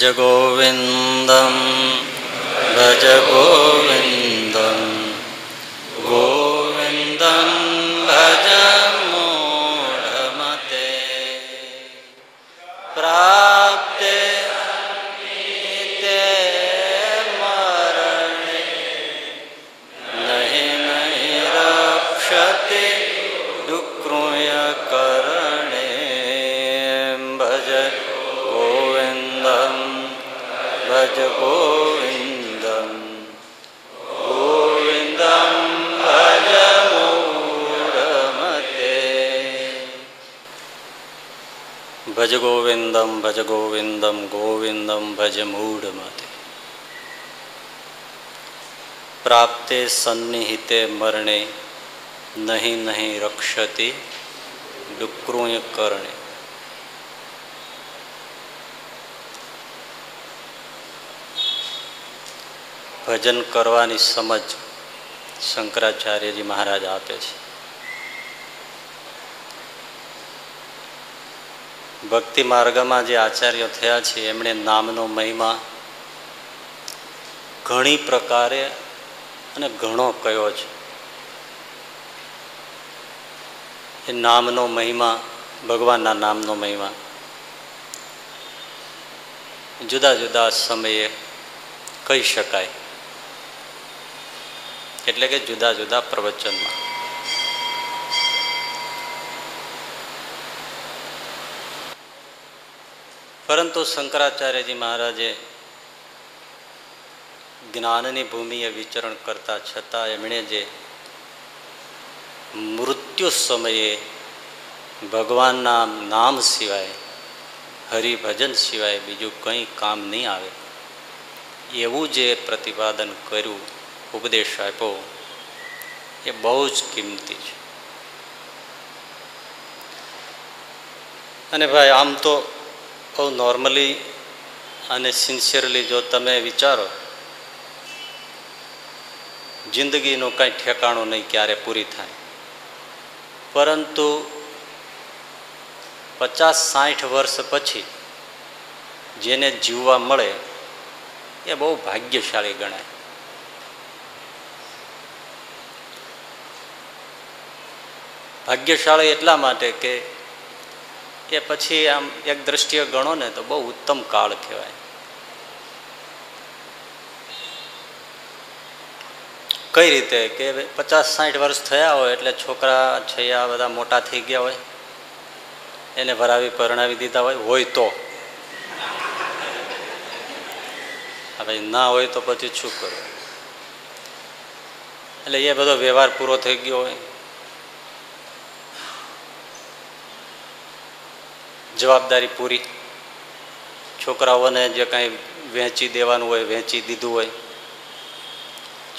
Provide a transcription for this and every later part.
ભજ ગોવિંદમ ભજ ગોવિંદમ ગોવિંદમ ગોવિંદમ ભજ મૂઢમતે પ્રાપ્તે સન્નિહિતે મરણે, નહીં નહીં રક્ષતી ડુક્રુય કરણે. ભજન કરવાની સમજ શંકરાચાર્યજી મહારાજ આપે છે. ભક્તિ માર્ગમાં જે આચાર્યો થયા છે, એમણે નામનો મહિમા ઘણી પ્રકારે અને ઘણો કયો છે. એ નામનો મહિમા, ભગવાનના નામનો મહિમા. જુદા જુદા સમયે કહી શકાય. એટલે કે જુદા જુદા પ્રવચનમાં. પરંતુ શંકરાચાર્યજી મહારાજે જ્ઞાનની ભૂમિએ વિચરણ કરતા છતાં એમણે જે મૃત્યુ સમયે ભગવાનના નામ સિવાય, હરિભજન સિવાય બીજું કંઈ કામ નહીં આવે, એવું જે પ્રતિપાદન કર્યું, ઉપદેશ આપ્યો, એ બહુ જ કિંમતી છે. અને ભાઈ, આમ તો બહુ નોર્મલી અને સિન્સિયરલી જો તમે વિચારો, જિંદગીનું કાંઈ ઠેકાણું નહીં ક્યારે પૂરી થાય. પરંતુ પચાસ સાઠ વર્ષ પછી જેને જીવવા મળે, એ બહુ ભાગ્યશાળી ગણાય. ભાગ્યશાળી એટલા માટે કે એ પછી આમ એક દ્રષ્ટિએ ગણો ને તો બહુ ઉત્તમ કાળ કહેવાય. કઈ રીતે? કે પચાસ સાઠ વર્ષ થયા હોય એટલે છોકરા છૈયા બધા મોટા થઈ ગયા હોય, એને ભરાવી પરણાવી દીધા હોય હોય તો. હવે ના હોય તો પછી શું કરવું એટલે એ બધો વ્યવહાર પૂરો થઈ ગયો હોય. જવાબદારી પૂરી. છોકરાઓને જે કાંઈ વહેંચી દેવાનું હોય, વહેંચી દીધું હોય,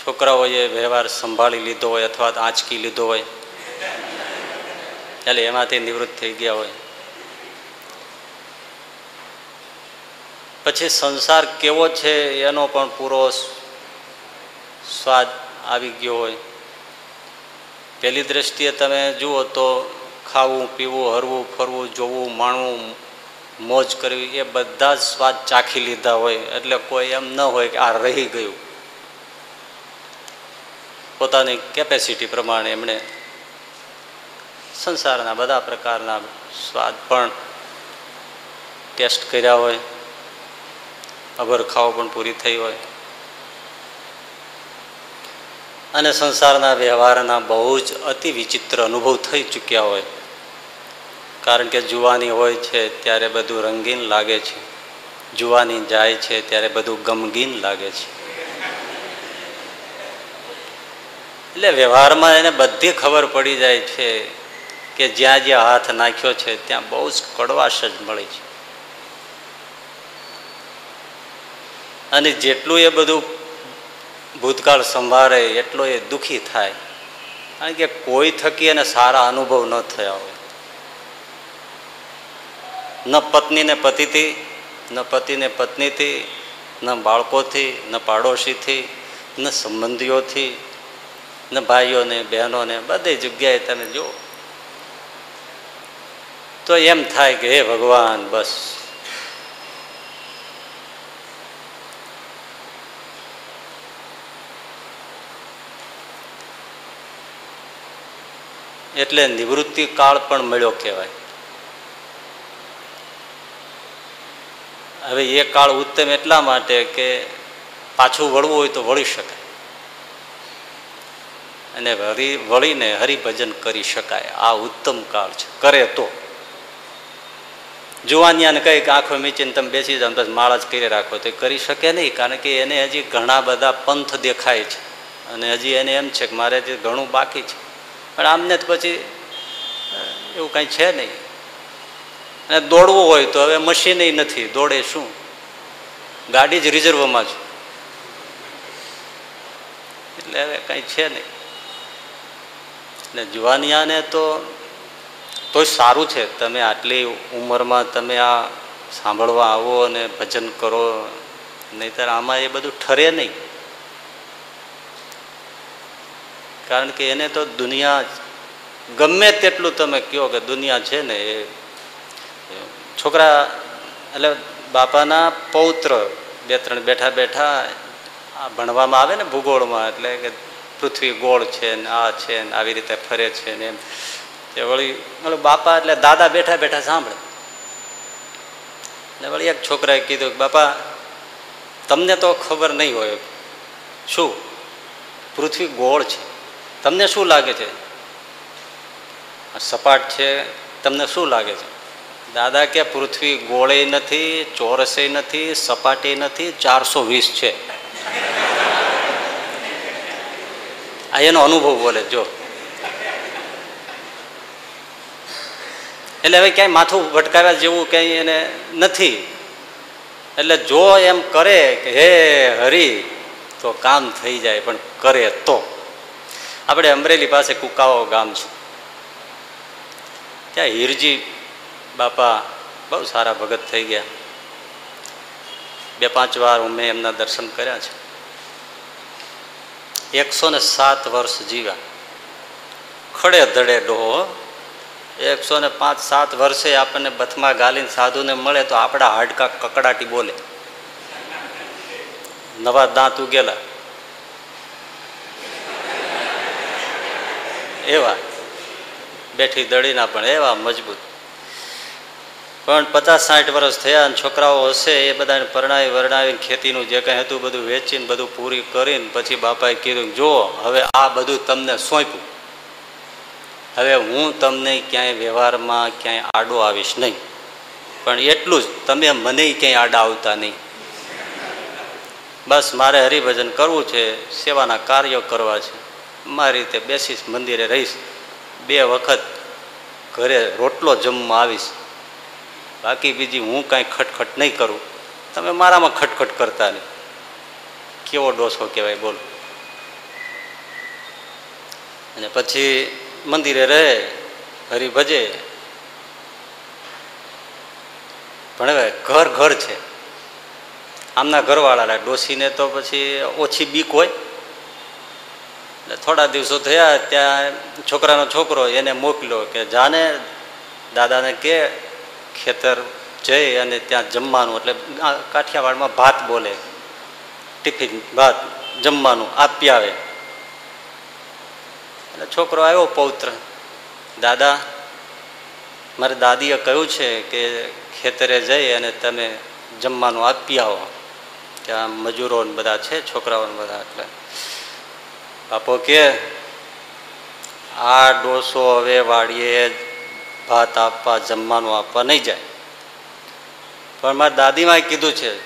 છોકરાઓએ વ્યવહાર સંભાળી લીધો હોય અથવા આંચકી લીધો હોય, એટલે એમાંથી નિવૃત્ત થઈ ગયા હોય. પછી સંસાર કેવો છે એનો પણ પૂરો સ્વાદ આવી ગયો હોય. પહેલી દ્રષ્ટિએ તમે જુઓ તો ખાવું, પીવું, હરવું, ફરવું, જોવું, માણવું, મોજ કરવી, એ બધા જ સ્વાદ ચાખી લીધા હોય. એટલે કોઈ એમ ન હોય કે આ રહી ગયું. પોતાની કેપેસિટી પ્રમાણે એમણે સંસારના બધા પ્રકારના સ્વાદ પણ ટેસ્ટ કર્યા હોય. અભર ખાવ પણ પૂરી થઈ હોય. અને સંસારના વ્યવહારના બહુ જ અતિ વિચિત્ર અનુભવ થઈ ચૂક્યા હોય. કારણ કે જુવાની હોય છે ત્યારે બધું રંગીન લાગે છે. જુવાની જાય છે ત્યારે બધું ગમગીન લાગે છે. એટલે વ્યવહારમાં એને બધી ખબર પડી જાય છે કે જ્યાં જ્યાં હાથ નાખ્યો છે ત્યાં બહુ જ કડવાશ જ મળે છે. અને જેટલું એ બધું ભૂતકાળ સંભાળે એટલો એ દુઃખી થાય. કારણ કે કોઈ થકી એને સારા અનુભવ ન થયા હોય. ન પત્નીને પતિથી, ન પતિને પત્નીથી, ન બાળકોથી, ન પાડોશીથી, ન સંબંધીઓથી, ન ભાઈઓને, બહેનોને, બધી જગ્યાએ તમે જુઓ. તો એમ થાય કે હે ભગવાન, બસ. એટલે નિવૃત્તિ કાળ પણ મળ્યો કહેવાય. હવે એ કાળ ઉત્તમ એટલા માટે કે પાછું વળવું હોય તો વળી શકાય. અને હરી વળીને હરિભજન કરી શકાય. આ ઉત્તમ કાળ છે. કરે તો. જુવાનિયાને કહી કે આંખો મીચીને તમે બેસી જાઓ બસ માળા જ કરી રાખો. તો કરી શકે નહીં, કારણ કે એને હજી ઘણા બધા પંથ દેખાય છે. અને હજી એને એમ છે કે મારે હજી ઘણું બાકી છે. પણ આમને જ પછી એવું કાંઈ છે નહીં. અને દોડવું હોય તો હવે મશીન નથી, દોડે શું? ગાડી જ રિઝર્વમાં છે. એટલે હવે કંઈ છે નહીં. એટલે જુવાનિયાને તો, તોય સારું છે, તમે આટલી ઉંમરમાં તમે આ સાંભળવા આવો અને ભજન કરો, નહીતર આમાં એ બધું ઠરે નહીં. કારણ કે એને તો દુનિયા ગમે તેટલું તમે કહો કે દુનિયા છે ને, એ છોકરા, એટલે બાપાના પૌત્ર બે ત્રણ બેઠા બેઠા ભણવામાં આવે ને ભૂગોળમાં, એટલે કે પૃથ્વી ગોળ છે ને આ છે ને આવી રીતે ફરે છે ને એમ. તે વળી મતલબ બાપા એટલે દાદા બેઠા બેઠા સાંભળે. ને વળી એક છોકરાએ કીધું કે, બાપા, તમને તો ખબર નહીં હોય. શું? પૃથ્વી ગોળ છે. તમને શું લાગે છે? સપાટ છે. તમને શું લાગે છે? દાદા કે પૃથ્વી ગોળે નથી, ચોરસે નથી, સપાટી નથી, ચારસો વીસ છે. આ એનો અનુભવ બોલે, જો. એટલે હવે ક્યાંય માથું ભટકાવ્યા જેવું ક્યાંય એને નથી. એટલે જો એમ કરે કે, હે હરી તો કામ થઈ જાય, પણ કરે તો. આપણે અમરેલી પાસે કુકાઓ ગામ છે. ત્યાં હીરજી બાપા, બહુ સારા ભગત થઈ ગયા. બે પાંચ વાર મેં એમના દર્શન કર્યા છે. એકસો ને સાત વર્ષ જીવ્યા. ખડે ધડે ડોહો એકસો ને પાંચ સાત વર્ષે આપણને બથમાં ગાલીને સાધુને મળે તો આપણા હાડકા કકડાટી બોલે. નવા દાંત ઉગેલા. એવા. બેઠી દડીના પણ એવા મજબૂત. પણ પચાસ સાઠ વર્ષ થયા અને છોકરાઓ હશે, એ બધાને પરણાવી વરણાવીને ખેતીનું જે કંઈ હતું બધું વેચીને બધું પૂરી કરીને પછી બાપાએ કીધું જુઓ હવે આ બધું તમને સોંપ્યું. હવે હું તમને ક્યાંય વ્યવહારમાં ક્યાંય આડો આવીશ નહીં. પણ એટલું જ, તમે મને ક્યાંય આડા આવતા નહીં. બસ મારે હરિભજન કરવું છે, સેવાના કાર્યો કરવા છે. મારી રીતે બેસીશ, મંદિરે રહીશ. બે વખત ઘરે રોટલો જમવા આવીશ. બાકી બીજી હું કાંઈ ખટખટ નહીં કરું. તમે મારામાં ખટખટ કરતા નહીં. કેવો ડોસો કહેવાય, બોલો. અને પછી મંદિરે રહે હરિભજે પણ હવે ઘર ઘર છે. આમના ઘરવાળા ડોસીને તો પછી ઓછી બીક હોય. એટલે થોડા દિવસો થયા, ત્યાં છોકરાનો છોકરો એને મોકલ્યો કે જાને દાદાને કે ખેતર જઈ અને ત્યાં જમવાનું એટલે કાઠિયાવાડમાં ભાત બોલે. ટિફિન, ભાત, જમવાનું, આપી આવે. એટલે છોકરો આવ્યો પૌત્ર. દાદા, મારે દાદીએ કહ્યું છે કે ખેતરે જઈ અને તમે જમવાનું આપી આવો. ત્યાં મજૂરો બધા છે છોકરાઓને બધા એટલે. બાપો કે, આ ડોસો હવે વાડીએ ભાત આપવા, જમવાનું આપવા નહીં જાય. પણ મારી દાદીમાં કીધું છે,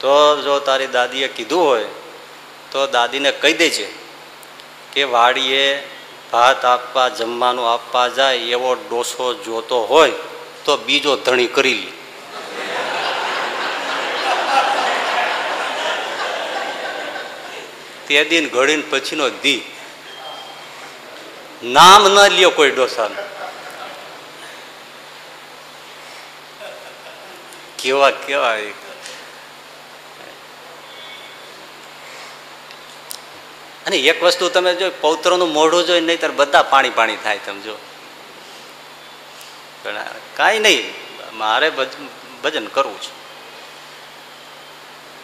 તો જો તારી દાદીએ કીધું હોય, તો દાદીને કહી દેજે કે વાડીએ ભાત આપવા, જમવાનું આપવા જાય, એવો ડોસો જોતો હોય, તો બીજો ધણી કરી લે. તે દિન ઘડીને પછીનો દી. નામ ન લ્યો કોઈ ડોસાનું. કેવા કેવા અને એક વસ્તુ તમે જો પૌત્રનું મોઢું જોઈ નહીં ત્યારે બધા પાણી પાણી થાય તમે જો. કાંઈ નહીં, મારે ભજન કરવું છે.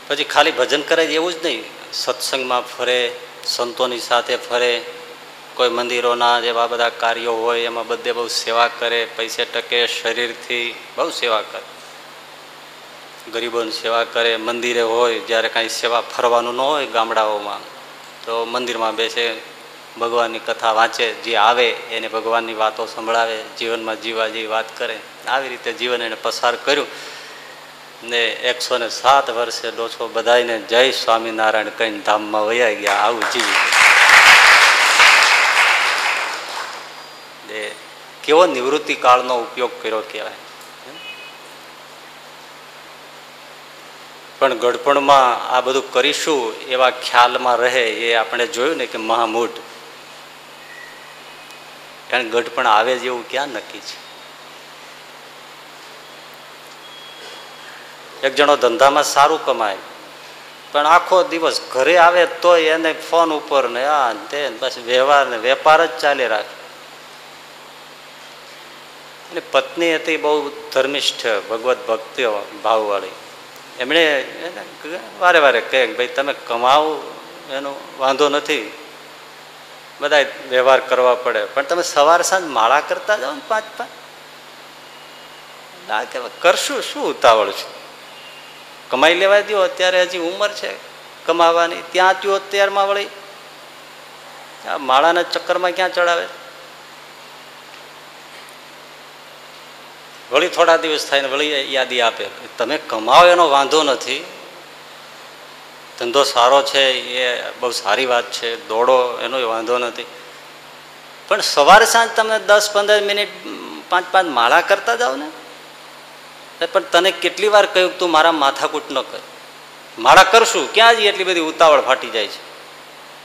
પછી ખાલી ભજન કરે એવું જ નહીં. સત્સંગમાં ફરે, સંતોની સાથે ફરે, કોઈ મંદિરોના જેવા બધા કાર્યો હોય, એમાં બધે બહુ સેવા કરે, પૈસે ટકે શરીરથી બહુ સેવા કરે. ગરીબોની સેવા કરે, મંદિરે હોય, જ્યારે કાંઈ સેવા ફરવાનું ન હોય ગામડાઓમાં, તો મંદિરમાં બેસે, ભગવાનની કથા વાંચે, જે આવે એને ભગવાનની વાતો સંભળાવે, જીવનમાં જીવા જેવી વાત કરે. આવી રીતે જીવન એને પસાર કર્યું ને એકસો ને સાત વર્ષે ડોછો બધાને જય સ્વામિનારાયણ કહીને ધામમાં વયા ગયા. આવું જીવી કેવો નિવૃત્તિ કાળનો ઉપયોગ કર્યો કહેવાય. પણ ગઢપણમાં આ બધું કરીશું એવા ખ્યાલમાં રહે એ આપણે જોયું ને કે મહામૂઢ. કારણ ગઢપણ આવે જેવું ક્યાં નક્કી છે? એક જણો ધંધામાં સારું કમાય, પણ આખો દિવસ ઘરે આવે તો એને ફોન ઉપર ને આ તે બસ વ્યવહાર ને વેપાર જ ચાલી રાખે. એટલે પત્ની હતી બહુ ધર્મિષ્ઠ ભગવત ભક્તિ ભાવવાળી. એમણે વારે વારે કહે ભાઈ તમે કમાવો, એનો વાંધો નથી. બધા વ્યવહાર કરવા પડે. પણ તમે સવાર સાંજ માળા કરતા જાઓ ને પાંચ પાંચ. ના કે કરશું, શું ઉતાવળ છે? કમાઈ લેવા દો અત્યારે હજી ઉંમર છે કમાવાની. ત્યાં ત્યો અત્યારમાં વળી. આ માળાના ચક્કરમાં ક્યાં ચડાવે? વળી થોડા દિવસ થાય ને વળી યાદી આપે. તમે કમાવો એનો વાંધો નથી. ધંધો સારો છે, એ બહુ સારી વાત છે, દોડો એનો વાંધો નથી. પણ સવારે સાંજ તમે દસ પંદર મિનિટ, પાંચ પાંચ માળા કરતા જાઓ ને? પણ તને કેટલી વાર કહ્યું તું મારા માથાકૂટ ન કર. માળા કરશું, ક્યાં જ એટલી બધી ઉતાવળ ફાટી જાય છે?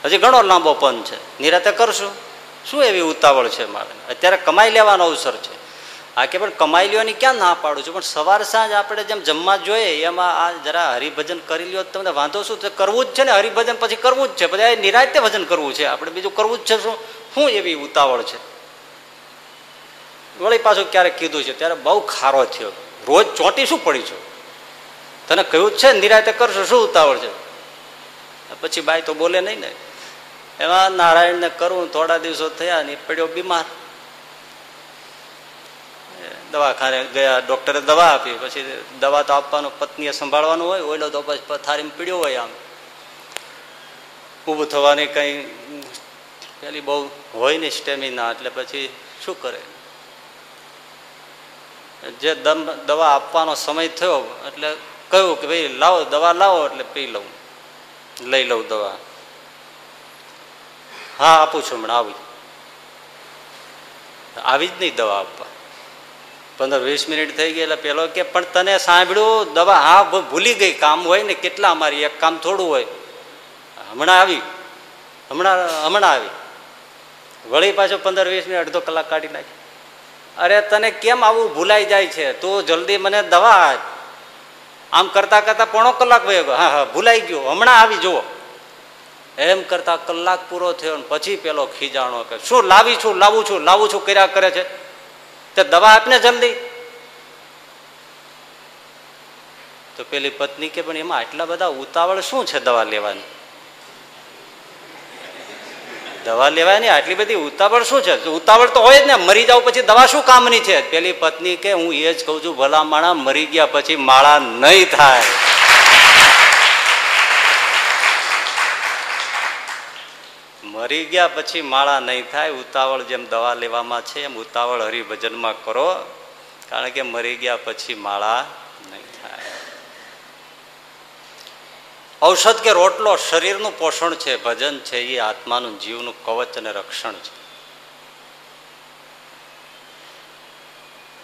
હજી ઘણો લાંબો પન છે. નિરાતે કરશું. શું એવી ઉતાવળ છે મારે અત્યારે કમાઈ લેવાનો અવસર છે. આ કે પણ કમાઈ લેવાની ક્યાં ના પાડું છું? પણ સવાર સાંજ આપણે જેમ જમવા જોઈએ, એમાં આ જરા હરિભજન કરી લ્યો તમને વાંધો શું? કરવું જ છે ને હરિભજન પછી કરવું જ છે. બધા નિરાયતે ભજન કરવું છે. આપણે બીજું કરવું જ છે શું? શું એવી ઉતાવળ છે? વળી પાછું ક્યારેક કીધું છે, ત્યારે બહુ ખારો થયો. રોજ ચોંટી શું પડી છો? તને કહ્યું જ છે નિરાયતે કરશો, શું ઉતાવળ છે? પછી બાઈ તો બોલે નહીં ને, એમાં નારાયણને કરવું થોડા દિવસો થયા ને પડ્યો બીમાર. દવાખાને ગયા, ડોક્ટરે દવા આપી. પછી દવા તો આપવાનું પત્નીએ સંભાળવાનું હોય ઓઈલો તો પછી પથારીમાં પીડ્યો હોય આમ. ઊભું થવાની કંઈ પેલી બહુ હોય ને સ્ટેમિના, એટલે પછી શું કરે? જે દમ, દવા આપવાનો સમય થયો, એટલે કહ્યું કે ભાઈ લાવો, દવા લાવો, એટલે પી લઉં. લઈ લઉં દવા. હા, આપું છું હમણાં, આવી. આવી જ નહીં દવા આપવા. પંદર વીસ મિનિટ થઈ ગઈ એટલે પેલો કે, પણ તને સાંભળ્યું? દવા હા ભૂલી ગઈ. કામ હોય ને કેટલા અમારી? એક કામ થોડું હોય. હમણાં આવી. હમણાં હમણાં આવી. વળી પાછો પંદર વીસ મિનિટ અડધો કલાક કાઢી નાખી. અરે, તને કેમ આવું ભૂલાઈ જાય છે? તું જલ્દી મને દવા આમ કરતા કરતા પોણો કલાક હા હા, ભૂલાઈ ગયો. હમણાં આવી, જુઓ. એમ કરતા કલાક પૂરો થયો પછી પેલો ખીજાણો કે, શું લાવી છું, લાવું છું લાવું છું, કર્યા કરે છે? તે દવા આપને જલ્દી? તો પેલી પત્ની કે, પણ એમાં આટલા બધા ઉતાવળ શું છે દવા લેવાની? દવા લેવાની આટલી બધી ઉતાવળ શું છે? ઉતાવળ તો હોય જ ને, મરી જાવ પછી દવા શું કામની છે? પેલી પત્ની કે, હું એ જ કહું છું, ભલા માણા મરી ગયા પછી માળા નહીં થાય. મરી ગયા પછી માળા નહીં થાય, ઉતાવળ જેમ દવા લેવામાં છે, એમ ઉતાવળ હરિભજનમાં કરો, કારણ કે મરી ગયા પછી માળા નહીં થાય. ઔષધ કે રોટલો શરીરનું પોષણ છે, ભજન છે, એ આત્માનું જીવનું કવચ અને રક્ષણ છે.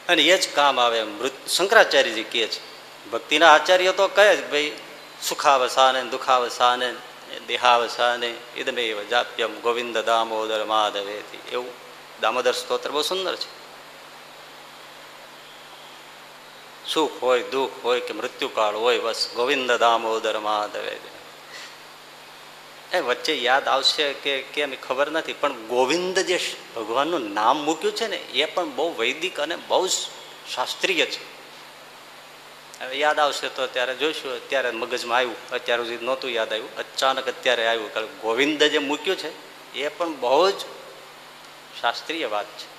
અને એ જ કામ આવે, મૃત શંકરાચાર્યજી કહે છે. ભક્તિના આચાર્ય તો કહે જ, ભાઈ સુખાવસાને, દુખાવસાને દેહાવસાને ઇદમેવ જાપ્યમ ગોવિંદ દામોદર માધવેથી એવું દામોદર સ્તોત્ર બહુ સુંદર છે. સુખ હોય, દુઃખ હોય કે મૃત્યુકાળ હોય, બસ ગોવિંદ દામોદર માધવે એ વચ્ચે યાદ આવશે કે કેમ ખબર નથી, પણ ગોવિંદ જે ભગવાનનું નામ મૂક્યું છે ને, એ પણ બહુ વૈદિક અને બહુ શાસ્ત્રીય છે. હવે યાદ આવશે તો ત્યારે જોઈશું. અત્યારે મગજમાં આવ્યું. અત્યાર સુધી નહોતું યાદ આવ્યું. અચાનક અત્યારે આવ્યું. કારણ ગોવિંદ જે મૂક્યું છે, એ પણ બહુ જ શાસ્ત્રીય વાત છે.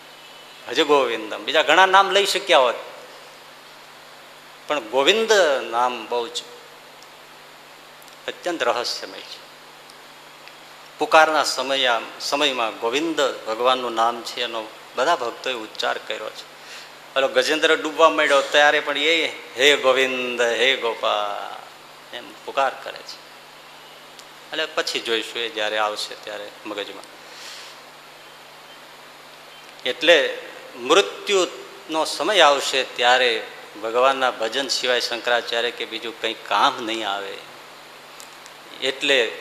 હજે ગોવિંદમ. બીજા ઘણા નામ લઈ શક્યા હોત. પણ ગોવિંદ નામ બહુ જ અત્યંત રહસ્યમય છે. પુકારના સમય સમયમાં ગોવિંદ ભગવાનનું નામ છે એનો બધા ભક્તોએ ઉચ્ચાર કર્યો છે. પેલો ગજેન્દ્ર ડૂબવા માંડ્યો, ત્યારે પણ એ હે ગોવિંદ, હે ગોપાલ, એમ પુકાર કરે છે. એટલે પછી જોઈશું એ જ્યારે આવશે ત્યારે મગજમાં. એટલે મૃત્યુનો સમય આવશે ત્યારે ભગવાનના ભજન સિવાય શંકરાચાર્ય કે બીજું કંઈ કામ નહીં આવે. એટલે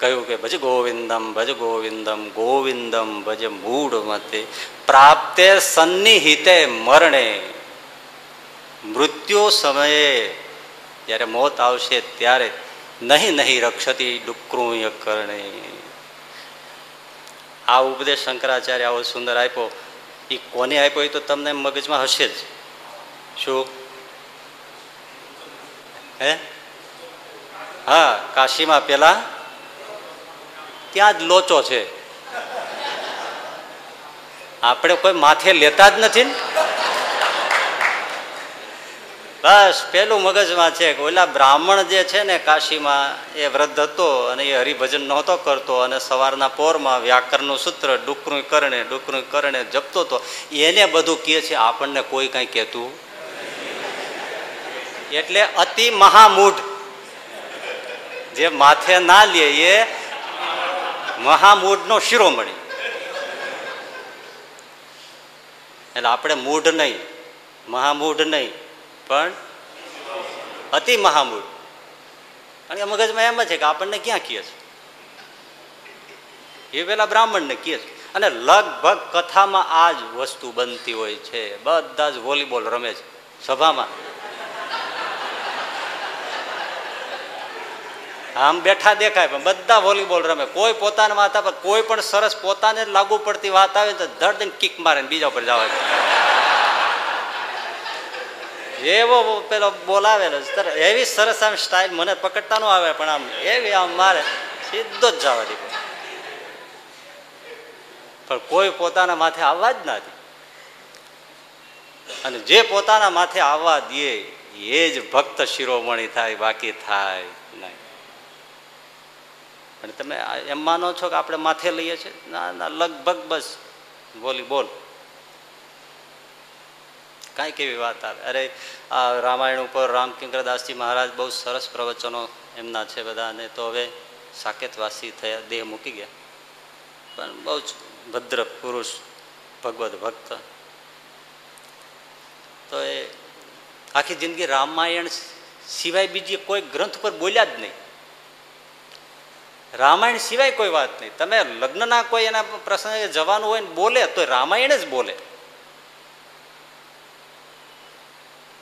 કહ્યું કે ભજ ગોવિંદમ ભજ ગોવિંદમ ગોવિંદમ ભજ મૂળ મતે પ્રાપ્તે સન્નિહિતે મરણે. મૃત્યુ સમયે જ્યારે મોત આવશે ત્યારે નહીં નહીં રક્ષતી ડુકરું કરણે. આ ઉપદેશ શંકરાચાર્ય આવો સુંદર આપ્યો. એ કોને આપ્યો? એ તો તમને મગજમાં હશે જ. શું? હે? હા, કાશીમાં પેલા ત્યાં જ લોચો છે? આપણે કોઈ માથે લેતા જ નથી બસ, પેલું મગજમાં છે કે ઓલા બ્રાહ્મણ જે છે ને કાશીમાં, એ વૃદ્ધ હતો અને એ હરિભજન નહોતો કરતો અને સવારના પોરમાં વ્યાકરણનું સૂત્ર, ડુકરું કરણે ડુકરું કરણે જપતો હતો. એને બધું કહે છે, આપણને કોઈ કાંઈ કહેતું એટલે અતિ મહામૂઢ. જે માથે ના લે, એ મહામૂઢનો શિરોમણી. એટલે આપણે મૂઢ નહીં, મહામૂઢ નહીં, પણ અતિ મહામૂઢ. કારણ કે મગજમાં એમ છે કે આપણને ક્યાં કહે છે? એ પેલા બ્રાહ્મણને કહે છે. અને લગભગ કથામાં આ જ વસ્તુ બનતી હોય છે. બધા જ વોલીબોલ રમે છે. સભામાં. આમ બેઠા દેખાય, પણ બધા વોલીબોલ રમે. કોઈ પોતાના માથા પર, કોઈ પણ સરસ પોતાને લાગુ પડતી વાત આવે તો ધડ દઈને કિક મારે બીજા ઉપર જવા એવો પેલો બોલાવેલો એવી સરસ આમ સ્ટાઇલ મને પકડતા ન આવે, પણ આમ એવી આમ મારે. સીધો જ જવા દીધો પણ કોઈ પોતાના માથે આવવા જ નથી અને જે પોતાના માથે આવવા દે, એ જ ભક્ત શિરોમણી થાય, બાકી થાય. અને તમે એમ માનો છો કે આપણે માથે લઈએ છીએ? ના ના, લગભગ બસ. બોલી, બોલ. કાંઈ કેવી વાત આવે? અરે, આ રામાયણ ઉપર રામકિંકરદાસજી મહારાજ બહુ સરસ પ્રવચનો એમના છે બધા, અને તો હવે સાકેતવાસી થયા, દેહ મૂકી ગયા. પણ બહુ જ ભદ્ર પુરુષ ભગવત ભક્ત. તો એ આખી જિંદગી રામાયણ સિવાય બીજી કોઈ ગ્રંથ પર બોલ્યા જ નહીં. રામાયણ સિવાય કોઈ વાત નહીં. તમે લગ્નના કોઈ એના પ્રસંગે જવાનું હોય ને બોલે તો રામાયણ જ બોલે.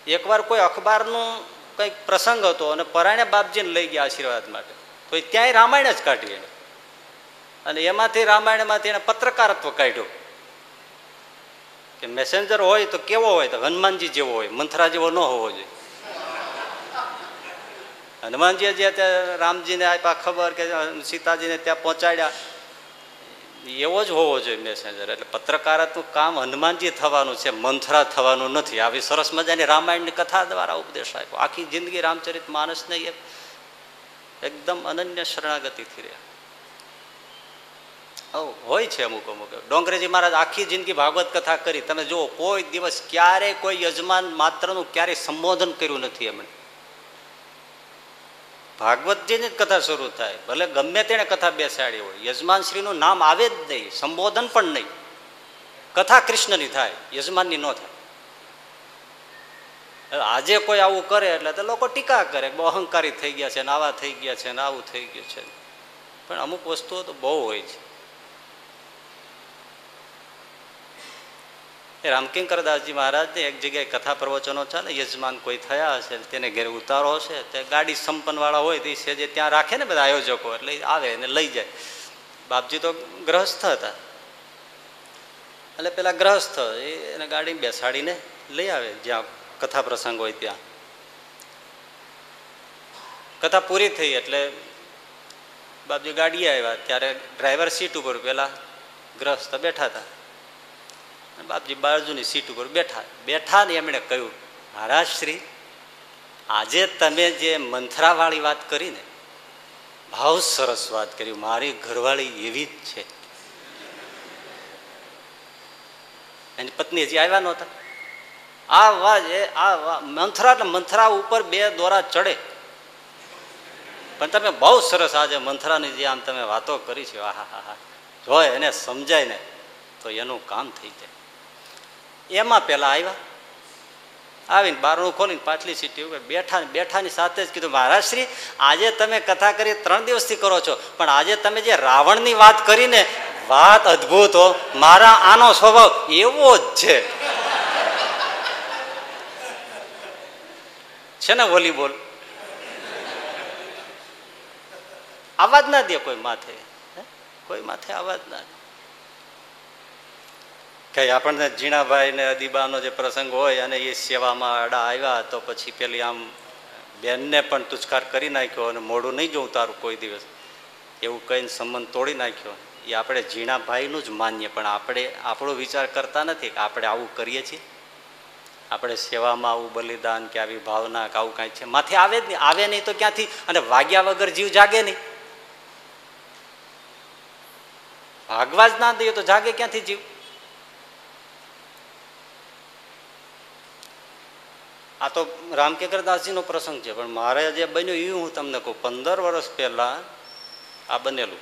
એકવાર કોઈ અખબારનું કંઈક પ્રસંગ હતો અને પરાણે બાપજીને લઈ ગયા આશીર્વાદ માટે, તો એ ત્યાંય રામાયણ જ કાઢી એને. અને એમાંથી રામાયણમાંથી એને પત્રકારત્વ કાઢ્યું. કે મેસેન્જર હોય તો કેવો હોય? તો હનુમાનજી જેવો હોય, મંથરા જેવો ન હોવો જોઈએ. હનુમાનજીએ જે ત્યાં રામજીને આપ્યા ખબર કે સીતાજીને ત્યાં પહોંચાડ્યા, એવો જ હોવો જોઈએ મેસેન્જર એટલે પત્રકારત્વનું કામ હનુમાનજી થવાનું છે, મંથરા થવાનું નથી. આવી સરસ મજાની રામાયણની કથા દ્વારા ઉપદેશ આપ્યો. આખી જિંદગી રામચરિત માનસને એ એકદમ અનન્ય શરણાગતિથી રહ્યા. હોય છે અમુક અમુક. ડોંગરેજી મહારાજ આખી જિંદગી ભાગવત કથા કરી. તમે જુઓ, કોઈ દિવસ ક્યારેય કોઈ યજમાન માત્રનું ક્યારેય સંબોધન કર્યું નથી એમણે. ભાગવતજીની જ કથા શરૂ થાય. ભલે ગમે તેણે કથા બેસાડી હોય. યજમાનશ્રીનું નામ આવે જ નહીં. સંબોધન પણ નહીં. કથા કૃષ્ણની થાય. યજમાનની ન થાય. આજે કોઈ આવું કરે એટલે તો લોકો ટીકા કરે બહુ અહંકારી થઈ ગયા છે ને આવા થઈ ગયા છે ને આવું થઈ ગયું છે. પણ અમુક વસ્તુઓ તો બહુ હોય છે. એ રામકિંકરદાસજી મહારાજને એક જગ્યાએ કથા પ્રવચનો છે ને, યજમાન કોઈ થયા હશે તેને ઘેર ઉતારો હશે, તે ગાડી સંપન્નવાળા હોય તે સેજે ત્યાં રાખે ને બધા આયોજકો, એટલે આવે ને લઈ જાય. બાપજી તો ગ્રહસ્થ હતા. એટલે પેલા ગ્રહસ્થ એને ગાડી બેસાડીને લઈ આવે જ્યાં કથા પ્રસંગ હોય ત્યાં. કથા પૂરી થઈ એટલે બાપજી ગાડી આવ્યા, ત્યારે ડ્રાઈવર સીટ ઉપર પેલા ગ્રસ્ત બેઠા હતા. બાપજી બાજુની સીટ ઉપર બેઠા. બેઠા ને એમણે કહ્યું, મહારાજ શ્રી, આજે તમે જે મંથરાવાળી વાત કરી ને ભાવ સરસ વાત કરી. મારી ઘરવાળી એવી જ છે. એની પત્ની હજી આવ્યા નહોતા. આ વાત એ, આ મંથરા એટલે મંથરા ઉપર બે દોરા ચડે. પણ તમે બહુ સરસ આજે મંથરાની જે આમ તમે વાતો કરી છે. આહા હા હા જો એને સમજાય ને, તો એનું કામ થઈ જાય. એમાં પેલા આવ્યા. આવીને બારણું ખોલીને પાછલી સીટી ઉપર બેઠા બેઠાની સાથે જ કીધું મહારાજશ્રી આજે તમે કથા કરી ત્રણ દિવસથી કરો છો, પણ આજે તમે જે રાવણની વાત કરીને વાત અદભુત હો, મારા આનો સ્વભાવ એવો જ છે. છે ને વોલીબોલ આવાજ ના દે કોઈ માથે. કોઈ માથે આવાજ ના દે. કઈ આપણને જીણાભાઈ ને અદીબાનો જે પ્રસંગ હોય અને એ સેવામાં આડા આવ્યા, તો પછી પેલી આમ બેનને પણ તુચકાર કરી નાખ્યો અને મોડું નહીં જોઉં તારું કોઈ દિવસ. એવું કહીને સંબંધ તોડી નાખ્યો. એ આપણે ઝીણાભાઈનું જ માનીએ, પણ આપણે આપણો વિચાર કરતા નથી કે આપણે આવું કરીએ છીએ. આપણે સેવામાં આવું બલિદાન કે આવી ભાવના કે આવું કાંઈ છે. માથે આવે જ નહીં. આવે નહીં તો ક્યાંથી? અને વાગ્યા વગર જીવ જાગે નહીં. ભાગવા જ ના દઈએ તો જાગે ક્યાંથી જીવ? આ તો રામકેકરદાસજીનો પ્રસંગ છે, પણ મારે જે બન્યું એ હું તમને કહું. પંદર વર્ષ પહેલાં આ બનેલું.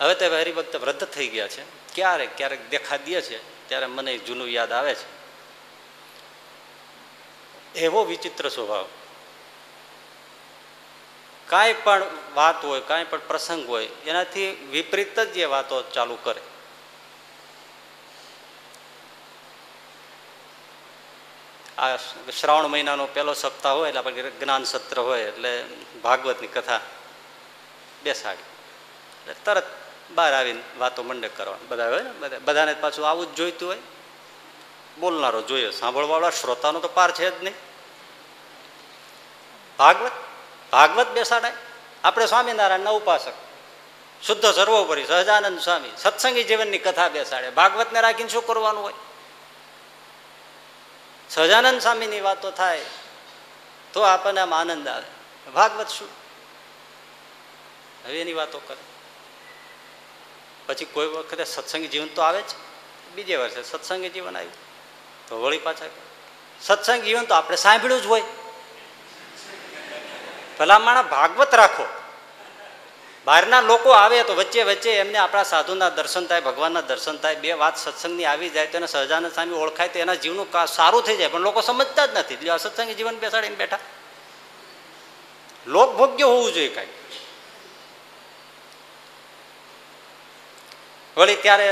હવે તે હરિભક્ત વૃદ્ધ થઈ ગયા છે. ક્યારેક ક્યારેક દેખા દે છે, ત્યારે મને જૂનું યાદ આવે છે. એવો વિચિત્ર સ્વભાવ. કાંઈ પણ વાત હોય, કાંઈ પણ પ્રસંગ હોય, એનાથી વિપરીત જ એ વાતો ચાલુ કરે. આ શ્રાવણ મહિનાનો પહેલો સપ્તાહ હોય, એટલે આપણે જ્ઞાન સત્ર હોય, એટલે ભાગવતની કથા બેસાડી. એટલે તરત બહાર આવીને વાતો મંડે કરવાની. બધા હોય ને? બધા બધાને પાછું આવું જ જોઈતું હોય. બોલનારો જોઈએ. સાંભળવાળા શ્રોતાનો તો પાર છે જ નહીં. ભાગવત? ભાગવત બેસાડાય? આપણે સ્વામિનારાયણના ઉપાસક. શુદ્ધ સર્વોપરી સહજાનંદ સ્વામી, સત્સંગી જીવનની કથા બેસાડે. ભાગવતને રાખીને શું કરવાનું હોય? સહજાનંદ સ્વામીની વાતો થાય, તો આપણને આમ આનંદ આવે. ભાગવત શું? હવે એની વાતો કરે. પછી કોઈ વખતે સત્સંગી જીવન તો આવે જ. બીજે વર્ષે સત્સંગી જીવન આવ્યું. તો વળી પાછા સત્સંગ જીવન તો આપણે સાંભળ્યું જ હોય. ભલા માણા ભાગવત રાખો. બહારના લોકો આવે તો વચ્ચે વચ્ચે એમને આપણા સાધુના દર્શન થાય, ભગવાનના દર્શન થાય, બે વાત સત્સંગની આવી જાય તો એને સહજાનંદ સ્વામી ઓળખાય તો એના જીવનું સારું થઈ જાય. પણ લોકો સમજતા જ નથી. એટલે સત્સંગી જીવન બેસાડીને બેઠા. લોકભોગ્ય હોવું જોઈએ કાંઈ. વળી ત્યારે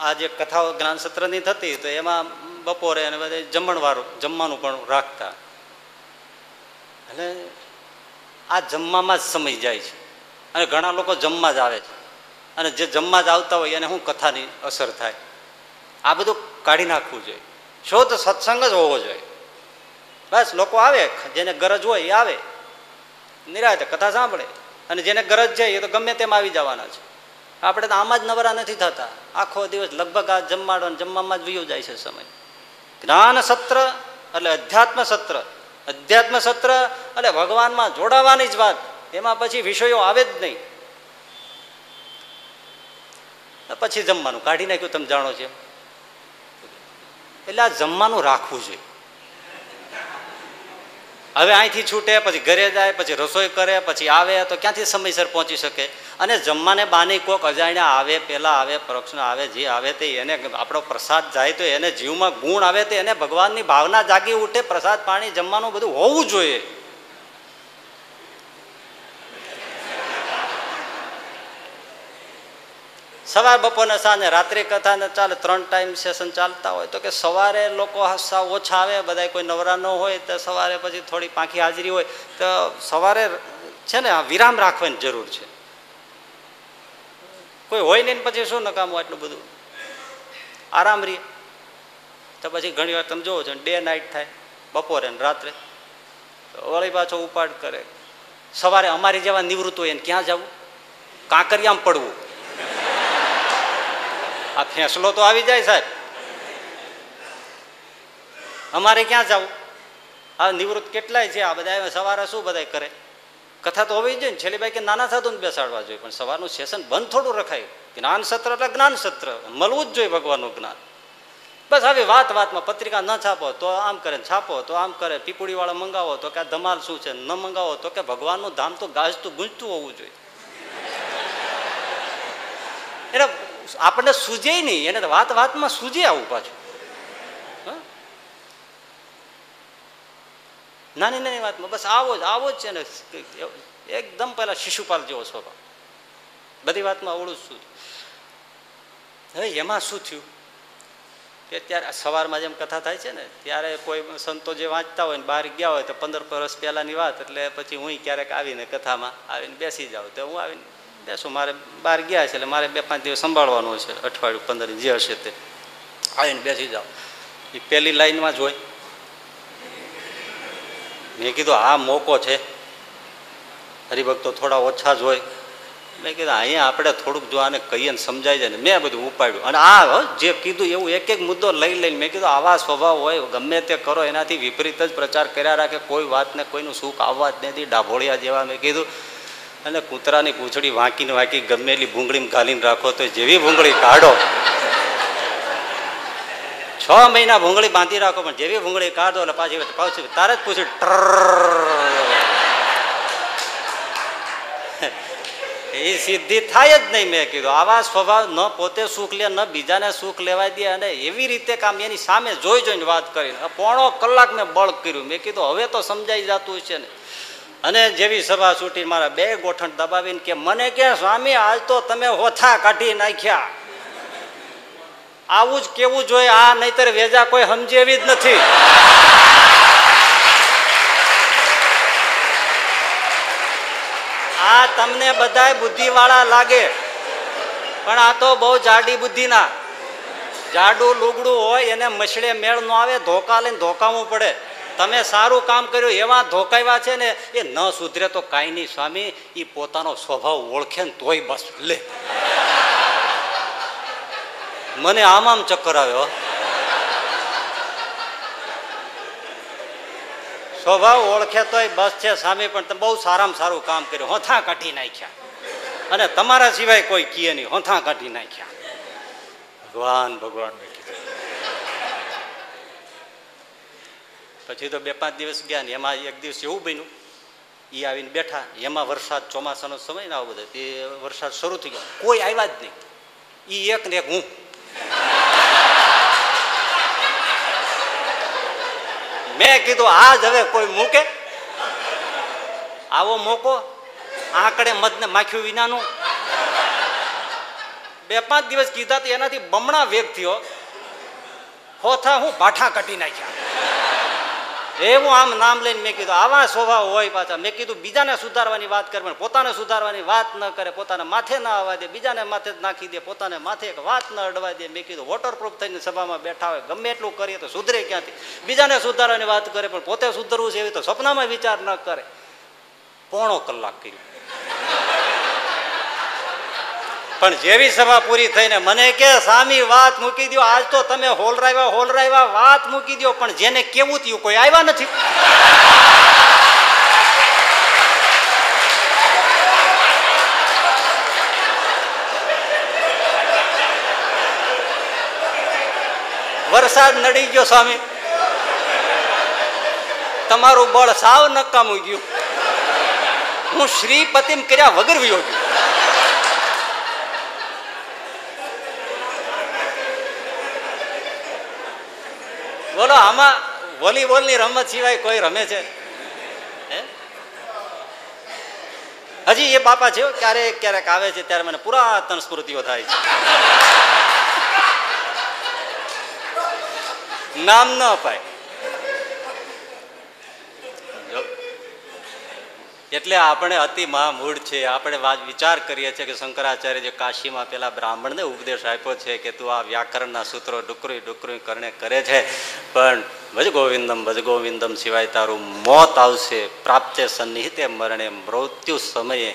આ જે કથાઓ જ્ઞાન સત્રની થતી તો એમાં બપોરે અને બધે જમણવારું જમવાનું પણ રાખતા. એટલે આ જમવામાં જ સમય જાય છે. અને ઘણા લોકો જમવા જ આવે છે. અને જે જમવા જ આવતા હોય એને શું કથાની અસર થાય? આ બધું કાઢી નાખવું જોઈએ. શુદ્ધ સત્સંગ જ હોવો જોઈએ. બસ, લોકો આવે, જેને ગરજ હોય એ આવે. નિરાતે કથા સાંભળે. અને જેને ગરજ છે એ તો ગમે તેમ આવી જવાના છે. આપણે તો આમાં જ નવરા નથી થતા. આખો દિવસ લગભગ આ જમવાડો જમવામાં જ વયો જાય છે સમય. જ્ઞાન સત્ર એટલે અધ્યાત્મ સત્ર. અધ્યાત્મ સત્ર એટલે ભગવાનમાં જોડાવાની જ વાત. એમાં પછી વિષયો આવે જ નહીં. પછી જમવાનું કાઢી નાખ્યું, તમે જાણો છો એટલે આ જમવાનું રાખવું જોઈએ. હવે અહીંથી છૂટે, પછી ઘરે જાય, પછી રસોઈ કરે, પછી આવે, તો ક્યાંથી સમયસર પહોંચી શકે? અને જમવાને બાને કોક અજાણ્યા આવે, પેલા આવે પરોક્ષના આવે, જે આવે તે એને આપણો પ્રસાદ જાય તો એને જીવમાં ગુણ આવે તો એને ભગવાનની ભાવના જાગી ઉઠે, પ્રસાદ પાણી જમવાનું બધું હોવું જોઈએ. સવાર બપોરના સાંજે, રાત્રિ કથાને ચાલે, ત્રણ ટાઈમ સેશન ચાલતા હોય. તો કે સવારે લોકો સાવ ઓછા આવે બધા કોઈ નવરા ન હોય, તો સવારે પછી થોડી પાંખી હાજરી હોય, તો સવારે છે ને વિરામ રાખવાની જરૂર છે. કોઈ હોય નહીં પછી શું નકામું આટલું બધું? આરામ રહીએ તો પછી ઘણી વાર તમે જોવો છો, ડે નાઇટ થાય, બપોરે ને રાત્રે. વળી પાછો ઉપાડ કરે. સવારે અમારી જેવા નિવૃત્ત હોય એને ક્યાં જવું? કાંકરિયામાં પડવું. આ ફેંસલો તો આવી જાય સાહેબ. અમારે ક્યાં જવું? આ નિવૃત્ત કેટલાય છે? આ બધા સવારે શું બધા કરે? કથા તો હોવી જોઈએ છેલ્લી ભાઈ કે નાના સાધુને બેસાડવા જોઈએ, પણ સવારનું સેશન બંધ થોડું રખાય. જ્ઞાન સત્ર એટલે જ્ઞાન સત્ર. મળવું જ જોઈએ ભગવાનનું જ્ઞાન. બસ આવી વાત વાતમાં પત્રિકા ન છાપો તો આમ કરે છાપો તો આમ કરે. પીપુડી વાળા મંગાવો તો કે ધમાલ શું છે? ન મંગાવો તો કે ભગવાનનું ધામ તો ગાજતું ગુંજતું હોવું જોઈએ. એટલે આપણને સૂજે નહીં, એને વાત વાતમાં સૂજે આવું પાછું. નાની નાની વાતમાં, બસ આવો જ આવો જ છે ને, એકદમ પેલા શિશુપાલ જેવો સ્વભાવ. બધી વાતમાં આવડું જ શું હવે એમાં શું થયું? કે ત્યારે સવારમાં જેમ કથા થાય છે ને, ત્યારે કોઈ સંતો જે વાંચતા હોય ને, બહાર ગયા હોય તો પંદર વર્ષ પહેલાની વાત, એટલે પછી હું ક્યારેક આવીને કથામાં આવીને બેસી જાઉં. તો હું આવીને બેસું મારે બહાર ગયા છે એટલે મારે બે પાંચ દિવસ સંભાળવાનું છે. અઠવાડિયું, પંદર જે હશે તે. આવીને બેસી જાઓ. એ પહેલી લાઈનમાં જોઈ મેં કીધું આ મોકો છે. હરિભક્તો થોડા ઓછા જ હોય. મેં કીધું, અહીંયા આપણે થોડુંક જો આને કહીએ ને સમજાય જાય ને. મેં બધું ઉપાડ્યું. અને આ જે કીધું, એવું એક એક મુદ્દો લઈ લઈને મેં કીધું, આવા સ્વભાવ હોય, ગમે તે કરો, એનાથી વિપરીત જ પ્રચાર કર્યા રાખે, કોઈ વાતને કોઈનું સુખ આવવા જ નથી, ડાભોળિયા જેવા. મેં કીધું અને કૂતરાની પૂંછડી વાંકીને વાંકી ગમે એટલી ભૂંગળીમાં ઘાલીને રાખો તો જેવી ભૂંગળી કાઢો. છ મહિના ભૂંગળી બાંધી રાખો, પણ જેવી ભૂંગળી કાઢો એટલે પાછી પાછી તારે જ પૂછ્યું એ સિદ્ધિ થાય જ નહીં મેં કીધું આવા સ્વભાવ ન પોતે સુખ લે ન બીજાને સુખ લેવાય દે અને એવી રીતે કામ એની સામે જોઈ જોઈને વાત કરીને પોણો કલાક મેં બળ કર્યું મેં કીધું હવે તો સમજાઈ જતું છે ને અને જેવી સભા છૂટી મારા બે ગોઠણ દબાવીને કે મને કે, સ્વામી આજ તો તમે હોથા કાઢી નાખ્યા. આવું જ કેવું જોઈએ, આ નહીતર વેજા કોઈ સમજે એવી જ નથી. આ તમને બધાય બુદ્ધિવાળા લાગે, પણ આ તો બહુ જાડી બુદ્ધિના. જાડું લુગડું હોય, એને મછડે મેળ ન આવે, ધોકા લઈને ધોકાવવું પડે. તમે સારું કામ કર્યું, એવા ધોકાવ્યા છે ને, એ ન સુધરે તો કાંઈ નહીં, સ્વામી એ પોતાનો સ્વભાવ ઓળખે ને તોય બસ, લે. મને આમ આમ ચક્કર આવ્યો. સ્વભાવ ઓળખે તોય બસ છે સામે પણ તમે બહુ સારામાં સારું કામ કર્યું. હોથા કાઢી નાખ્યા. અને તમારા સિવાય કોઈ કીએ નહીં, હોથા કાઢી નાખ્યા. ભગવાન ભગવાન. પછી તો બે પાંચ દિવસ ગયા ને, એમાં એક દિવસ એવું બન્યું એ આવીને બેઠા, એમાં વરસાદ ચોમાસાનો સમય ને આવો બધો એ વરસાદ શરૂ થઈ ગયો. કોઈ આવ્યા જ નહીં. એ એક ને એક હું. મેં કીધું, આજ હવે કોઈ મૂકે? આવો મોકો, આંકડે મધને માખ્યું વિનાનું. બે પાંચ દિવસ કીધા તો એનાથી બમણા વેગ થયો. હોથા હું ભાઠા કાઢી નાખ્યા. એવું આમ નામ લઈને મેં કીધું, આવા સ્વભાવ હોય પાછા. મેં કીધું, બીજાને સુધારવાની વાત કરે, પણ પોતાને સુધારવાની વાત ન કરે, પોતાને માથે ના આવવા દે, બીજાને માથે જ નાખી દે, પોતાને માથે એક વાત ન અડવા દે. મેં કીધું વોટરપ્રૂફ થઈને સભામાં બેઠા હોય, ગમે એટલું કરીએ તો સુધરે ક્યાંથી? બીજાને સુધારવાની વાત કરે, પણ પોતે સુધરવું છે એવી તો સપનામાં વિચાર ન કરે. પોણો કલાક કર્યું. પણ જેવી સભા પૂરી થઈને મને કે, સામી વાત મૂકી દો આજ તો તમે હોલ હોલરાવ્યા હોલરાવ્યા વાત મૂકી દો પણ જેને કેવું થયું, કોઈ આવ્યા નથી. વરસાદ નડી ગયો, સ્વામી. તમારું બળ સાવ નકામું ગયું. હું શ્રીપતિમ કર્યા વગર વિયો ગયો. બોલો, આમાં વોલીબોલની રમત સિવાય કોઈ રમે છે? હજી એ બાપા છે ક્યારેક ક્યારેક આવે છે, ત્યારે મને પુરાતન સ્મૃતિઓ થાય છે. નામ ન અપાય. એટલે આપણે અતિ મહામૂળ છે. આપણે વિચાર કરીએ છીએ કે શંકરાચાર્ય જે કાશીમાં પેલા બ્રાહ્મણને ઉપદેશ આપ્યો છે કે તું આ વ્યાકરણના સૂત્રો ડુકરી ડુકરી કરણે કરે છે. પણ ભજ ગોવિંદમ ભજ ગોવિંદમ સિવાય તારું મોત આવશે. પ્રાપ્તે સન્નિહિતે મરણે મૃત્યુ સમયે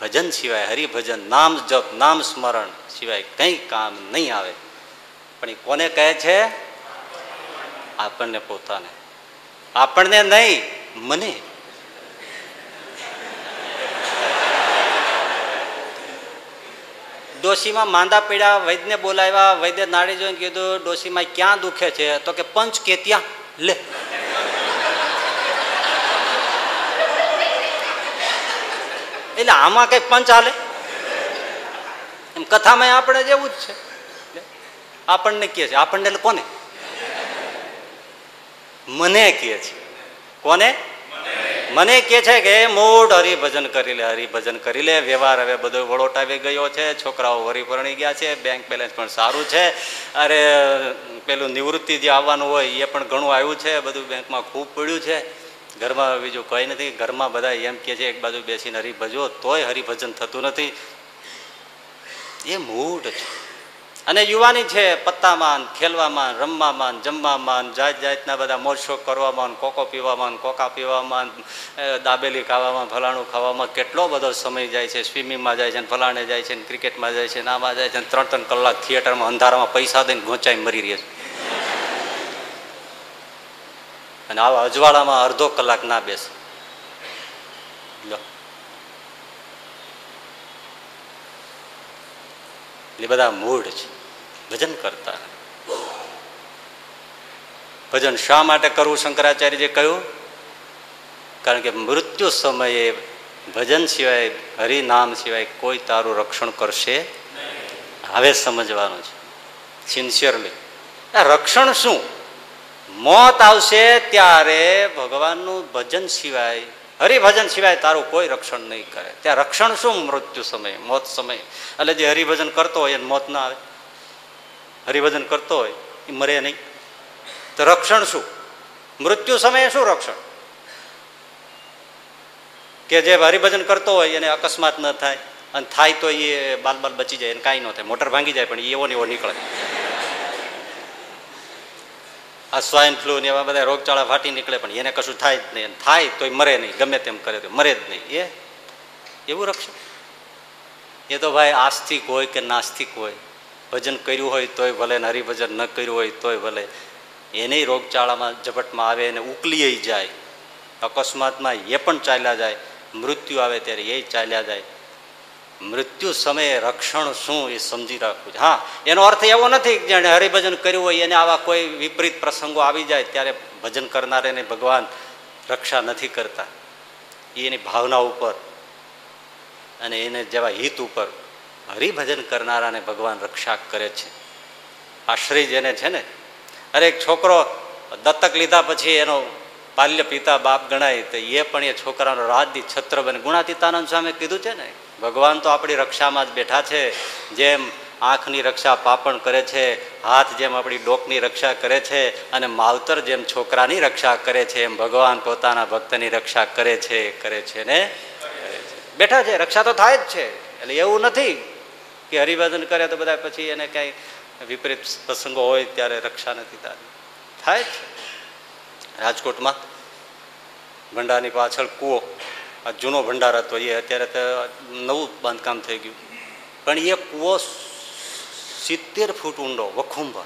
ભજન સિવાય, હરિભજન, નામ જપ, નામ સ્મરણ સિવાય કંઈ કામ નહીં આવે. પણ એ કોને કહે છે? આપણને પોતાને. આપણને નહીં, મને. ડોશીમાં માંદા પડ્યા, વૈદ્યને બોલાવ્યા, વૈદ્ય નાડી જોઈને કીધું, ડોશીમાં ક્યાં દુખે છે? તો કે, પંચ કે ત્યાં. લે. એટલે આમાં કઈ પંચ હાલે? એમ કથામાં આપણે જેવું જ છે. આપણને કહે છે. આપણને એટલે કોને? મને કહે છે. કોને? મને કે છે કે મોઢ હરિભજન કરી લે, હરિભજન કરી લે. વ્યવહાર હવે બધો વળોટાવી ગયો છે. છોકરાઓ વરી ગયા છે. બેંક બેલેન્સ પણ સારું છે. અરે, પેલું નિવૃત્તિ જે આવવાનું હોય એ પણ ઘણું આવ્યું છે. બધું બેંકમાં ખૂબ પડ્યું છે. ઘરમાં બીજું કંઈ નથી. ઘરમાં બધા એમ કે છે, એક બાજુ બેસીને હરિભજો તોય હરિભજન થતું નથી. એ મૂઢ છે. અને યુવાની છે પત્તામાં ખેલવામાં રમવામાં જમવામાં જાત જાતના બધા મોજશોખ કરવામાં કોકો પીવામાં કોકા પીવામાં દાબેલી ખાવામાં, ફલાણું ખાવામાં કેટલો બધો સમય જાય છે. સ્વિમિંગમાં જાય છે ફલાણે જાય છે ક્રિકેટમાં જાય છે નામાં જાય છે ત્રણ ત્રણ કલાક થિયેટરમાં અંધારામાં પૈસા દઈને ગોંચાઈ મરી રહ્યા છે. અને આવા અજવાળામાં અડધો કલાક ના બેસે. લો. એ બધા મૂળ છે. ભજન કરતા. ભજન શા માટે કરવું શંકરાચાર્યજીએ કહ્યું? કારણ કે મૃત્યુ સમયે ભજન સિવાય, હરિનામ સિવાય કોઈ તારું રક્ષણ કરશે હવે સમજવાનું છે. સિન્સિયરલી રક્ષણ શું? મોત આવશે ત્યારે ભગવાનનું ભજન સિવાય, હરિભજન સિવાય તારું કોઈ રક્ષણ નહીં કરે. ત્યાં રક્ષણ શું? મૃત્યુ સમયે, મોત સમયે. એટલે જે હરિભજન કરતો હોય એને મોત ના આવે. હરિભજન કરતો હોય, એ મરે નહીં. તો રક્ષણ શું? મૃત્યુ સમયે શું રક્ષણ? કે જે હરિભજન કરતો હોય, એને અકસ્માત ન થાય, અને થાય તો એ બાલ બાલ બચી જાય, એને કાંઈ ન થાય, મોટર ભાંગી જાય, પણ એવો ને એવો નીકળે. આ સ્વાઇન ફ્લુ ને એવા બધા રોગચાળા ફાટી નીકળે, પણ એને કશું થાય જ નહીં. થાય તોય મરે નહીં, ગમે તેમ કરે તો મરે જ નહીં. એ, એવું રક્ષણ? એ તો ભાઈ આસ્તિક હોય કે નાસ્તિક હોય? ભજન કર્યું હોય તોય ભલે ને હરિભજન ન કર્યું હોય તોય ભલે. એને રોગચાળામાં ઝપટમાં આવે અને ઉકલી જાય. અકસ્માતમાં એ પણ ચાલ્યા જાય. મૃત્યુ આવે ત્યારે એ ચાલ્યા જાય. મૃત્યુ સમયે રક્ષણ શું એ સમજી રાખવું હા, એનો અર્થ એવો નથી જેણે હરિભજન કર્યું હોય એને આવા કોઈ વિપરીત પ્રસંગો આવી જાય ત્યારે ભજન કરનારને ભગવાન રક્ષા નથી કરતા. એની ભાવના ઉપર અને એને જેવા હિત ઉપર હરિભજન કરનારાને ભગવાન રક્ષા કરે છે. આશ્રય જેને છે ને, અરે એક છોકરો દત્તક લીધા પછી એનો પાલ્ય પિતા બાપ ગણાય તો એ પણ એ છોકરાનો રાજદી છત્ર બને. ગુણાતીતાનંદ સામે કીધું છે ને, ભગવાન તો આપણી રક્ષામાં જ બેઠા છે, જેમ આંખની રક્ષા પાપણ કરે છે, હાથ જેમ આપણી ડોકની રક્ષા કરે છે, અને માવતર જેમ છોકરાની રક્ષા કરે છે, એમ ભગવાન પોતાના ભક્તની રક્ષા કરે છે કરે છે ને બેઠા છે, રક્ષા તો થાય જ છે, એટલે એવું નથી. કે હરિભજન કરે તો બધા પછી એને કાંઈ વિપરીત પ્રસંગો હોય ત્યારે રક્ષા નથી થતી. થાય જ. રાજકોટમાં ભંડારની પાછળ કૂવો, આ જૂનો ભંડાર હતો એ અત્યારે તો નવું બાંધકામ થઈ ગયું. પણ એ કૂવો સિત્તેર ફૂટ ઊંડો, વખુંભર.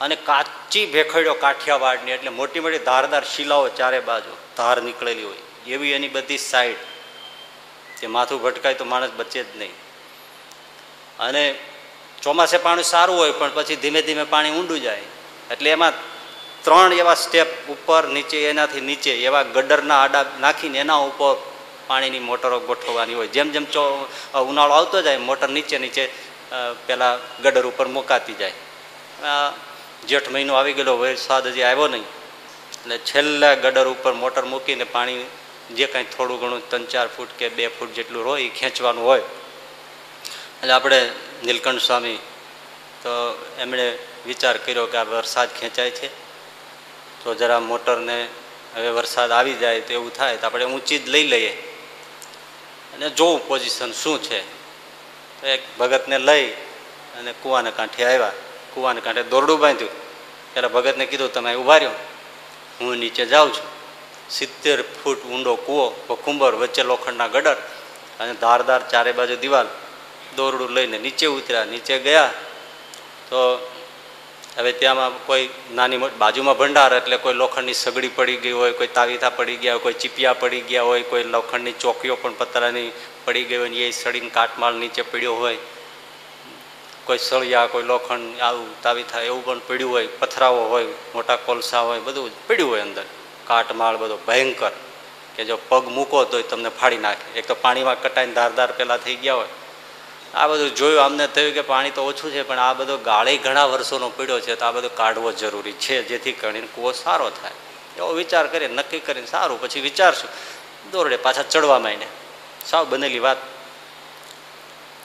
અને કાચી ભેખડ્યો કાઠિયાવાડની, એટલે મોટી મોટી ધારદાર શિલાઓ ચારે બાજુ ધાર નીકળેલી હોય. એવી એની બધી સાઈડ તે માથું ભટકાય તો માણસ બચે જ નહીં. અને ચોમાસે પાણી સારું હોય પણ પછી ધીમે ધીમે પાણી ઊંડું જાય. એટલે એમાં ત્રણ એવા સ્ટેપ ઉપર નીચે, એનાથી નીચે, એવા ગડરના આડા નાખીને એના ઉપર પાણીની મોટરો ગોઠવવાની હોય. જેમ જેમ ચો ઉનાળો આવતો જાય, મોટર નીચે નીચે પેલા ગડર ઉપર મુકાતી જાય. જેઠ મહિનો આવી ગયેલો વરસાદ હજી આવ્યો નહીં. એટલે છેલ્લા ગડર ઉપર મોટર મૂકીને પાણી જે કાંઈ થોડું ઘણું, ત્રણ ચાર ફૂટ કે બે ફૂટ જેટલું હોય, એ ખેંચવાનું હોય. એટલે આપણે નીલકંઠ સ્વામી તો એમણે વિચાર કર્યો કે આ વરસાદ ખેંચાય છે. તો જરા મોટરને હવે વરસાદ આવી જાય તો એવું થાય તો આપણે ઊંચી જ લઈ લઈએ. અને જોવું પોઝિશન શું છે. તો એક ભગતને લઈ અને કૂવાને કાંઠે આવ્યા. કૂવાને કાંઠે દોરડું બાંધ્યું. ત્યારે ભગતને કીધું, તમે ઊભા રહ્યો. હું નીચે જાઉં છું. સિત્તેર ફૂટ ઊંડો કૂવો ભકુંબર વચ્ચે લોખંડના ગડર અને ધારદાર ચારે બાજુ દિવાલ દોરડું લઈને નીચે ઉતર્યા, નીચે ગયા. તો હવે ત્યાંમાં કોઈ નાની મોટી બાજુમાં ભંડાર એટલે કોઈ લોખંડની સગડી પડી ગઈ હોય, કોઈ તાવીથા પડી ગયા હોય, કોઈ ચીપિયા પડી ગયા હોય, કોઈ લોખંડની ચોકીઓ પણ પતરાની પડી ગઈ હોય એ સડીને કાટમાળ નીચે પડ્યો હોય. કોઈ સળિયા, કોઈ લોખંડ, આવું તાવીથા એવું પણ પડ્યું હોય પથરાઓ હોય, મોટા કોલસા હોય, બધું પડ્યું હોય અંદર. કાટમાળ બધો ભયંકર. કે જો પગ મૂકો તો તમને ફાડી નાખે. એક તો પાણીમાં કટાઈને ધારદાર પહેલાં થઈ ગયા હોય. આ બધું જોયું અમને થયું કે પાણી તો ઓછું છે, પણ આ બધો ગાળે ઘણા વર્ષોનો પીડ્યો છે, તો આ બધો કાઢવો જરૂરી છે, જેથી કરીને કૂવો સારો થાય. એવો વિચાર કરીએ નક્કી કરીને સારું, પછી વિચારશું. દોરડે પાછા ચડવા માંડે. સાવ બનેલી વાત.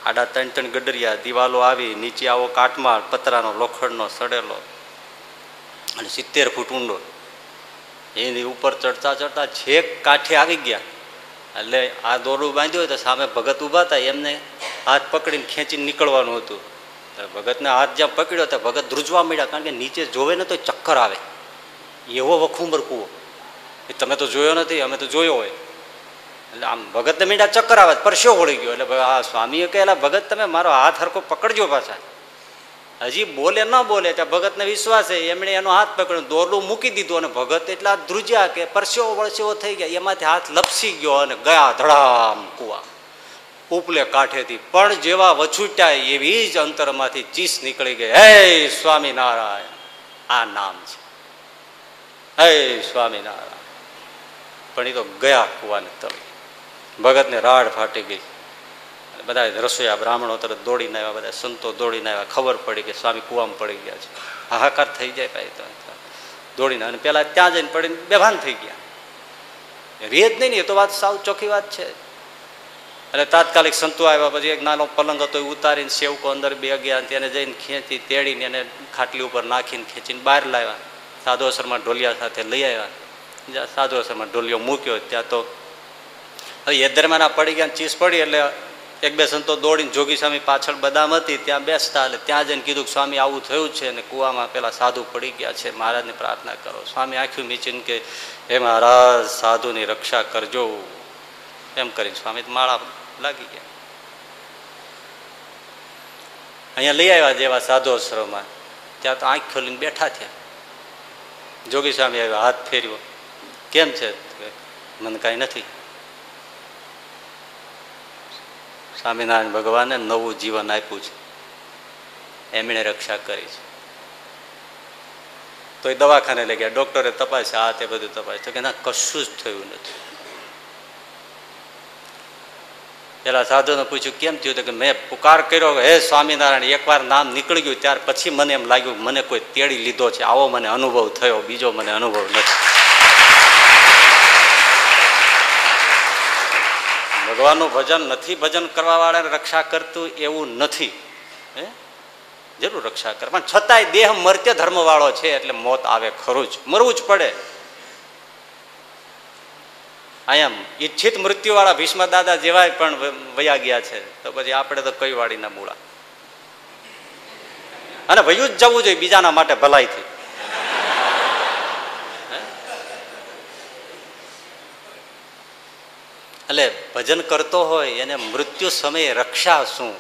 આડા ત્રણ ત્રણ ગડરિયા, દિવાલો આવી, નીચે આવો કાટમાળ, પતરાનો લોખંડનો સડેલો, અને સિત્તેર ફૂટ ઊંડો. એની ઉપર ચડતા ચડતા છેક કાંઠે આવી ગયા. એટલે આ દોરડું બાંધ્યું તો સામે ભગત ઊભા હતા, એમને હાથ પકડીને ખેંચીને નીકળવાનું હતું. ભગતને હાથ જ્યાં પકડ્યો તો ભગત ધ્રુજવા મળ્યા કારણ કે નીચે જોવે ને તો ચક્કર આવે. એવો વખુંબર કૂવો. એ તમે તો જોયો નથી, અમે તો જોયો હોય. એટલે આમ ભગતને મીંડા ચક્કર આવે, પરસ્યો વળી ગયો. એટલે આ સ્વામીએ કહેલા, ભગત, તમે મારો હાથ હરકો પકડજો પાછા. હજી બોલે ન બોલે, ત્યાં ભગતને વિશ્વાસ છે. એમણે એનો હાથ પકડ્યો, દોરડું મૂકી દીધું અને ભગત એટલા ધ્રુજ્યા કે પરસ્યો વળસેવો થઈ ગયા. એમાંથી હાથ લપસી ગયો અને ગયા ધડામ કુવા. ઉપલે કાંઠેથી પણ જેવા વછૂટ્યા એવી જ અંતરમાંથી ચીસ નીકળી ગઈ. હે સ્વામિનારાયણ, આ નામ છે. હે સ્વામિનારાયણ. પણ એ તો ગયા કુવાને તળે. ભગતને રાડ ફાટી ગઈ. બધા રસોઈયા બ્રાહ્મણો તરત દોડીને આવ્યા બધા સંતો દોડીને આવ્યા. ખબર પડી કે સ્વામી કુવામાં પડી ગયા છે. હાહાકાર થઈ જાય ભાઈ તો. દોડીને અને પેલા ત્યાં જઈને પડીને બેભાન થઈ ગયા. રેત નહીં એ તો વાત સાવ ચોખ્ખી વાત છે. એટલે તાત્કાલિક સંતો આવ્યા, પછી એક નાનો પલંગ હતો, એ ઉતારીને સેવકો અંદર બે ગયા તેને જઈને ખેંચી, તેડીને એને ખાટલી ઉપર નાખીને ખેંચીને બહાર લાવ્યા. સાધુ અસરમાં ઢોલિયા સાથે લઈ આવ્યા. જ્યાં સાધુ અસરમાં ઢોલિયો મૂક્યો. ત્યાં તો એ દરમિયાન પડી ગયા ચીસ પડી એટલે એક બે સંતો દોડીને જોગી સ્વામી પાછળ બદામ હતી, ત્યાં બેસતા એટલે ત્યાં જઈને કીધું સ્વામી, આવું થયું છે અને કુવામાં પેલા સાધુ પડી ગયા છે, મહારાજને પ્રાર્થના કરો. સ્વામી, આખ્યું મીચીને કે હે મહારાજ, સાધુની રક્ષા કરજો. એમ કરીને સ્વામી માળા લાગી ગયા. અહીંયા લઈ આવ્યા જેવા સાધુ આશ્રમમાં ત્યાં તો આંખ ખોલીને બેઠા થયા. જોગી સ્વામી આવ્યા, હાથ ફેર્યો કેમ છે? મને કાંઈ નથી. સ્વામિનારાયણ ભગવાને નવું જીવન આપ્યું છે. એમણે રક્ષા કરી છે. તો એ દવાખાને લઈ ગયા. ડોક્ટરે તપાસ્યા, આ તે બધું તપાસ. તો કે, ના, કશું જ થયું નથી. પેલા સાધુને પૂછ્યું, કેમ થયું? કે, મેં પુકાર કર્યો હે સ્વામિનારાયણ, એકવાર નામ નીકળી ગયું ત્યાર પછી મને એમ લાગ્યું મને કોઈ તેડી લીધો છે. આવો મને અનુભવ થયો, બીજો મને અનુભવ નથી. ભગવાનનું ભજન નથી, ભજન કરવા વાળાને રક્ષા કરતું એવું નથી. જરૂર રક્ષા કરે. પણ છતાંય દેહ મર્ત્ય ધર્મ વાળો છે એટલે મોત આવે ખરું જ. મરવું જ પડે. અહીંયા ઈચ્છિત મૃત્યુ વાળા ભીષ્મ દાદા જેવાય પણ વયા ગયા છે. તો પછી આપણે તો કઈ વાળીના મૂળા. અને વયું જ જવું જોઈએ, બીજાના માટે ભલાઈથી. એટલે ભજન કરતો હોય એને મૃત્યુ સમયે રક્ષા શું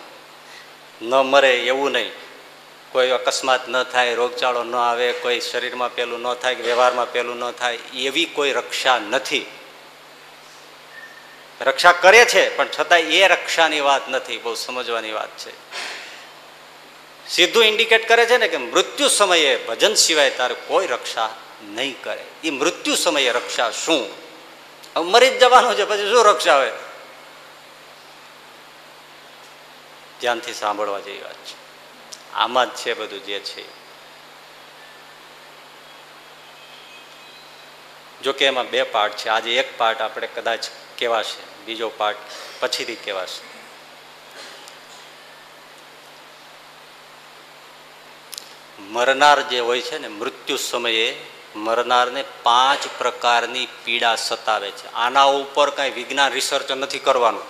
ન મરે એવું નહીં. કોઈ અકસ્માત ન થાય, રોગચાળો ન આવે, કોઈ શરીરમાં પેલું ન થાય કે વ્યવહારમાં પેલું ન થાય, એવી કોઈ રક્ષા નથી. રક્ષા કરે છે, પણ છતાં એ રક્ષાની વાત નથી. બહુ સમજવાની વાત છે. સીધું ઇન્ડિકેટ કરે છે ને કે મૃત્યુ સમયે ભજન સિવાય તારે કોઈ રક્ષા નહીં કરે. એ મૃત્યુ સમયે રક્ષા શું મરી જ જવાનું છે, પછી શું રક્ષા હોય ધ્યાનથી સાંભળવા જેવી વાત છે. આમાં જ છે બધું જે છે. જો કે એમાં બે પાર્ટ છે. આજે એક પાર્ટ આપણે કદાચ કહેવાશે, બીજો પાર્ટ પછીથી કહેવાશે. મરનાર જે હોય છે ને, મૃત્યુ સમયે મરનારને પાંચ પ્રકારની પીડા સતાવે છે. આના ઉપર કાંઈ વિજ્ઞાન રિસર્ચ નથી કરવાનું.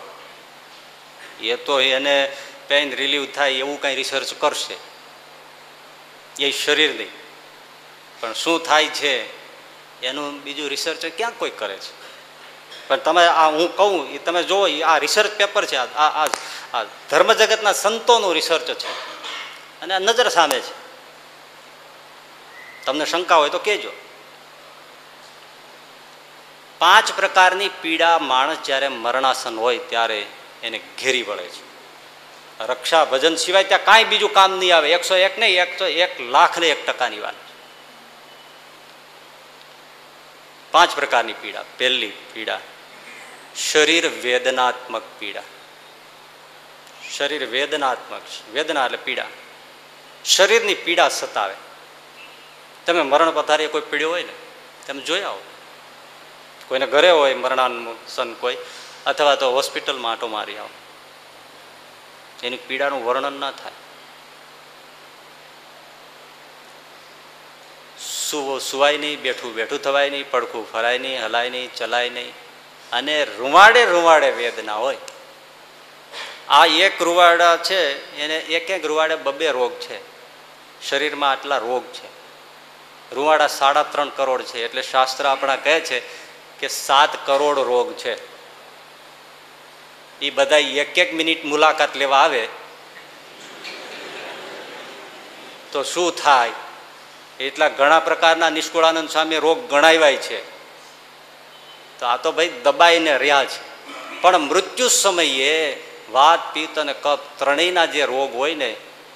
એ તો એને પેઇન રિલીવ થાય એવું કાંઈ રિસર્ચ કરશે. એ શરીરની પણ શું થાય છે એનું બીજું રિસર્ચ ક્યાં કોઈ કરે છે? પણ તમે આ હું કહું, એ તમે જુઓ આ રિસર્ચ પેપર છે, આ આ ધર્મ જગતના સંતોનું રિસર્ચ છે. અને નજર સામે છે. તમને શંકા હોય તો કહેજો. પાંચ પ્રકારની પીડા માણસ જ્યારે મરણાસન હોય ત્યારે એને ઘેરી વળે છે. રક્ષા ભજન સિવાય ત્યાં કાંઈ બીજું કામ નહીં આવે. એકસો એક નહીં, એકસો એક લાખ ને એક ટકાની વાત પાંચ પ્રકારની પીડા. પહેલી પીડા, શરીર વેદનાત્મક પીડા. શરીર વેદનાત્મક વેદના એટલે પીડા. શરીરની પીડા સતાવે. તમે મરણ પધારીએ, કોઈ પીડ્યો હોય ને, તમે જોઈ આવો. કોઈને ઘરે હોય, મરણાસન કોઈ, અથવા તો હોસ્પિટલમાં આંટો મારી આવો. એની પીડાનું વર્ણન ના થાય. સુવો, સુવાય નહીં, બેઠું બેઠું થવાય નહીં, પડખું ફરાય નહીં, હલાય નહીં, ચલાય નહીં, અને રૂવાડે રૂવાડે વેદના હોય. આ એક રૂવાડા છે, એને એક એક રૂવાડે બબે રોગ છે. શરીરમાં આટલા રોગ છે. રૂવાડા સાડા ત્રણ કરોડ છે એટલે શાસ્ત્ર આપણા કહે છે કે સાત કરોડ રોગ છે. એ બધા એક એક મિનિટ મુલાકાત લેવા આવે તો શું થાય? એટલા ઘણા પ્રકારના નિષ્કુળાનંદ સ્વામી રોગ ગણાવાય છે. તો આ તો ભાઈ દબાઈને રહ્યા છે. પણ મૃત્યુ સમયે વાત પિત્ત અને કપ ત્રણેયના જે રોગ હોય ને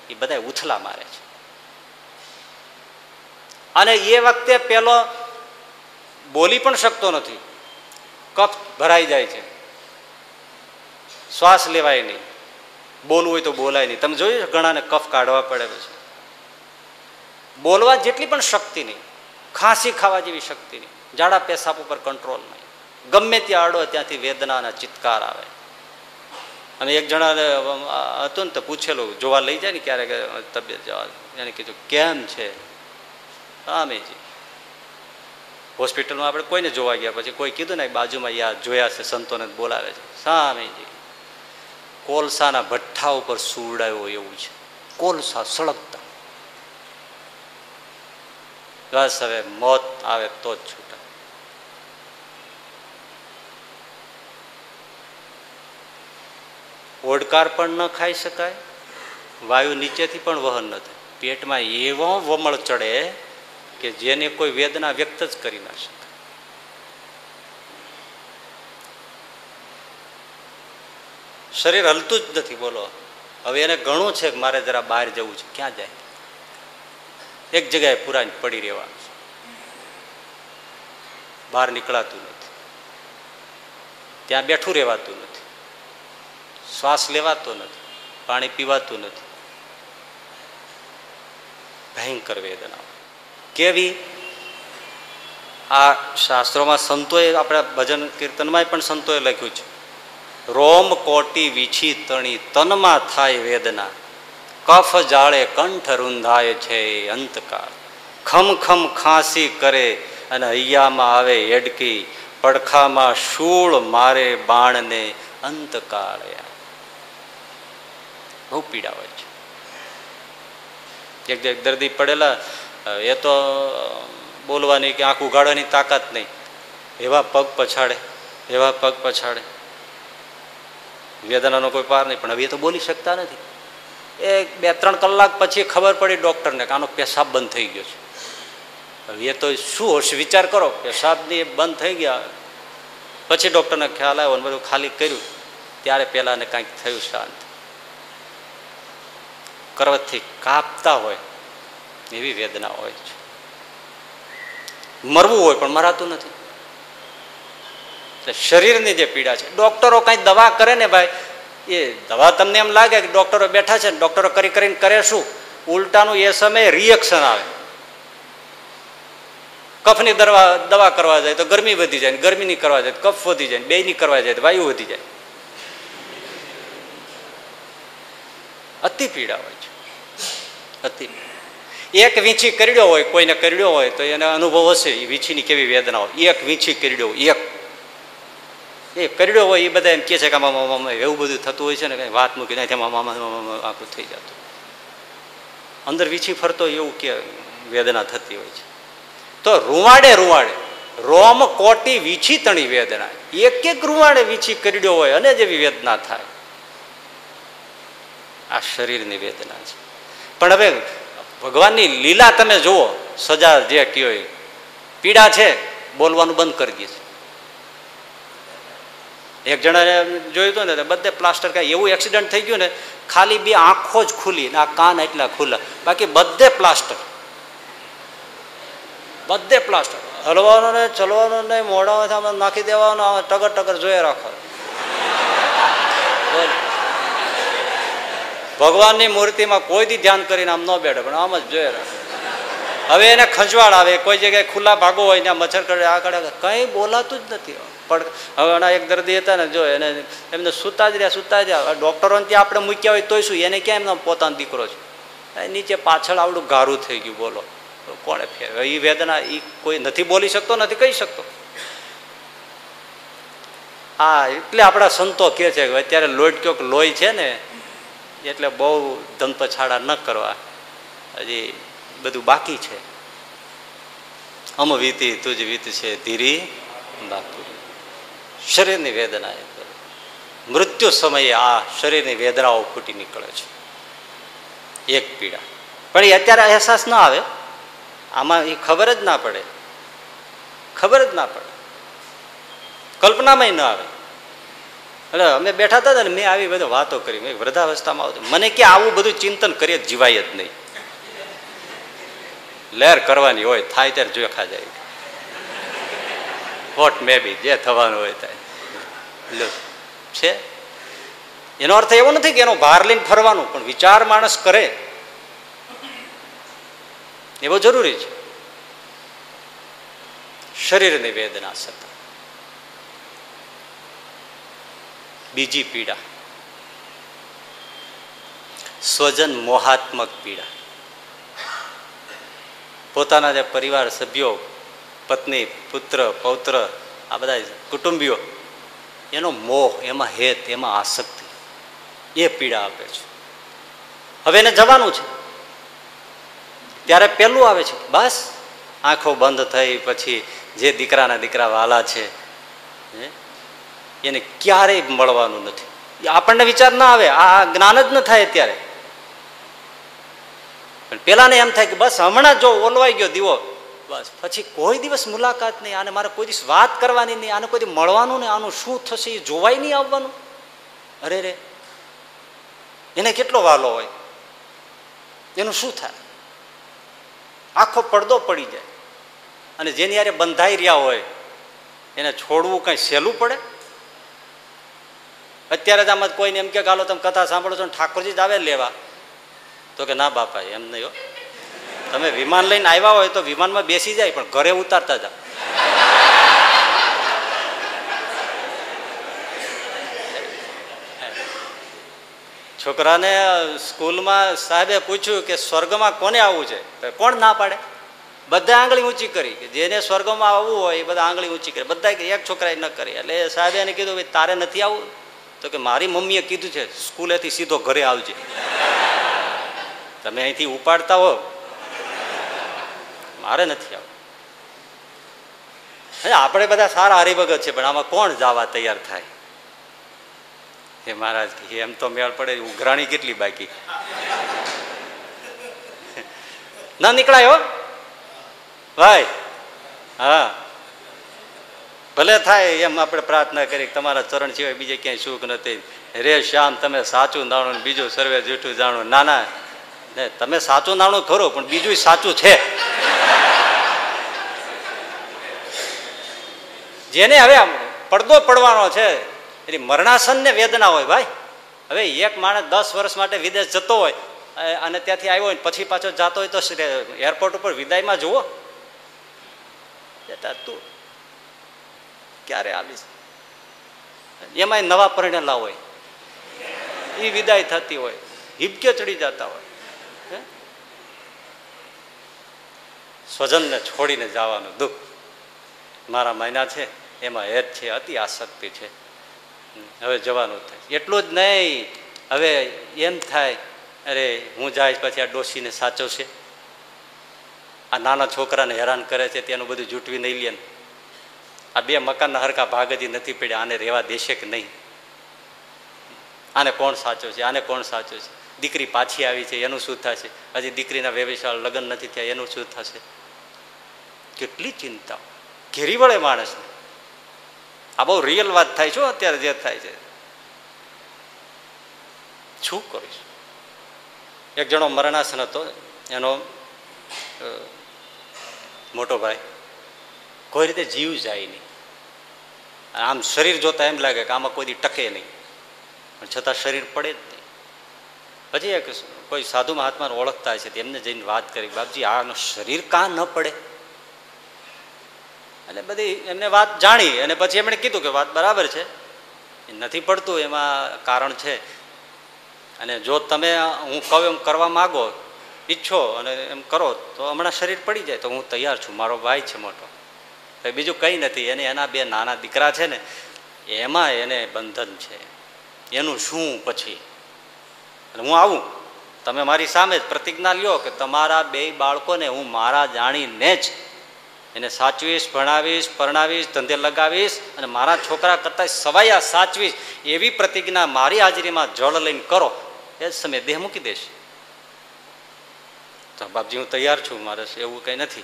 એ બધા ઉથલા મારે છે. અને એ વખતે પેલો બોલી પણ શકતો નથી. કફ ભરાઈ જાય છે. શ્વાસ લેવાય નહીં. બોલવું હોય તો બોલાય નહીં. તમે જોયું ઘણાને કફ કાઢવા પડે પછી બોલવા જેટલી પણ શક્તિ નહીં. ખાંસી ખાવા જેવી શક્તિ નહીં. જાડા પેશાબ ઉપર કંટ્રોલ નહીં. ગમે ત્યાં આડો ત્યાંથી વેદનાના ચિત્કાર આવે. અને એક જણા હતું ને તો પૂછેલું, જોવા લઈ જાય ને ક્યારેક તબિયત જવા. એને કીધું, કેમ છે? આમેજી હોસ્પિટલમાં આપણે કોઈને જોવા ગયા પછી કોઈ કીધું ને બાજુમાં યા જોયા છે, સંતોને બોલાવે છે. સામેજી કોલસાના ભઠ્ઠા ઉપર સુવડાયો એવું છે. કોલસા સળગતા. બસ હવે મોત આવે તો જ છૂટા. ઓડકાર પણ ન ખાઈ શકાય. વાયુ નીચેથી પણ વહન ન થાય. પેટમાં એવો વમળ ચડે કે જેને કોઈ વેદના વ્યક્ત જ કરી ના શકે. શરીર હલતું જ નથી, બોલો. હવે એને ઘણું છે કે મારે જરા બહાર જવું છે. ક્યાં જાય? એક જગ્યાએ પૂરા પડી રહેવાનું છે. બહાર નીકળાતું નથી. ત્યાં બેઠું રહેવાતું નથી. શ્વાસ લેવાતો નથી. પાણી પીવાતું નથી. ભયંકર વેદના કેવી? આ શાસ્ત્રોમાં સંતોએ આપણા ભજન કીર્તનમાં પણ સંતોએ લખ્યું છે. રોમ કોટી વીછી તણી તનમાં થાય વેદના. કફ જાળે કંઠ રૂંધાય છે અંતકાળ. ખમ ખમ ખાંસી કરે અને હૈયામાં આવે હેડકી પડખામાં શૂળ મારે બાણને અંતકાળ. બહુ પીડા હોય છે. એક દર્દી પડેલા એ તો બોલવાની કે આંખ ઉગાડવાની તાકાત નહીં. એવા પગ પછાડે, એવા પગ પછાડે. વેદનાનો કોઈ પાર નહીં, પણ હવે એ તો બોલી શકતા નથી. એક બે ત્રણ કલાક પછી ખબર પડી ડૉક્ટરને કે આનો પેશાબ બંધ થઈ ગયો છે. હવે એ તો શું હશે? વિચાર કરો, પેશાબની બંધ થઈ ગયા. પછી ડૉક્ટરને ખ્યાલ આવ્યો બધું ખાલી કર્યું. ત્યારે પહેલાંને કાંઈક થયું શાંત. કરવતથી કાપતા હોય. એવી વેદના હોય છે. મરવું હોય પણ મરાતું નથી. એટલે શરીરની જે પીડા છે, ડોક્ટરો કઈ દવા કરે ને ભાઈ, એ દવા તમને એમ લાગે કે ડોક્ટરો બેઠા છે ડોક્ટરો કરી કરીને કરે શું? ઉલટાનું એ સમયે રિએક્શન આવે. કફની દરવા, દવા કરવા જાય તો ગરમી વધી જાય ગરમી ની કરવા જાય કફ વધી જાય બે ની કરવા જાય તો વાયુ વધી જાય. અતિ પીડા હોય છે. અતિ એક વીંછી કરડ્યો હોય, કોઈને કરડ્યો હોય, તો એને અનુભવ હશે એ વીંછીની કેવી વેદના હોય. એક વીંછી કરડ્યો એક. એ કરડ્યો હોય એ બધા એમ કહે છે કે મામા મામા એવું બધું થતું હોય છે ને, કંઈ વાત મૂકી નાખે મામા મામા આખું થઈ જતું. અંદર વીછી ફરતો એવું કે વેદના થતી હોય છે. તો રૂવાડે રૂવાડે. રોમ કોટી વીછી તણી વેદના. એક એક રૂવાડે વીછી કરડ્યો હોય, અને જેવી વેદના થાય. આ શરીરની વેદના છે. પણ હવે ભગવાનની લીલા તમે જુઓ, સજા જે કયો પીડા છે, બોલવાનું બંધ કરી છે. એક જણાને જોયું હતું ને બધે પ્લાસ્ટર કાંઈ એવું એક્સિડન્ટ થઈ ગયું ને, ખાલી બે આંખો જ ખુલી ને આ કાન એટલા ખુલ્લા. બાકી બધે પ્લાસ્ટર. બધે પ્લાસ્ટર. હલવાનો ને ચલવાનો ને મોઢામાં નાખી દેવાનો ટગર ટગર જોયા રાખો. બોલ. ભગવાનની મૂર્તિમાં કોઈ દી ધ્યાન કરીને આમ ન બેઠે, પણ આમ જ જોઈ રાખે હવે એને ખંજવાળ આવે, કોઈ જગ્યાએ ખુલ્લા ભાગો હોય, ત્યાં મચ્છર કરે આ કડે કંઈ બોલાતું જ નથી. પણ હવે એના એક દર્દી હતા ને, જો એને એમને સૂતા જ રહ્યા, સૂતા જ ડૉક્ટરોને ત્યાં આપણે મૂક્યા હોય તોય શું, એને ક્યાં એમનો પોતાનો દીકરો છે? નીચે પાછળ આવડું ગારું થઈ ગયું, બોલો. કોણે ફેર? એ વેદના એ કોઈ નથી બોલી શકતો, નથી કહી શકતો. હા એટલે આપણા સંતો કહે છે અત્યારે લોહી ક્યોક લોહી છે ને એટલે બહુ ધમપછાડા ન કરવા. હજી બધું બાકી છે. અમ વીતી તુજ વીત છે ધીરી બાકી શરીરની વેદના એ મૃત્યુ સમયે આ શરીરની વેદનાઓ ફૂટી નીકળે છે. એક પીડા. પણ એ અત્યારે અહેસાસ ન આવે. આમાં એ ખબર જ ના પડે. ખબર જ ના પડે. કલ્પનામાં ન આવે. એટલે અમે બેઠા હતા ને મેં આવી બધી વાતો કરી. મેં વૃદ્ધાવસ્થામાં આવતું મને કે આવું બધું ચિંતન કરીએ જીવાય જ નહીં. લહેર કરવાની હોય, થાય ત્યારે જોખા જાય. વોટ મે બી, જે થવાનું હોય થાય. લો, છે? એનો અર્થ એવો નથી કે એનો ભાર લઈને ફરવાનું, પણ વિચાર માણસ કરે. એ બહુ જરૂરી છે. શરીરની વેદના સતત. બીજી પીડા. સ્વજન મોહાત્મક પીડા. પોતાના જે પરિવાર, સભ્યો, પત્ની, પુત્ર, પૌત્ર, આ બધા કુટુંબીઓ, એનો મોહ, એમાં હેત, એમાં આસક્તિ, એ પીડા આપે છે. હવે એને જવાનું છે. ત્યારે પહેલું આવે છે, બસ, આંખો બંધ થઈ, પછી જે દીકરાના દીકરા વાલા છે એને ક્યારેય મળવાનું નથી. આપણને વિચાર ના આવે, આ જ્ઞાન જ ન થાય અત્યારે. પણ પેલાને એમ થાય કે બસ હમણાં જો ઓલવાઈ ગયો દીવો, બસ પછી કોઈ દિવસ મુલાકાત નહીં, આને મારે કોઈ દિવસ વાત કરવાની નહીં, આને કોઈ મળવાનું નહીં, આનું શું થશે એ જોવાય નહીં આવવાનું. અરે રે, એને કેટલો વાલો હોય? એનું શું થાય? આખો પડદો પડી જાય. અને જેની યારે બંધાઈ રહ્યા હોય, એને છોડવું કઈ સહેલું પડે? અત્યારે જ આમાં કોઈને એમ કે હાલો તમે કથા સાંભળો છો ઠાકોરજી જ આવે લેવા. તો કે ના બાપા એમ નહીં હો. તમે વિમાન લઈને આવ્યા હોય તો વિમાનમાં બેસી જાય, પણ ઘરે ઉતારતા જા. છોકરાને સ્કૂલમાં સાહેબે પૂછ્યું કે સ્વર્ગમાં કોને આવવું છે? કોણ ના પાડે? બધા આંગળી ઊંચી કરી. જેને સ્વર્ગમાં આવવું હોય એ બધા આંગળી ઊંચી કરી. બધા એક છોકરાએ ન કરી. એટલે સાહેબે એને કીધું તારે નથી આવવું? તો કે મારી મમ્મીએ કીધું છે સ્કૂલેથી સીધો ઘરે આવજે. તમે અહીંથી ઉપાડતા હો. મારે નથી આવવું. હે, આપણે બધા સારા હરિભગત છે પણ આમાં કોણ જવા તૈયાર થાય? હે મહારાજ એમ તો મેળ પડે ઉઘરાણી કેટલી બાકી? ના નીકળાય ભાઈ હા. ભલે થાય એમ આપણે પ્રાર્થના કરી તમારા ચરણ સિવાય બીજે ક્યાંય સુખ નથી. રે શ્યામ, તમે સાચું નાણું ને બીજું સર્વે જૂઠું જાણું. ના ના. તમે સાચું નાણું ખરું, પણ બીજું સાચું છે. જેને હવે પડદો પડવાનો છે, એની મરણાસન ને વેદના હોય ભાઈ. હવે એક માણસ દસ વર્ષ માટે વિદેશ જતો હોય અને ત્યાંથી આવ્યો હોય પછી પાછો જતો હોય તો એરપોર્ટ ઉપર વિદાયમાં જુઓ. તું ક્યારે આવીશ એમાંય નવા પરિણેલા હોય એ. વિદાય થતી હોય. હિબકે ચડી જતા હોય? સ્વજનને છોડીને જવાનું દુઃખ. મારા મહિના છે, એમાં હેત છે, અતિ આસક્તિ છે. હવે જવાનું થાય. એટલું જ નહીં. હવે એમ થાય, અરે હું જાય પછી આ ડોશીને સાચવશે. આ નાના છોકરાને હેરાન કરે છે, તેનું બધું જૂટવી નહીં લે આ બે મકાનના હરકા ભાગ હજી નથી પડ્યા, આને રહેવા દેશે કે નહીં? આને કોણ સાચો છે? આને કોણ સાચો છે? દીકરી પાછી આવી છે, એનું શું થશે? હજી દીકરીના વ્યવસાય લગ્ન નથી થયા, એનું શું થશે? કેટલી ચિંતા. ઘેરી વળે માણસને. આ બહુ રિયલ વાત થાય છે અત્યારે જે થાય છે. શું કરીશ? એક જણો મરણાસન હતો, એનો મોટો ભાઈ. કોઈ રીતે જીવ જાય નહીં. આમ શરીર જોતા એમ લાગે કે આમાં કોઈ ટકે નહીં. પણ છતાં શરીર પડે જ નહીં. પછી એક કોઈ સાધુ મહાત્માને ઓળખતા છે એમને જઈને વાત કરી, બાપજી, આનું શરીર કાં ન પડે? એટલે બધી એમને વાત જાણી અને પછી એમણે કીધું કે વાત બરાબર છે. નથી પડતું, એમાં કારણ છે. અને જો તમે હું કહું એમ કરવા માગો, ઈચ્છો અને એમ કરો, તો હમણાં શરીર પડી જાય, તો હું તૈયાર છું. મારો ભાઈ છે મોટો. બીજું કંઈ નથી. એને એના બે નાના દીકરા છે ને, એમાં એને બંધન છે. એનું શું પછી? હું આવું. તમે મારી સામે જ પ્રતિજ્ઞા લ્યો કે તમારા બે બાળકોને હું મારા જાણીને જ એને સાચવીશ, ભણાવીશ, પરણાવીશ, ધંધે લગાવીશ અને મારા છોકરા કરતાં સવાયા સાચવીશ એવી પ્રતિજ્ઞા મારી હાજરીમાં જળ લઈને કરો. એ જ સમયે દેહ મૂકી દેશ. તો બાપજી, હું તૈયાર છું. મારે એવું કંઈ નથી.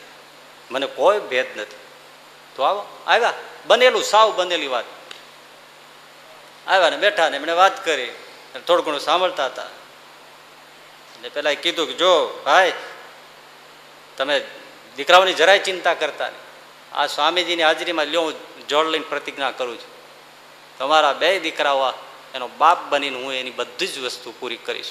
મને કોઈ ભેદ નથી. તો આવો. આવ્યા? બનેલું, સાવ બનેલી વાત. આવ્યા ને બેઠા ને એમણે વાત કરી. થોડું ઘણું સાંભળતા હતા. એટલે પેલા કીધું કે જો, ભાઈ, તમે દીકરાઓની જરાય ચિંતા કરતા નહીં. આ સ્વામીજીની હાજરીમાં લ્યો, હું જોડ લઈને પ્રતિજ્ઞા કરું છું. તમારા બે દીકરાઓ એનો બાપ બનીને હું એની બધી જ વસ્તુ પૂરી કરીશ.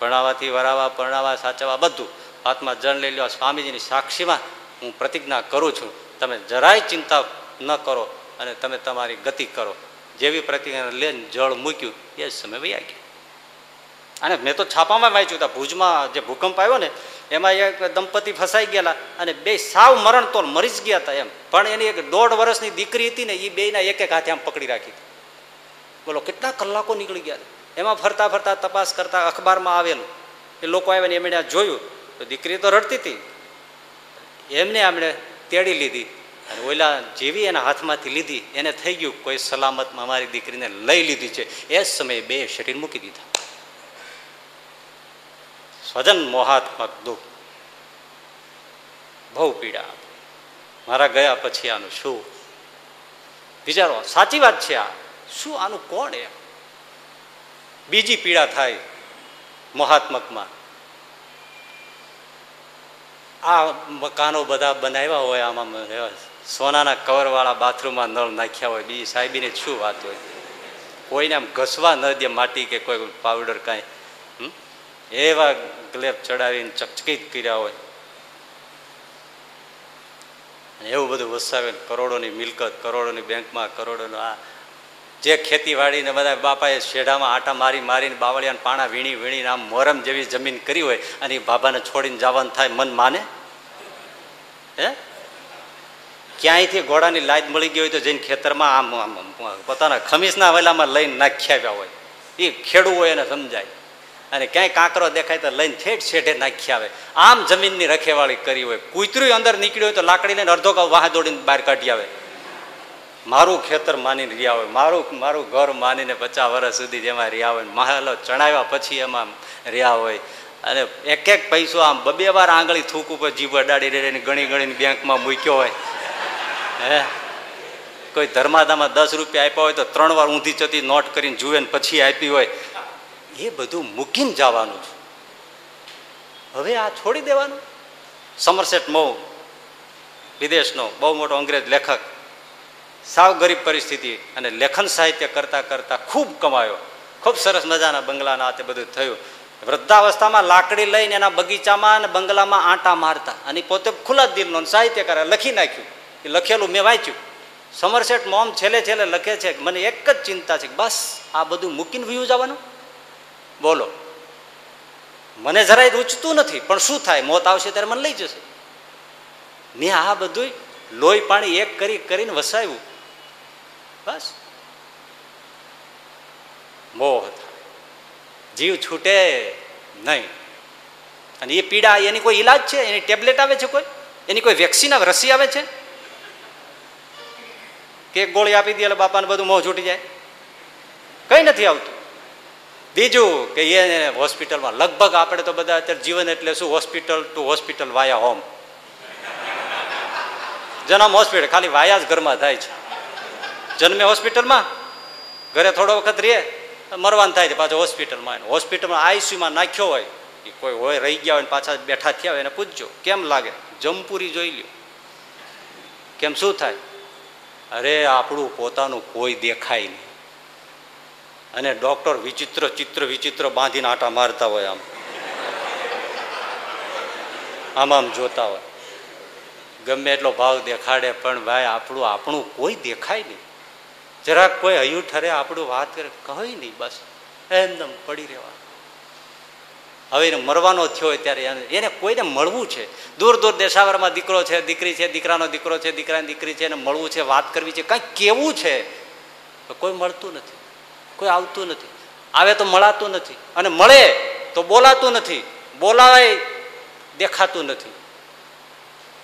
ભણાવવાથી વરાવા, પરણાવા, સાચવવા, બધું. હાથમાં જણ લઈ લ્યો સ્વામીજીની સાક્ષીમાં. હું પ્રતિજ્ઞા કરું છું, તમે જરાય ચિંતા ન કરો અને તમે તમારી ગતિ કરો. જેવી પ્રતિજ્ઞા લઈને જળ મૂક્યું, એ સમય વૈયા ગયા. અને મેં તો છાપામાં વાંચ્યું હતા ભુજમાં જે ભૂકંપ આવ્યો ને, એમાં એક દંપતી ફસાઈ ગયેલા અને બે સાવ મરણ તો મરી જ ગયા હતા એમ. પણ એની એક દોઢ વર્ષની દીકરી હતી ને એ બેના એક એક હાથે આમ પકડી રાખી. બોલો, કેટલા કલાકો નીકળી ગયા? એમાં ફરતા ફરતા તપાસ કરતા અખબારમાં આવેલું. એ લોકો આવ્યા ને એમણે જોયું. તો દીકરી તો રડતી હતી. એમને આમણે તેડી લીધી. અને ઓલા જેવી એના હાથમાંથી લીધી, એને થઈ ગયું કોઈ સલામતમાં અમારી દીકરીને લઈ લીધી છે. એ જ સમયે બે શરીર મૂકી દીધા. સ્વજન મોહાત્મક દુઃખ. બહુ પીડા. મારા ગયા પછી આનું શું? વિચારો, સાચી વાત છે આ. શું આનું કોણ એ બીજી પીડા થાય મહાત્મકમાં. આ મકાનો બધા બનાવ્યા હોય, આમાં સોનાના કવરવાળા બાથરૂમમાં નળ નાખ્યા હોય બીજી સાહેબીને શું વાત હોય? કોઈને આમ ઘસવા ન દે માટી કે કોઈ પાવડર કાંઈ એવા ગ્લેપ ચડાવીને ચકચકિત કર્યા હોય. એવું બધું વસાવે કરોડોની મિલકત, કરોડોની બેંકમાં, કરોડોનો આ જે ખેતીવાડીને બધા બાપાએ શેઢામાં આટા મારી મારીને બાવળિયાને પાણા વીણી વીણીને આમ મોરમ જેવી જમીન કરી હોય અને એ બાબાને છોડીને જવાનું થાય મન માને? હે? ક્યાંયથી ઘોડાની લાજ મળી ગઈ હોય તો જઈને ખેતરમાં આમ આમ પોતાના ખમીસના વેલામાં લઈને નાખી આવ્યા હોય. એ ખેડવું હોય એને સમજાય. અને ક્યાંય કાંકરો દેખાય તો લઈને ઠેઠ છેઠે નાખી આવે. આમ જમીનની રખેવાળી કરી હોય. કૂતરું અંદર નીકળ્યું હોય તો લાકડી લઈને અડધો કાવ વાહ દોડીને બહાર કાઢી આવે. મારું ખેતર માનીને રહ્યા હોય, મારું મારું ઘર માનીને પચાસ વર્ષ સુધી જેમાં રહ્યા હોય, મહાલો ચણાવ્યા પછી એમાં રહ્યા હોય. અને એક એક પૈસો આમ બબે વાર આંગળી થૂક ઉપર જીભ અડાડી રહીને ગણી ગણીને બેંકમાં મૂક્યો હોય. હે? કોઈ ધર્માદામાં દસ રૂપિયા આપ્યા હોય તો ત્રણ વાર ઊંધી ચતી નોટ કરીને જુએ ને પછી આપી હોય. એ બધું મૂકીને જવાનું છે. હવે આ છોડી દેવાનું. સમરસેટ મો વિદેશનો, બહુ મોટો અંગ્રેજ લેખક. સાવ ગરીબ પરિસ્થિતિ અને લેખન સાહિત્ય કરતાં કરતાં ખૂબ કમાયો. ખૂબ સરસ મજાના બંગલાના તે બધું થયું. વૃદ્ધાવસ્થામાં લાકડી લઈને એના બગીચામાં અને બંગલામાં આંટા મારતા. અને પોતે ખુલ્લા દિલનો સાહિત્યકાર લખી નાખ્યું. એ લખેલું મેં વાંચ્યું. સમરસેટ મોમ છેલ્લે છેલ્લે લખે છે મને એક જ ચિંતા છે બસ આ બધું મૂકીને વ્યૂ જવાનું? બોલો. મને જરાય રૂચતું નથી, પણ શું થાય? મોત આવશે ત્યારે મને લઈ જશે. મેં આ બધું લોહી પાણી એક કરી કરીને વસાવ્યું. બસ. મોહ જીવ છૂટે નહીં. અને એ પીડા, એની કોઈ ઈલાજ છે? એની ટેબ્લેટ આવે છે કોઈ? એની કોઈ વેક્સિન રસી આવે છે? કે ગોળી આપી દે એટલે બાપાને બધું મોં છૂટી જાય? કંઈ નથી આવતું. બીજું કે એ હોસ્પિટલમાં લગભગ આપણે તો બધા અત્યારે જીવન એટલે શું? Hospital to hospital via home. જન્મ હોસ્પિટલ, ખાલી વાયા જ ઘરમાં થાય છે. જન્મે હોસ્પિટલમાં? ઘરે થોડો વખત રહે, મરવાનું થાય છે પાછો હોસ્પિટલમાં હોસ્પિટલમાં આઈસીયુમાં નાખ્યો હોય, એ કોઈ હોય, રહી ગયા હોય પાછા બેઠા થયા હોય એને પૂછજો, કેમ લાગે? જમપુરી જોઈ લ્યો. કેમ શું થાય? અરે, આપણું પોતાનું કોઈ દેખાય નહીં. અને ડોક્ટર વિચિત્ર ચિત્ર વિચિત્ર બાંધીને આટા મારતા હોય આમ. આમ આમ જોતા હોય. ગમે એટલો ભાવ દેખાડે, પણ ભાઈ, આપણું આપણું કોઈ દેખાય નહીં. જરાક કોઈ હયું ઠરે આપણું વાત કરે કહી નહીં, બસ. એમદમ પડી રહેવા હવે એને મરવાનો થયો હોય ત્યારે એને કોઈને મળવું છે. દૂર દૂર દેશાવરમાં દીકરો છે, દીકરી છે, દીકરાનો દીકરો છે, દીકરાની દીકરી છે, એને મળવું છે, વાત કરવી છે કંઈક કેવું છે? કોઈ મળતું નથી. કોઈ આવતું નથી. આવે તો મળાતું નથી. અને મળે તો બોલાતું નથી. બોલાય દેખાતું નથી.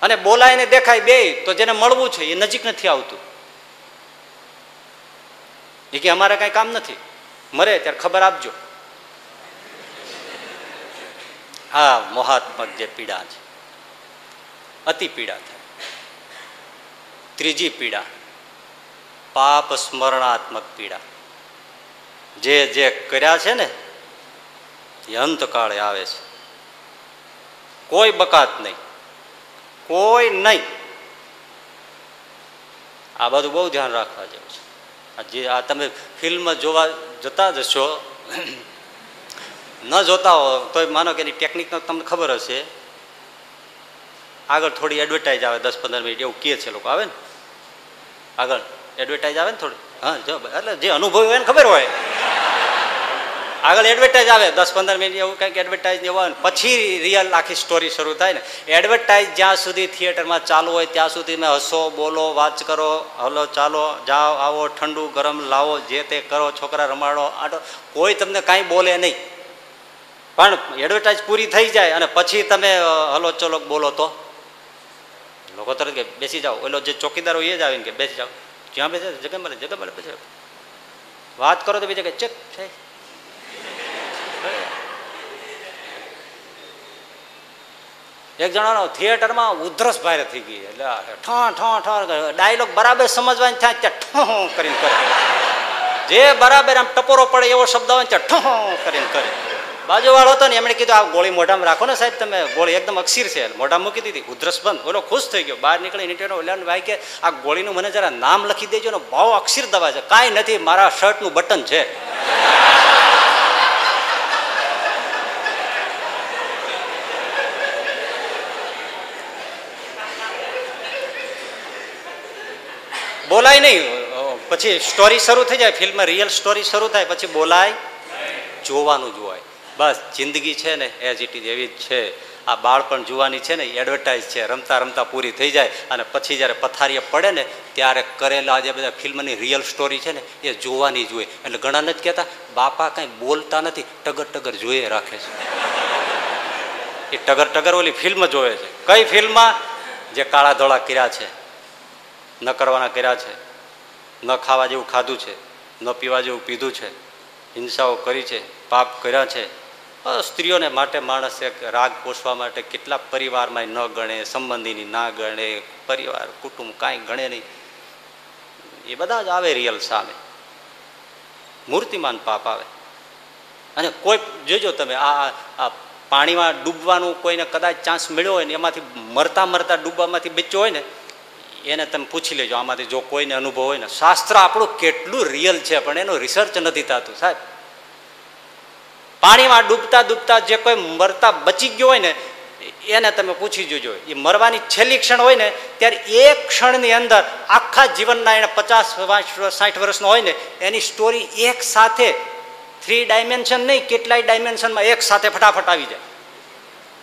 અને બોલાય ને દેખાય બે તો જેને મળવું છે એ નજીક નથી આવતું. એ કે અમારે કઈ કામ નથી. મરે ત્યારે ખબર આપજો. આ મોહાત્મક જે પીડા છે. અતિ પીડા થાય. ત્રીજી પીડા, પાપ સ્મરણાત્મક પીડા. જે જે કર્યા છે ને, એ અંતકાળે આવે છે. કોઈ બકાત નહીં. કોઈ નહીં. આ બધું બહુ ધ્યાન રાખવા જેવું છે. જે આ તમે ફિલ્મ જોવા જતા જશો ન જોતા હો તો માનો કે એની ટેકનિકનો તમને ખબર હશે. આગળ થોડી એડવર્ટાઇઝ આવે, દસ પંદર મિનિટ, એવું કહે છે લોકો, આવે ને? આગળ એડવર્ટાઇઝ આવે ને થોડી? હા, જો, એટલે જે અનુભવ હોય ને ખબર હોય. આગળ એડવર્ટાઇઝ આવે, દસ પંદર મિનિટ એવું કંઈક એડવર્ટાઇઝ એવું આવે પછી રિયલ આખી સ્ટોરી શરૂ થાય ને. એડવર્ટાઇઝ જ્યાં સુધી થિયેટરમાં ચાલુ હોય ત્યાં સુધી મેં હસો, બોલો વાત કરો, હલો, ચાલો, જાઓ, આવો, ઠંડુ, ગરમ, લાવો, જે તે કરો, છોકરા રમાડો, આટો. કોઈ તમને કાંઈ બોલે નહીં. પણ એડવર્ટાઇઝ પૂરી થઈ જાય અને પછી તમે હલો, ચલો, બોલો તો. લોકો તરત કે, બેસી જાઓ. ઓલો જે ચોકીદાર હોય એ જ આવીને કે, બેસી જાઓ. જ્યાં બેસે જગ્યા મળે જગ્યા મળે પછી વાત કરો તો બીજા કે, ચેક છે એક જણાનો થિયેટરમાં ઉધરસ ભારે થઈ ગઈ એટલે ઠ ઠ ઠ ડાયલોગ બરાબર સમજવાની થાય ત્યાં ઠ કરીને કરે. જે બરાબર આમ ટપોરો પડે એવો શબ્દ આવે ત્યાં ઠ કરીને કરે. બાજુવાળો હતો ને એમણે કીધું, આ ગોળી મોઢામાં રાખો ને સાહેબ, તમે ગોળી એકદમ અક્ષીર છે. મોઢામાં મૂકી દીધી. ઉધરસ બંધ. બોલો, ખુશ થઈ ગયો. બહાર નીકળી નીટેનો ઓલાને ભાઈ કે, આ ગોળીનું મને જરા નામ લખી દેજો ને બહુ અક્ષીર દવા છે. કાંઈ નથી, મારા શર્ટનું બટન છે. બોલાય નહીં. પછી સ્ટોરી શરૂ થઈ જાય ફિલ્મ રિયલ સ્ટોરી શરૂ થાય, પછી બોલાય, જોવાનું જોવાય બસ, જિંદગી છે ને એઝ ઇટ ઇઝ એવી જ છે. આ બાળપણ જોવાની છે ને એડવર્ટાઇઝ છે, રમતા રમતા પૂરી થઈ જાય, અને પછી જ્યારે પથારીએ પડે ને, ત્યારે કરેલા જે બધા ફિલ્મની રિયલ સ્ટોરી છે ને, એ જોવાની જોઈએ એટલે ઘણા નથી કહેતા, બાપા કાંઈ બોલતા નથી, ટગર ટગર જોઈએ રાખે છે. એ ટગર ટગર ઓલી ફિલ્મ જોવે છે. કઈ ફિલ્મમાં જે કાળા ધોળા કર્યા છે. ન કરવાના કર્યા છે. ન ખાવા જેવું ખાધું છે. ન પીવા જેવું પીધું છે. હિંસાઓ કરી છે, પાપ કર્યા છે. સ્ત્રીઓને માટે માણસ એક રાગ પોષવા માટે કેટલા પરિવારમાં ન ગણે, સંબંધીની ના ગણે, પરિવાર, કુટુંબ કાંઈ ગણે નહીં. એ બધા જ આવે રિયલ સામે. મૂર્તિમાન પાપ આવે. અને કોઈ, જોજો તમે, આ આ પાણીમાં ડૂબવાનું કોઈને કદાચ ચાન્સ મળ્યો હોય ને, એમાંથી મરતા મરતા ડૂબવામાંથી બચ્યો હોય ને એને તમે પૂછી લેજો, આમાંથી જો કોઈને અનુભવ હોય ને, શાસ્ત્ર આપણું કેટલું રિયલ છે, પણ એનું રિસર્ચ નથી થતું, સાહેબ. પાણીમાં ડૂબતા ડૂબતા જે કોઈ મરતા બચી ગયો હોય ને, એને તમે પૂછી જોજો. એ મરવાની છેલ્લી ક્ષણ હોય ને, ત્યારે એક ક્ષણની અંદર આખા જીવનના એને પચાસ સાઠ વર્ષનો હોય ને, એની સ્ટોરી એક સાથે થ્રી ડાયમેન્શન નહીં, કેટલાય ડાયમેન્શનમાં એક સાથે ફટાફટ આવી જાય.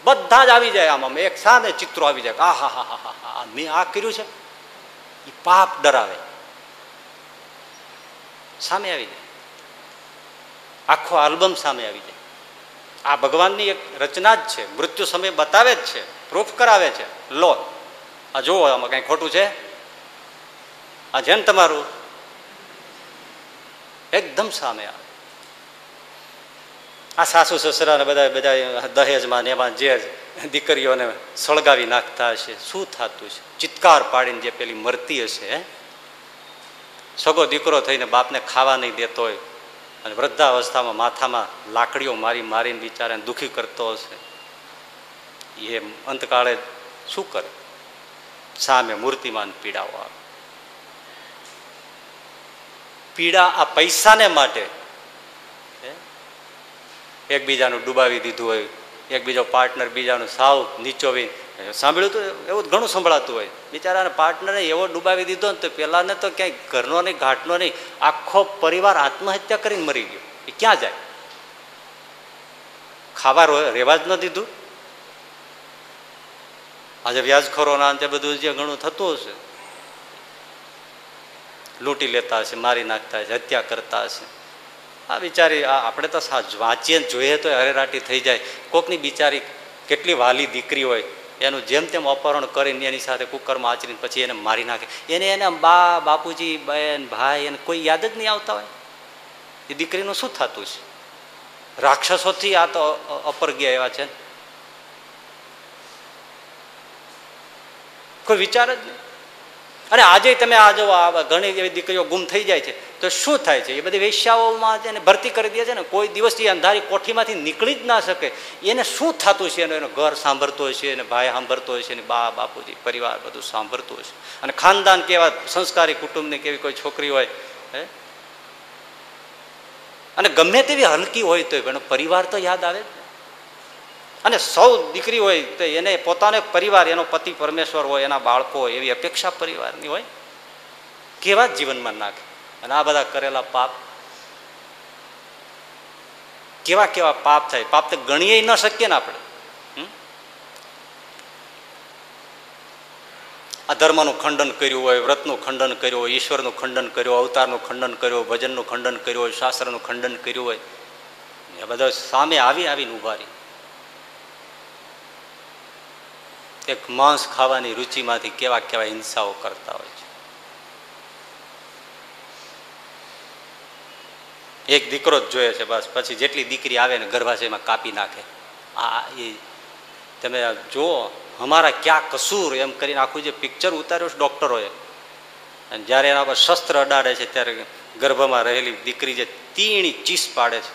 બધા જ આવી જાય આમાં, એક સાથે ચિત્રો આવી જાય. આ હા હા હા હા, મેં આ કર્યું છે. એ પાપ ડરાવે. સામે આવી જાય. આખો આલ્બમ સામે આવી જાય. આ ભગવાનની એક રચના જ છે. મૃત્યુ સમય બતાવે જ છે. પ્રૂફ કરાવે છે. લો, આ જુઓ, આમાં કઈ ખોટું છે? આ જેમ તમારું. એકદમ સામે આવે. આ સાસુ સસરાને બધા બધા દહેજમાં ને એમાં જે દીકરીઓને સળગાવી નાખતા હશે. શું થતું છે? ચિત્કાર પાડીને જે પેલી મરતી હશે સગો દીકરો થઈને બાપને ખાવા નહીં દેતો હોય અને વૃદ્ધાવસ્થામાં માથામાં લાકડીઓ મારી મારીને બિચારાને દુઃખી કરતો હશે. એ અંતકાળે શું કરે? સામે મૂર્તિમાન પીડાઓ આવે. પીડા આ પૈસાને માટે એકબીજાનું ડૂબાવી દીધું હોય, એકબીજો પાર્ટનર બીજાનું સાવ નીચોવી સાંભળ્યું તો એવું ઘણું સંભળાતું હોય. બિચારાને પાર્ટનરે એવો ડૂબાવી દીધો ને તો પહેલાંને તો ક્યાંય ઘરનો નહીં, ઘાટનો નહીં, આખો પરિવાર આત્મહત્યા કરીને મરી ગયો. એ ક્યાં જાય? ખાવા રહેવા જ ન દીધું? આજે વ્યાજખોરોના અંતે બધું જે ઘણું થતું હશે. લૂંટી લેતા હશે, મારી નાખતા હશે, હત્યા કરતા હશે. આ બિચારી આપણે તો વાંચીએ જોઈએ તો હરેરાટી થઈ જાય. કોકની બિચારી કેટલી વાલી દીકરી હોય, એનું જેમ તેમ અપહરણ કરીને એની સાથે કુકરમાં આચરીને પછી એને મારી નાખે. એને એને બા, બાપુજી બેન ભાઈ એને કોઈ યાદ જ નહીં આવતા હોય. એ દીકરીનું શું થતું છે? રાક્ષસોથી આ તો અપર ગયા એવા છે કોઈ વિચાર જ નહીં. અને આજે તમે આ જો ઘણી એવી દીકરીઓ ગુમ થઈ જાય છે, તો શું થાય છે? એ બધી વેશ્યાઓમાં છે ને ભરતી કરી દે છે ને, કોઈ દિવસથી અંધારી કોઠીમાંથી નીકળી જ ના શકે. એને શું થતું છે? એનું ઘર સાંભળતો હશે એને ભાઈ સાંભળતો હશે ને બા, બાપુજી, પરિવાર બધું સાંભળતું હશે. અને ખાનદાન કેવા સંસ્કારી કુટુંબની કેવી કોઈ છોકરી હોય, હે? અને ગમે તેવી હલકી હોય તો પણ પરિવાર તો યાદ આવે જ અને સૌ દીકરી હોય તો એને પોતાને પરિવાર, એનો પતિ પરમેશ્વર હોય, એના બાળકો હોય, એવી અપેક્ષા પરિવારની હોય, કેવા જીવનમાં નાખે? અને આ બધા કરેલા પાપ કેવા કેવા પાપ થાય? પાપ તો ગણીએ ન શકીએ ને આપણે. આ ધર્મનું ખંડન કર્યું હોય, વ્રતનું ખંડન કર્યું હોય, ઈશ્વરનું ખંડન કર્યું અવતારનું ખંડન કર્યું ભજનનું ખંડન કર્યું હોય, શાસ્ત્રનું ખંડન કર્યું હોય, એ બધા સામે આવી આવીને ઊભા રહી. એક માંસ ખાવાની રુચિમાંથી કેવા કેવા હિંસાઓ કરતા હોય છે. એક દીકરો જ જોઈએ છે બસ, પછી જેટલી દીકરી આવે ને ગર્ભાશયમાં કાપી નાખે. આ, એ, તમે જુઓ, અમારા ક્યાં કસૂર એમ કરીને આખું જે પિક્ચર ઉતાર્યું છે ડૉક્ટરોએ અને જ્યારે એના પર શસ્ત્ર અડાડે છે, ત્યારે ગર્ભમાં રહેલી દીકરી જે તીણી ચીસ પાડે છે,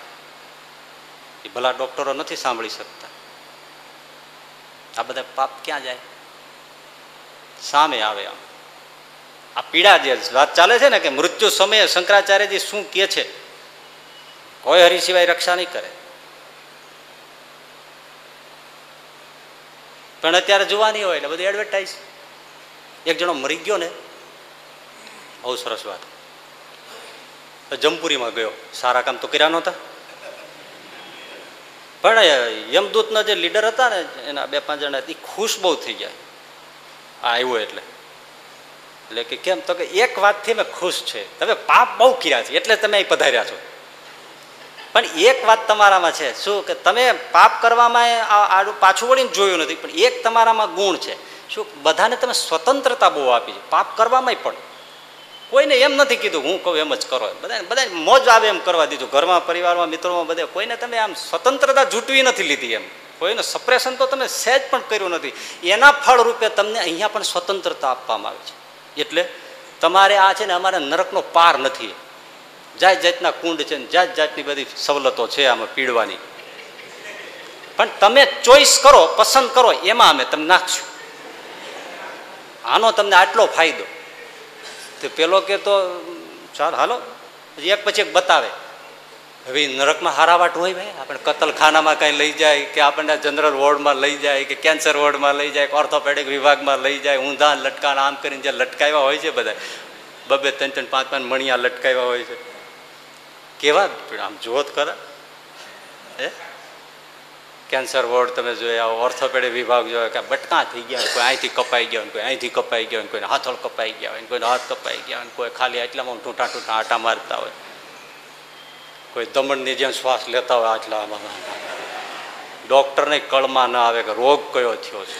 એ ભલા ડૉક્ટરો નથી સાંભળી શકતા. આ બધા પાપ ક્યાં જાય? સામે આવે આમ. આ પીડા જે વાત ચાલે છે ને કે મૃત્યુ સમયે શંકરાચાર્યજી શું કહે છે? કોઈ હરિ સિવાય રક્ષા નહીં કરે. પણ અત્યારે જોવાની હોય એટલે બધું એડવર્ટાઈઝ એક જણો મરી ગયો ને, બહુ સરસ વાત. જમપુરીમાં ગયો. સારા કામ તો કર્યા નહોતા. પણ યમદૂતના જે લીડર હતા ને, એના બે પાંચ જણા એ ખુશ બહુ થઈ ગયા. આ આવ્યો એટલે. એટલે કે કેમ? તો કે એક વાતથી મેં ખુશ છે. તમે પાપ બહુ કર્યા છે, એટલે તમે અહીં પધાર્યા છો. પણ એક વાત તમારામાં છે. શું કે તમે પાપ કરવામાં આડું પાછું વળીને જોયું નથી, પણ એક તમારામાં ગુણ છે. શું બધાને તમે સ્વતંત્રતા બહુ આપી છે? પાપ કરવામાં પણ. કોઈને એમ નથી કીધું, હું કહું એમ જ કરો. બધા બધા મોજ આવે એમ કરવા દીધું. ઘરમાં, પરિવારમાં, મિત્રોમાં બધે. કોઈને તમે આમ સ્વતંત્રતા જૂટવી નથી લીધી એમ. કોઈનું સપ્રેશન તો તમે સહેજ પણ કર્યું નથી. એના ફળ રૂપે તમને અહીંયા પણ સ્વતંત્રતા આપવામાં આવે છે. એટલે તમારે આ છે ને અમારે નરકનો પાર નથી. જાત જાતના કુંડ છે ને જાત જાતની બધી સવલતો છે આમાં પીડવાની. પણ તમે ચોઈસ કરો, પસંદ કરો, એમાં અમે તમને નાખશું. આનો તમને આટલો ફાયદો. તો પેલો કે તો, ચાલ, હાલો. એક પછી એક બતાવે. હવે નરકમાં હારાવાટ હોય ભાઈ, આપણે કતલખાનામાં કંઈ લઈ જાય કે આપણને જનરલ વોર્ડમાં લઈ જાય કે કેન્સર વોર્ડમાં લઈ જાય ઓર્થોપેડિક વિભાગમાં લઈ જાય, ઊંધા લટકાણ આમ કરીને જે લટકાવ્યા હોય છે બધા. બબે ત્રણ ત્રણ પાંચ પાંચ મણિયા લટકાવ્યા હોય છે. કેવા? આમ જોત ખરા. હે? કેન્સર વોર્ડ તમે જોયા ઓર્થોપેડિક વિભાગ જોયો કે બટકા થઈ ગયા કોઈ અહીંથી કપાઈ ગયા કોઈ અહીંથી કપાઈ ગયા કોઈને હાથળ કપાઈ ગયા હોય, કોઈને હાથ કપાઈ ગયા હોય, કોઈ ખાલી એટલામાં ટૂંટા ટૂંટા આટા મારતા હોય. કોઈ દમણની જેમ શ્વાસ લેતા હોય આટલામાં ડૉક્ટરને કળમાં ના આવે કે રોગ કયો થયો છે.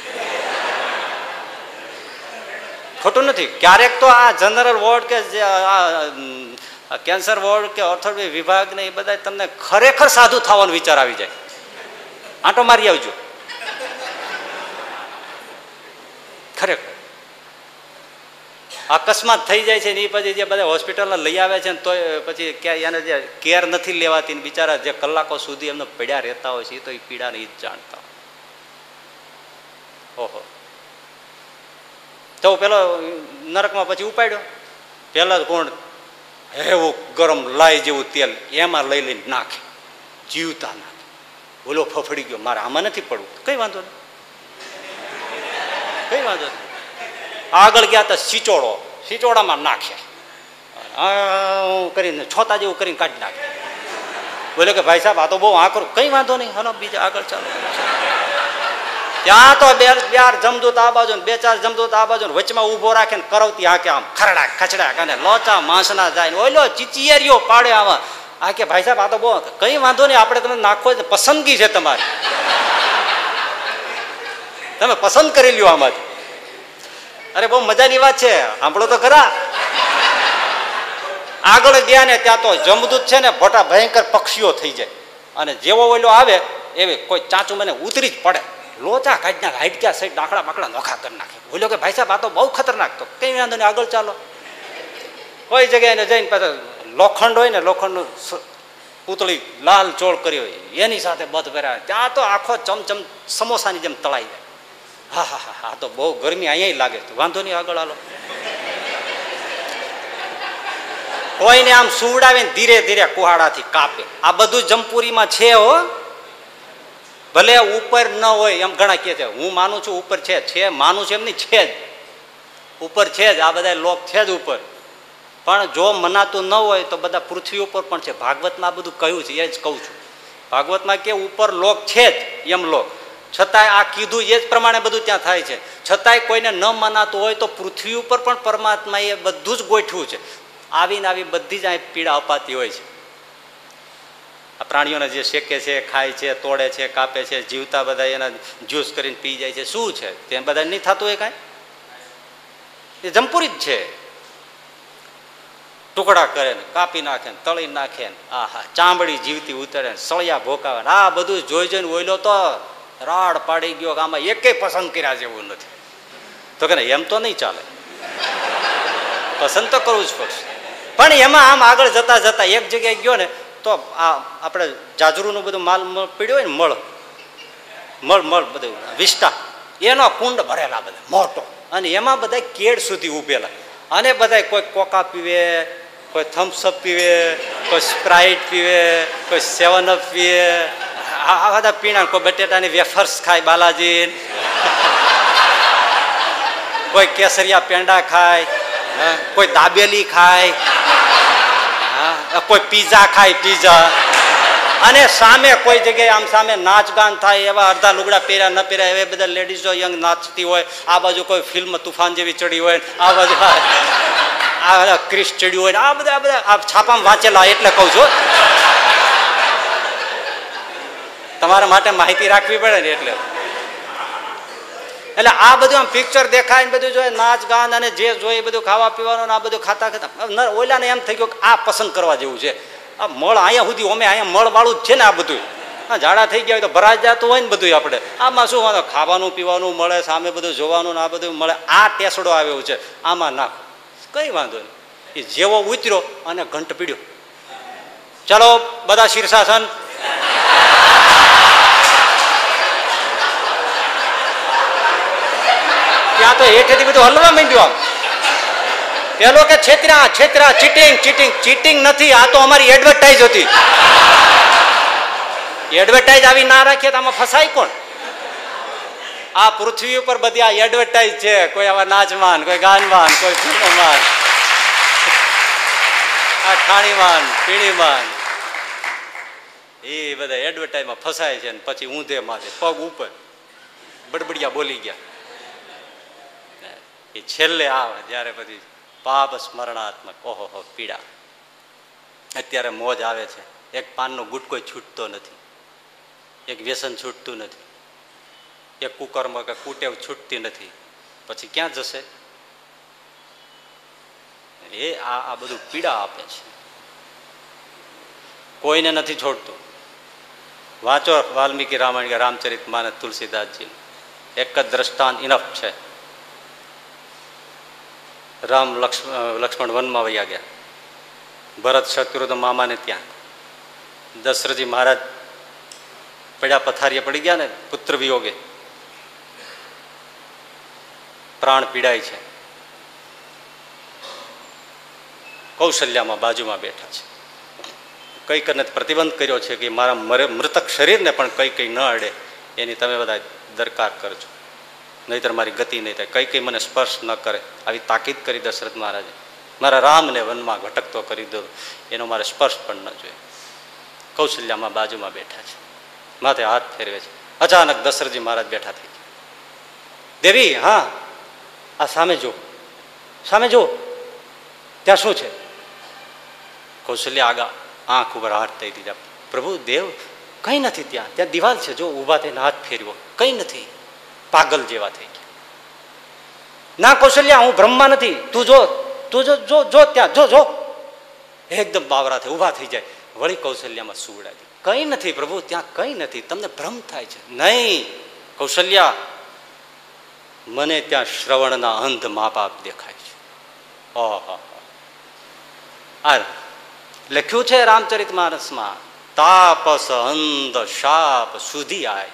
ખોટું નથી. ક્યારેક તો આ જનરલ વોર્ડ કે જે આ કેન્સર વોર્ડ કે ઓર્થોપેડિક વિભાગને એ બધા તમને ખરેખર સાધુ થવાનો વિચાર આવી જાય. આંટો મારી આવજો. ખરેખર. અકસ્માત થઈ જાય છે ને એ પછી જે બધા હોસ્પિટલમાં લઈ આવે છે ને તો પછી ક્યાં એને જે કેર નથી લેવાતી ને બિચારા જે કલાકો સુધી એમને પડ્યા રહેતા હોય છે એ તો એ પીડાને એ જ જાણતા ઓહો. તો પેલો નરકમાં પછી ઉપાડ્યો. પેલા કોણ એવું ગરમ લાઈ જેવું તેલ એમાં લઈ લઈને નાખે. જીવતા નાખે બોલો ફફડી ગયો. મારે આમાં નથી પડવું. કઈ વાંધો નહીં. કઈ વાંધો નહીં. આગળ ગયા તો સિચોડો સિચોડામાં નાખ્યા કરીને, છોતા જેવું કરીને કાઢી નાખે. બોલે કે, ભાઈ સાહેબ, આ તો બહુ આકરું. કઈ વાંધો નહીં. હલો, બીજા આગળ ચાલો. ત્યાં તો બે ચાર જમદૂત આ બાજુ બે ચાર જમદૂત આ બાજુ વચમાં ઊભો રાખે ને કરવતી હાકે આમ ખરડા ખચડા અને લોચા માંસના જાય ઓલો ચીચિયરીઓ પાડે આમાં આ કે ભાઈ સાહેબ, આ તો બહુ કઈ વાંધો નહીં, આપણે તમે નાખો પસંદગી છે તમારી. તમે પસંદ કરી લ્યો આમાંથી. અરે, બહુ મજાની વાત છે, સાંભળો તો ખરા. આગળ ગયા ને ત્યાં તો જમદૂત છે ને, મોટા ભયંકર પક્ષીઓ થઈ જાય. અને જેવો ઓલો આવે, એવી કોઈ ચાચું મને ઉતરી જ પડે. લોચા કાઢી નાખે હાઈટક્યા સાઈડ ડાકડા બાકડા નોખા કરી નાખે. બોલ્યો કે ભાઈ સાહેબ, આ તો બહુ ખતરનાક તો, કઈ વાંધો નહીં, આગળ ચાલો. કોઈ જગ્યાએ જઈને પાછા લોખંડ હોય ને લોખંડનું પૂતળી લાલ ચોળ કરી હોય, એની સાથે બધ ભર્યા ત્યાં તો આખો ચમચમ સમોસાની જેમ તળાઈ જાય. હા હા હા હા, તો બહુ ગરમી અહીંયા લાગે. તો વાંધો નહીં, આગળ હાલો. કોઈને આમ સુવડાવીને ધીરે ધીરે કુહાડાથી કાપે. આ બધું જમપુરીમાં છે હો. ભલે ઉપર ન હોય, એમ ઘણા કહે છે, હું માનું છું ઉપર છે છે માનું છું એમની છે જ. ઉપર છે જ, આ બધા લોક છે જ ઉપર. પણ જો મનાતું ન હોય તો બધા પૃથ્વી ઉપર પણ છે. ભાગવતમાં આ બધું કહ્યું છે, એ જ કહું છું. ભાગવતમાં કે ઉપર લોક છે જ, એમ લોક. છતાંય આ કીધું એ જ પ્રમાણે બધું ત્યાં થાય છે. છતાંય કોઈને ન મનાતું હોય તો પૃથ્વી ઉપર પણ પરમાત્માએ બધું જ ગોઠવું છે. આવીને આવી બધી જ અહીં પીડા અપાતી હોય છે. આ પ્રાણીઓને જે શેકે છે, ખાય છે, તોડે છે, કાપે છે, જીવતા બધા એના જ્યુસ કરીને પી જાય છે. શું છે? તેમ બધા નહીં થતું હોય કાંઈ? એ જમપુરી જ છે. ટુકડા કરે ને કાપી નાખે ને તળી નાખે ને આ હા ચામડી જીવતી ઉતરે ને સળિયા ભોકાવે આ બધું જોઈ જોઈને ઓઈલો તો રાડ પાડી ગયો કે આમાં એકે પસંદ કર્યા જેવું નથી. તો કે એમ તો નહીં ચાલે. પસંદ તો કરવું જ પડશે. પણ એમાં આમ આગળ જતા જતા એક જગ્યાએ ગયો ને, તો આ આપણે જાજરૂનું બધું માલ પીડ્યો હોય ને મળ મળ મળ બધું વિસ્ટા એનો કુંડ ભરેલા બધા, મોટો. અને એમાં બધા કેડ સુધી ઉભેલા અને બધા કોઈ કોકા પીવે કોઈ થમ્સઅપ પીવે, કોઈ સ્પ્રાઇટ પીવે, કોઈ સેવન અપ પીવે. આ બધા પીણા કોઈ બટેટાની વેફર્સ ખાય, બાલાજી. કોઈ કેસરિયા પેંડા ખાય કોઈ દાબેલી ખાય કોઈ પીઝા ખાય પીઝા અને સામે કોઈ જગ્યાએ આમ સામે નાચ ગાન થાય, એવા અડધા લુગડા પહેર્યા, ન પહેર્યા, એવા બધા લેડીઝો યંગ નાચતી હોય, આ બાજુ કોઈ ફિલ્મ તુફાન જેવી ચડી હોય, આ બાજુ આ ક્રિસ ચડ્યું હોય આ બધા બધા આ છાપામાં વાંચેલા એટલે કહું છું. તમારા માટે માહિતી રાખવી પડે ને એટલે. એટલે આ બધું આમ પિક્ચર દેખાય ને બધું જોઈએ નાચ, ગાન અને જે જોઈએ બધું ખાવા પીવાનું આ બધું ખાતા ખાતા ઓલાને એમ થઈ ગયું કે આ પસંદ કરવા જેવું છે. આ મળ અહીંયા સુધી અમે અહીંયા મળ વાળું જ છે ને આ બધું. ઝાડા થઈ ગયા હોય તો ભરાઈ જતું હોય ને બધું આપણે. આમાં શું વાંધો ખાવાનું પીવાનું મળે, સામે બધું જોવાનું ને આ બધું મળે. આ ટેસડો આવ્યો છે. આમાં નાખો. કઈ વાંધો નહીં. એ જેવો ઉતર્યો અને ઘંટ પીડ્યો. ચલો, બધા શીર્ષાસન. ત્યાં તો હેઠેથી બધું હલવા માંડ્યું આમ. પેલો કે, છેતરા છેતરા ચીટિંગ ચીટિંગ ચીટિંગ નથી, આ તો અમારી એડવર્ટાઇઝ હતી. એડવર્ટાઇઝ આવી ના રાખીએ તો આમાં ફસાય કોણ? આ પૃથ્વી ઉપર બધી આ એડવર્ટાઇઝ છે. કોઈ આવા નાચમાન કોઈ ગાનમાન કોઈ ફિલ્મમાન આ ઠાણીમાન પીણીમાન એ બધા એડવર્ટાઇઝમાં ફસાય છે ને પછી ઊંધે માથે, પગ ઉપર. બડબડિયા બોલી ગયા. એ છેલ્લે આવે, જ્યારે પછી પાપ સ્મરણાત્મક, ઓહો હો, પીડા. અત્યારે મોજ આવે છે. એક પાનનો ગુટકો છૂટતો નથી. એક વ્યસન છૂટતું નથી. એક કુકર્મ કે કુટેવ છૂટતી નથી. પછી ક્યાં જશે? એ આ આ બધું પીડા આપે છે. કોઈને નથી છોડતું. વાંચો વાલ્મીકી રામાયણ કે રામચરિત માને તુલસીદાસજી. એક જ દ્રષ્ટાંત ઇનફ છે. રામ લક્ષ્મણ વનમાં વૈયા ગયા. ભરત શત્રુઘ્ન મામાને ત્યાં. દશરથજી મહારાજ પડ્યા પથારીએ પડી ગયા ને પુત્ર વિયોગે. પ્રાણ પીડાય છે. કૌશલ્યામાં બાજુમાં બેઠા છે. કંઈક કને પ્રતિબંધ કર્યો છે કે મારા, મૃતક શરીરને પણ કંઈ કંઈ ન અડે, એની તમે બધા દરકાર કરજો. નહીતર મારી ગતિ નહીં થાય. કંઈ કંઈ મને સ્પર્શ ન કરે. આવી તાકીદ કરી દશરથ મહારાજે. મારા રામને વનમાં ઘટકતો કરી દો. એનો મારે સ્પર્શ પણ ન જોઈએ. કૌશલ્યામાં બાજુમાં બેઠા છે. માથે હાથ ફેરવે છે. અચાનક દશરથજી મહારાજ બેઠા થઈ ગયા. દેવી, હા આ સામે જો સામે જો ત્યાં શું છે? કૌશલ્ય આગા, આંખ ઉપર હાથ થઈ દીધા. પ્રભુ, દેવ, કંઈ નથી ત્યાં. ત્યાં દિવાલ છે. જો ઊભા થઈને હાથ ફેરવો. કંઈ નથી. પાગલ જેવા થઈ ગયા. ના કૌશલ્યા, હું બ્રહ્મા નથી. તું જો તું જો જો જો ત્યાં, જો જો. એકદમ બાવરા થઈ ઊભા થઈ જાય. વળી કૌશલ્યામાં સુવડાવી કંઈ નથી પ્રભુ, ત્યાં કંઈ નથી. તમને ભ્રમ થાય છે. નહીં. કૌશલ્યા મને ત્યાં શ્રવણના અંધ મા બાપ દેખાય છે. ઓહો. આ લખ્યું છે રામચરિત માનસમાં, તાપસ અંધ શાપ સુધી આય.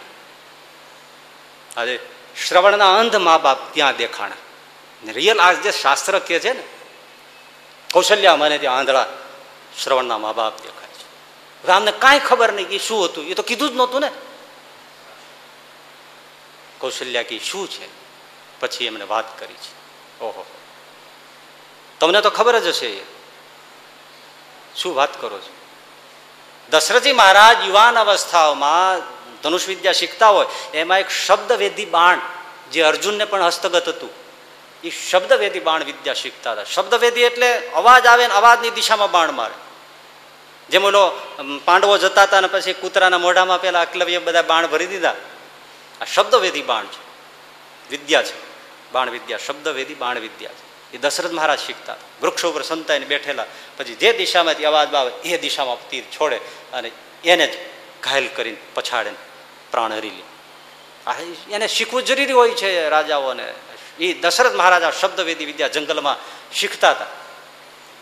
આજે શ્રવણના અંધ મા બાપ ત્યાં દેખાણા. રિયલ આ જે શાસ્ત્ર કે છે ને, કૌશલ્યા મને ત્યાં આંધળા શ્રવણના મા બાપ દેખાય છે. રામને કાંઈ ખબર નહીં કે શું હતું, એ તો કીધું જ નહોતું ને. કૌશલ્યા કે શું છે? પછી એમને વાત કરી છે. ઓહો. તમને તો ખબર જ હશે શું વાત કરો છો? દશરથજી મહારાજ યુવાન અવસ્થાઓમાં ધનુષ વિદ્યા શીખતા હોય, એમાં એક શબ્દવેદી બાણ, જે અર્જુનને પણ હસ્તગત હતું, એ શબ્દવેદી બાણ વિદ્યા શીખતા હતા. શબ્દવેદી એટલે અવાજ આવે ને અવાજની દિશામાં બાણ મારે. જેમ ઓલો પાંડવો જતા હતા ને પછી કૂતરાના મોઢામાં પેલા અકલવ્ય બધા બાણ ભરી દીધા. આ શબ્દવેદી બાણ છે. વિદ્યા છે. બાણ વિદ્યા શબ્દવેદી બાણ વિદ્યા એ દશરથ મહારાજ શીખતા વૃક્ષો ઉપર સંતાઈને બેઠેલા. પછી જે દિશામાંથી અવાજ આવે એ દિશામાં તીર છોડે અને એને જ ઘાયલ કરીને પછાડે પ્રાણ હરી લે. એને શીખવું જરૂરી હોય છે રાજાઓને. એ દશરથ મહારાજા શબ્દવેદી વિદ્યા જંગલમાં શીખતા હતા.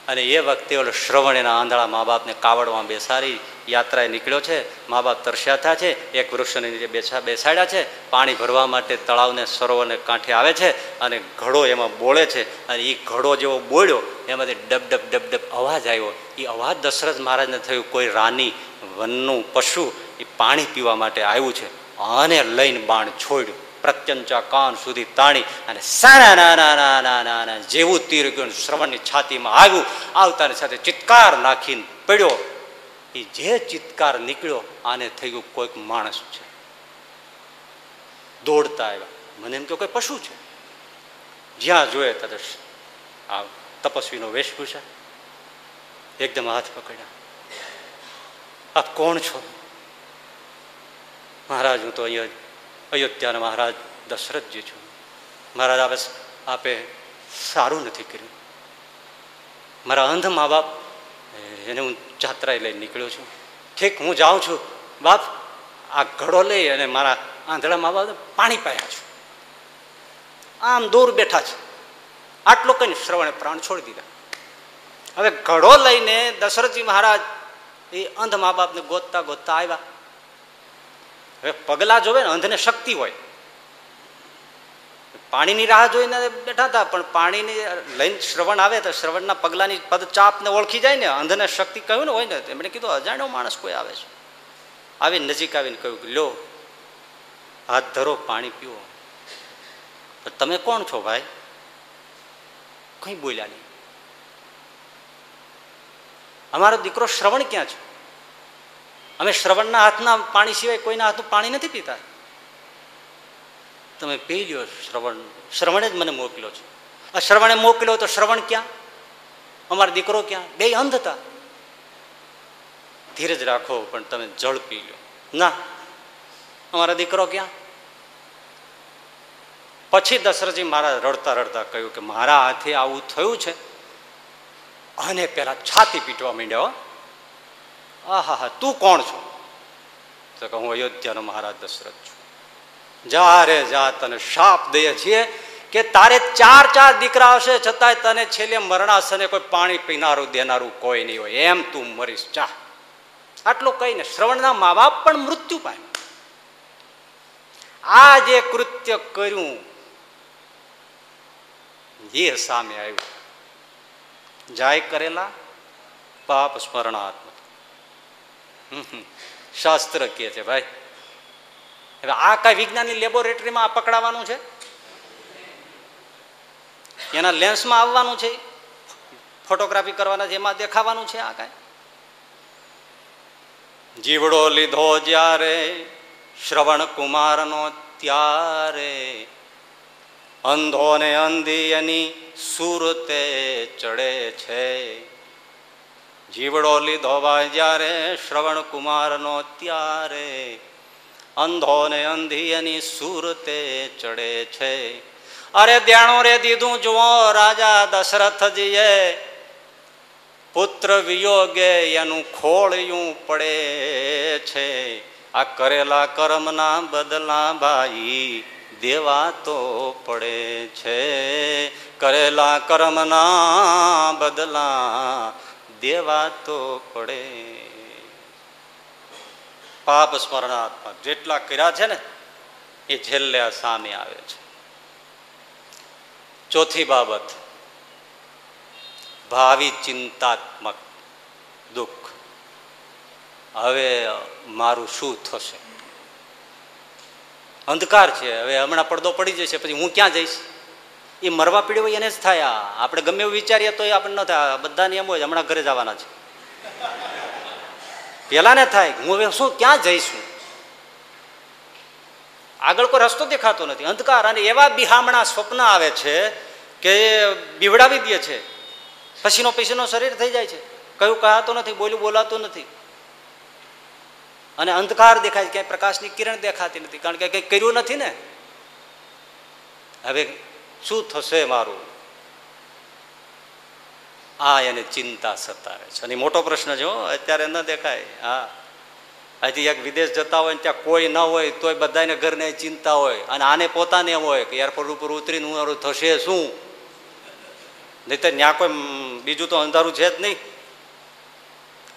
અને એ વખતે ઓલો શ્રવણ એના આંધળા મા બાપને કાવડમાં બેસાડી યાત્રાએ નીકળ્યો છે મા બાપ તરસ્યાથા છે, એક વૃક્ષની નીચે બેસા બેસાડ્યા છે, પાણી ભરવા માટે તળાવને સરોવરને કાંઠે આવે છે અને ઘડો એમાં બોળે છે અને એ ઘડો જેવો બોળ્યો, એમાંથી ડબ ડબ ડબ ડબ અવાજ આવ્યો. એ અવાજ દશરથ મહારાજને થયું, કોઈ રાની, વનનું પશુ એ પાણી પીવા માટે આવ્યું છે. આને લઈને બાણ છોડ્યું, પ્રત્યંચા કાન સુધી તાણી અને સાના નાના નાના નાના જેવું તીર ગયું શ્રવણની છાતીમાં આવ્યું. આવતાની સાથે ચિત્કાર નાખીને પડ્યો. એ જે ચિત્કાર નીકળ્યો, આને થઈ ગયું કોઈક માણસ છે. દોડતા આવ્યા. મને એમ કે કોઈ પશુ છે. જ્યાં જોઈએ તરત આ તપસ્વીનો વેશભૂષા. એકદમ હાથ પકડ્યા. આપ કોણ છો? મહારાજ, હું તો અહીંયા અયોધ્યાના મહારાજ દશરથજી છું. મહારાજ આપે આપે સારું નથી કર્યું. મારા અંધ મા બાપ એને હું જાત્રાએ લઈને નીકળ્યો છું. ઠીક, હું જાઉં છું. બાપ, આ ઘડો લઈ અને મારા આંધળા મા બાપ પાણી પાયા છું. આમ દૂર બેઠા છે. આટલો કઈ શ્રવણે પ્રાણ છોડી દીધા. હવે ઘડો લઈને દશરથજી મહારાજ એ અંધ મા બાપને ગોતતા ગોતતા આવ્યા. હવે પગલા જોવે ને અંધને શક્તિ હોય. પાણીની રાહ જોઈને બેઠા હતા, પણ પાણીની લઈને શ્રવણ આવે તો શ્રવણના પગલાની પદ ચાપને ઓળખી જાય ને, અંધને શક્તિ કહ્યું ને હોય ને એમણે કીધું, અજાણ્યો માણસ કોઈ આવે છે. આવીને નજીક આવીને કહ્યું કે લો હાથ ધરો, પાણી પીવો તમે કોણ છો ભાઈ? કઈ બોલ્યા નહીં. અમારો દીકરો શ્રવણ ક્યાં છે? અમે શ્રવણના હાથના પાણી સિવાય કોઈના હાથનું પાણી નથી પીતા. તમે પી લ્યો શ્રવણ. શ્રવણે જ મને મોકલ્યો છે. આ શ્રવણે મોકલ્યો તો શ્રવણ ક્યાં? અમારો દીકરો ક્યાં? બે અંધ હતા. ધીરજ રાખો, પણ તમે જળ પી લો. ના. અમારા દીકરો ક્યાં? પછી દશરથજી મારા રડતા રડતા કહ્યું કે મારા હાથે આવું થયું છે. અને પેલા છાતી પીટવા માંડ્યો આહા હા તું કોણ છો? તો કે હું અયોધ્યાનો મહારાજ દશરથ છું. જા રે જા તને શાપ દઈએ છીએ કે તારે ચાર ચાર દીકરા હશે, છતાંય તને છેલ્લે મરણાસને કોઈ પાણી પીનારું, દેનારું કોઈ નહીં હોય. એમ તું મરીશ. ચા આટલું કહીને શ્રવણના મા બાપ પણ મૃત્યુ પામ્યું. આ જે કૃત્ય કર્યું, એ સામે આવ્યું. જાય કરેલા પાપ સ્મરણાત્મક. શાસ્ત્ર કે છે, ભાઈ હવે આ કઈ વિજ્ઞાનની લેબોરેટરીમાં પકડાવાનું છે? એના લેન્સમાં આવવાનું છે? ફોટોગ્રાફી કરવાના છે? એમાં દેખાવાનું છે આ કાંઈ? જીવડો લીધો જ્યારે, શ્રવણ કુમારનો ત્યારે અંધો ને અંધી એની સુરતે ચડે છે. જીવડો લીધો જ્યારે, શ્રવણ કુમારનો ત્યારે અંધો ને અંધી એની સુરતે ચડે છે. અરે દેણો રે દીધું જુઓ રાજા દશરથજીએ. પુત્ર વિયોગે એનું ખોળિયું પડે છે. આ કરેલા કર્મના બદલા ભાઈ દેવા તો પડે છે. કરેલા કર્મના બદલા દેવા તો પડે પાપ સ્મરણાત્મક જેટલા કર્યા છે ને, એ છેલ્લે સામે આવે છે. ચોથી બાબત, ભાવિ ચિંતાત્મક દુઃખ. હવે મારું શું થશે? અંધકાર છે, હવે હમણાં પડદો પડી જશે, પછી હું ક્યાં જઈશ? એ મરવા પીડ્યો એને જ થાય આપણે ગમે એવું વિચારીએ તો એ આપણને ન થાય. બધાને એમ હોય હમણાં ઘરે જવાના છે. પેલા ને થાય હું હવે શું, ક્યાં જઈશું? આગળ કોઈ રસ્તો દેખાતો નથી. અંધકાર અને એવા બિહામણા સ્વપ્ન આવે છે કે બીવડાવી દે છે. પસીનો પસીનો શરીર થઈ જાય છે. કયું કહાતો નથી, બોલ્યું બોલાતું નથી. અને અંધકાર દેખાય છે, ક્યાંય પ્રકાશની કિરણ દેખાતી નથી. કારણ કે કંઈ કર્યું નથી ને? હવે શું થશે મારું? આ એને ચિંતા સતાવે છે. અને મોટો પ્રશ્ન છે અત્યારે ન દેખાય. હા. હજી એક વિદેશ જતા હોય ત્યાં કોઈ ન હોય, તોય બધાને ઘરને ચિંતા હોય. અને આને પોતાને એમ હોય કે એરપોર્ટ ઉપર ઉતરીને હું થશે શું? નહીં તો ત્યાં કોઈ બીજું તો અંધારું છે જ નહીં.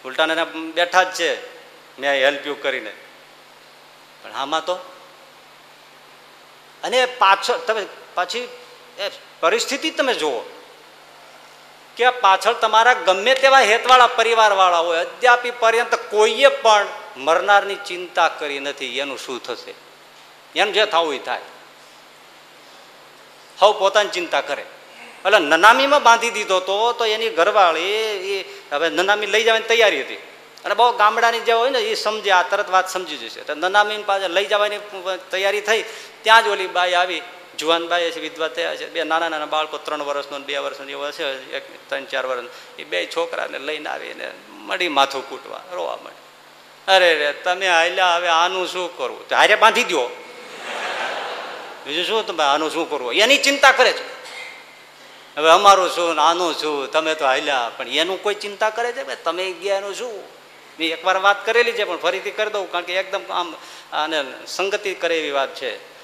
ઉલટાને બેઠા જ છે. મેં હેલ્પ યુ કરીને. પણ આમાં તો અને પાછળ, તમે પાછી પરિસ્થિતિ તમે જુઓ. કે પાછળ તમારા ગમે તેવા હેતવાળા પરિવારવાળા હોય અદ્યાપી પર્યંત કોઈએ પણ મરનારની ચિંતા કરી નથી, એનું શું થશે? એનું જે થવું એ થાય. હવ પોતાની ચિંતા કરે. એટલે નનામીમાં બાંધી દીધો તો તો એની ઘરવાળી એ હવે નનામી લઈ જવાની તૈયારી હતી. અને બહુ ગામડાની જે હોય ને, એ સમજે, આ તરત વાત સમજી જશે. તો નનામી પાસે લઈ જવાની તૈયારી થઈ, ત્યાં જ ઓલી બાઈ આવી જુવાન બાઈ છે, વિધવા થયા છે. બે નાના નાના બાળકો, ત્રણ વર્ષનો બે વર્ષનો, એવો હશે, એક, ત્રણ, ચાર વર્ષ એ બે છોકરાને લઈને આવીને મળી માથું કૂટવા, રોવા મળે અરે રે, તમે હાલ્યા હવે આનું શું કરવું? હારે બાંધી દો બીજું શું તમે આનું શું કરવું? એની ચિંતા કરે છે. હવે અમારું શું આનું શું? તમે તો હાલ્યા પણ એનું કોઈ ચિંતા કરે છે? તમે ગયા એનું શું? મેં એકવાર વાત કરેલી છે, પણ ફરીથી કરી દઉં, કારણ કે એકદમ આમ આને સંગતિ કરે એવી વાત છે.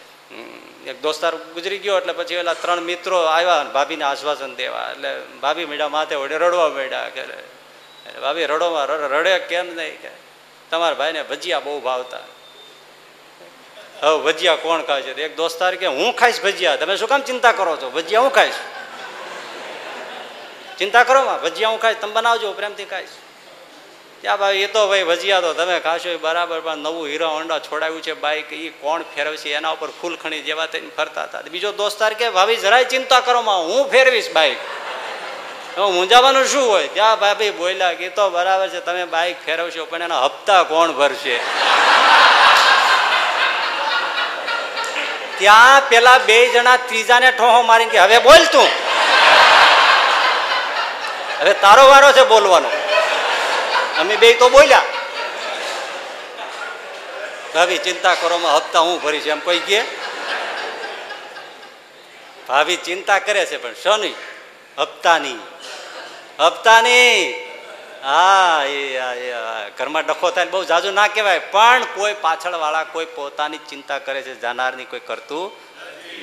એક દોસ્તાર ગુજરી ગયો એટલે પછી પેલા ત્રણ મિત્રો આવ્યા ભાભીને આશ્વાસન દેવા. એટલે ભાભી મીડા માથે વડે રડવા માંડ્યા કે ભાભી રડોમાં રડે કેમ નહીં કે. તમારા ભાઈને ભજીયા બહુ ભાવતા. હવે ભજીયા કોણ ખાય છે? એક દોસ્તાર કે, હું ખાઈશ ભજીયા. તમે શું કામ ચિંતા કરો છો? ભજીયા હું ખાઈશ. ચિંતા કરો માં, ભજીયા હું ખાઈશ, તમે બનાવજો પ્રેમથી ખાઈશ. ત્યાં ભાઈ, એ તો ભાઈ વજિયા તો તમે ખાશો બરાબર, પણ નવું હીરો હોન્ડા છોડાવ્યું છે બાઈક એ કોણ ફેરવશે? એના ઉપર ફૂલખણી જેવા થઈને ફરતા હતા. બીજો દોસ્તાર કે, ભાભી, જરાય ચિંતા કરો માં, હું ફેરવીશ બાઈક. હવે મૂંઝાવાનું શું હોય? ત્યાં ભાભી બોલ્યા કે તો બરાબર છે, તમે બાઈક ફેરવશો, પણ એના હપ્તા કોણ ભરશે? ત્યાં પેલા બે જણા ત્રીજાને ઠોહો મારી કે, હવે બોલ તું. હવે તારો વારો છે બોલવાનો. અમે બે તો બોલ્યા. ભાભી, ચિંતા કરો હપ્તા હું ભરીશ, એમ કોઈ કે ભાભી ચિંતા કરે છે, પણ શોની હપ્તાની. હપ્તાની. હા, એ ઘરમાં ડખો થાય બહુ જાજુ ના કહેવાય, પણ કોઈ પાછળ વાળા કોઈ પોતાની ચિંતા કરે છે, જાનારની કોઈ કરતું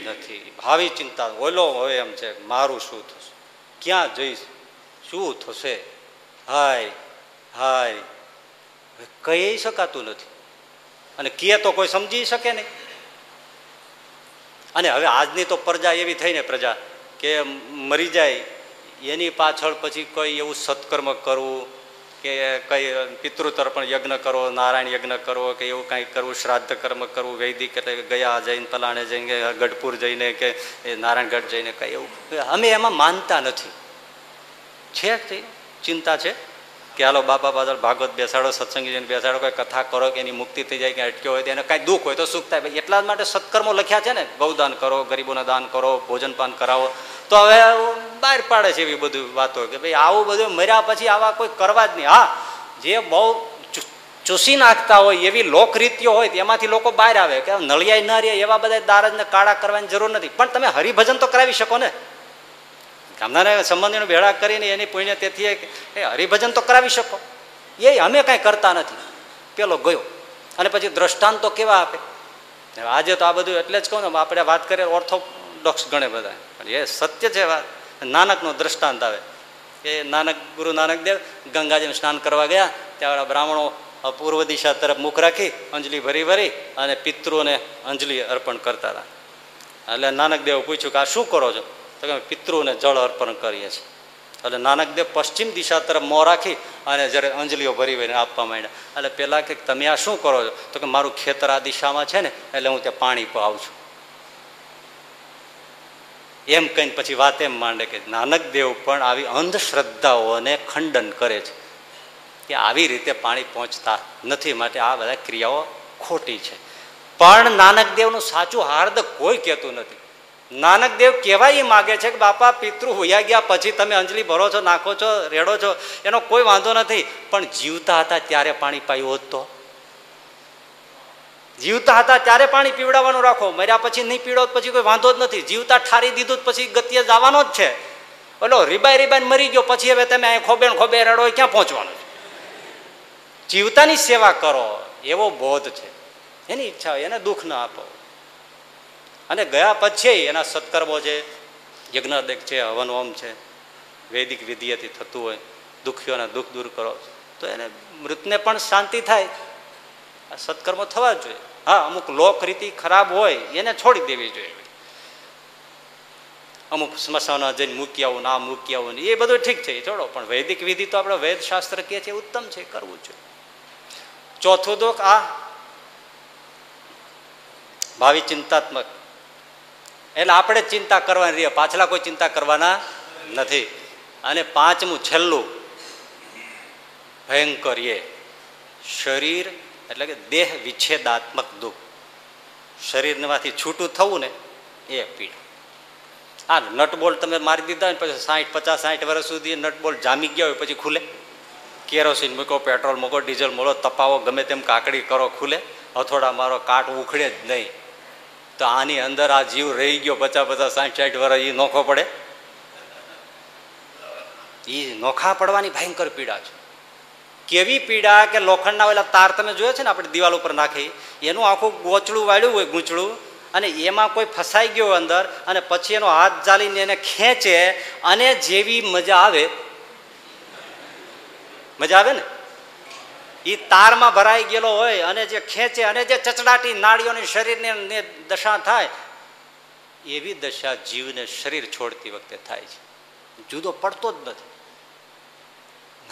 નથી. ભાવિ ચિંતા, ઓલો હોય એમ છે, મારું શું થશે? ક્યાં જઈશ? શું થશે? હાય હાય કહી શકાતું નથી. અને કીએ તો કોઈ સમજી શકે નહીં. અને હવે આજની તો પ્રજા એવી થઈ ને પ્રજા, કે મરી જાય, એની પાછળ પછી કોઈ એવું સત્કર્મ કરવું, કે કઈ પિતૃતર્પણ યજ્ઞ કરો, નારાયણ યજ્ઞ કરવો કે એવું કંઈ કરવું, શ્રાદ્ધ કર્મ કરવું, વૈદિક એટલે ગયા જઈને પલાણે જઈને ગઢપુર જઈને, કે નારાયણગઢ જઈને કંઈ એવું. અમે એમાં માનતા નથી. છે ચિંતા છે? કે હાલો બાપા પાછળ ભાગવત બેસાડો, સત્સંગી જઈને બેસાડો, કોઈ કથા કરો કે એની મુક્તિ થઈ જાય કે અટક્યો હોય એને કાંઈ દુઃખ હોય તો સુખ થાય. એટલા જ માટે સત્કર્મો લખ્યા છે ને ગૌદાન કરો, ગરીબોને દાન કરો ભોજનપાન કરાવો. તો હવે બહાર પાડે છે એવી બધું વાતો કે ભાઈ, આવું બધું મર્યા પછી આવા કોઈ કરવા જ નહીં. હા, જે બહુ ચૂસી નાખતા હોય, એવી લોકરીતિઓ હોય એમાંથી લોકો બહાર આવે. કે નળિયાઈ ન રહે એવા બધા દારજને કાળા કરવાની જરૂર નથી. પણ તમે હરિભજન તો કરાવી શકો ને. ગામના સંબંધીનો ભેળા કરીને એની પુણ્ય તેથી એ હરિભજન તો કરાવી શકો. એ અમે કાંઈ કરતા નથી. પેલો ગયો. અને પછી દ્રષ્ટાંત કેવા આપે? આજે તો આ બધું એટલે જ કહું ને, આપણે વાત કરીએ ઓર્થોડોક્સ ગણે બધા. પણ એ સત્ય છે વાત. નાનકનો દ્રષ્ટાંત આવે. એ નાનક, ગુરુ નાનક દેવ ગંગાજીમાં સ્નાન કરવા ગયા ત્યાં બ્રાહ્મણો પૂર્વ દિશા તરફ મુખ રાખી, અંજલિ ભરી ભરી અને પિતૃઓને અંજલિ અર્પણ કરતા હતા. એટલે નાનક દેવ પૂછ્યું કે આ શું કરો છો? તો કે પિતૃને જળ અર્પણ કરીએ છીએ. એટલે નાનકદેવ પશ્ચિમ દિશા તરફ મોં રાખી અને જ્યારે અંજલિઓ ભરી ભરીને આપવા માંડ્યા. એટલે પહેલાં કે તમે આ શું કરો છો? તો કે મારું ખેતર આ દિશામાં છે ને, એટલે હું ત્યાં પાણી પાઉં છું. એમ કહીને પછી વાત એમ માંડે કે નાનક દેવ પણ આવી અંધશ્રદ્ધાઓને ખંડન કરે છે. કે આવી રીતે પાણી પહોંચતા નથી, માટે આ બધા ક્રિયાઓ ખોટી છે. પણ નાનક દેવનું સાચું હાર્દ કોઈ કહેતું નથી. નાનક દેવ કહેવા એ માગે છે કે બાપા, પિતૃ હોયા ગયા, પછી તમે અંજલિ ભરો છો, નાખો છો, રેડો છો, એનો કોઈ વાંધો નથી. પણ જીવતા હતા ત્યારે પાણી પાયું હોત તો? જીવતા હતા ત્યારે પાણી પીવડાવવાનું રાખો. મર્યા પછી નહીં પીડો પછી કોઈ વાંધો જ નથી. જીવતા ઠારી દીધું પછી ગતિએ જવાનો જ છે. ઓલો રીબાઈ રીબાઈ મરી ગયો, પછી હવે તમે અહીં ખોબે ખોબે રડો ક્યાં પહોંચવાનું છે? જીવતાની સેવા કરો, એવો બોધ છે. એની ઈચ્છા હોય, એને દુઃખ ન આપો. અને ગયા પછી એના સત્કર્મો છે યજ્ઞદેક છે હવન હોમ છે, વૈદિક વિધિયથી થતું હોય દુઃખીઓના દુઃખ દૂર કરો તો એને મૃતને પણ શાંતિ થાય. આ સત્કર્મો થવા જોઈએ. હા, અમુક લોક રીતિ ખરાબ હોય, એને છોડી દેવી જોઈએ. અમુક સ્મશાન જઈને મૂકી આવું ના મૂકી આવું એ બધું ઠીક છે છોડો. પણ વૈદિક વિધિ તો આપણે વેદશાસ્ત્ર કહે છે ઉત્તમ છે, કરવું જોઈએ. ચોથું દુઃખ આ, ભાવિ ચિંતાત્મક. એટલે આપણે ચિંતા કરવાની રહીએ પાછલા કોઈ ચિંતા કરવાના નથી. અને પાંચમું, છેલ્લું. ભયંકર એ. શરીર એટલે કે દેહ વિચ્છેદાત્મક દુઃખ. શરીરમાંથી છૂટું થવું ને એ પીડા. આ નટબોલ તમે મારી દીધા ને પછી સાઠ પચાસ સાઠ વર્ષ સુધી નટબોલ જામી ગયા હોય પછી ખુલે. કેરોસીન મૂકો, પેટ્રોલ મૂકો, ડીઝલ મૂકો, તપાવો, ગમે તેમ કાકડી કરો, ખુલે. હથોડા મારો કાટ ઉખડે જ નહીં. તો આની અંદર આ જીવ રહી ગયો પચાસ પચાસ સાઠ સાઠ વર્ષ એ નોખો પડે? એ નોખા પડવાની ભયંકર પીડા છે. કેવી પીડા કે લોખંડના ઓલા તાર તમે જોયો છે ને આપણે દિવાલ ઉપર નાખી, એનું આખું ગોચડું વાળ્યું હોય, ગૂંચળું, અને એમાં કોઈ ફસાઈ ગયો અંદર, અને પછી એનો હાથ ચાલીને એને ખેંચે, અને જેવી મજા આવે મજા આવે ને? એ તારમાં ભરાઈ ગયેલો હોય અને જે ખેંચે અને જે ચચડાટી નાળીઓની શરીરની દશા થાય, એવી દશા જીવને શરીર છોડતી વખતે થાય છે. જુદો પડતો જ નથી.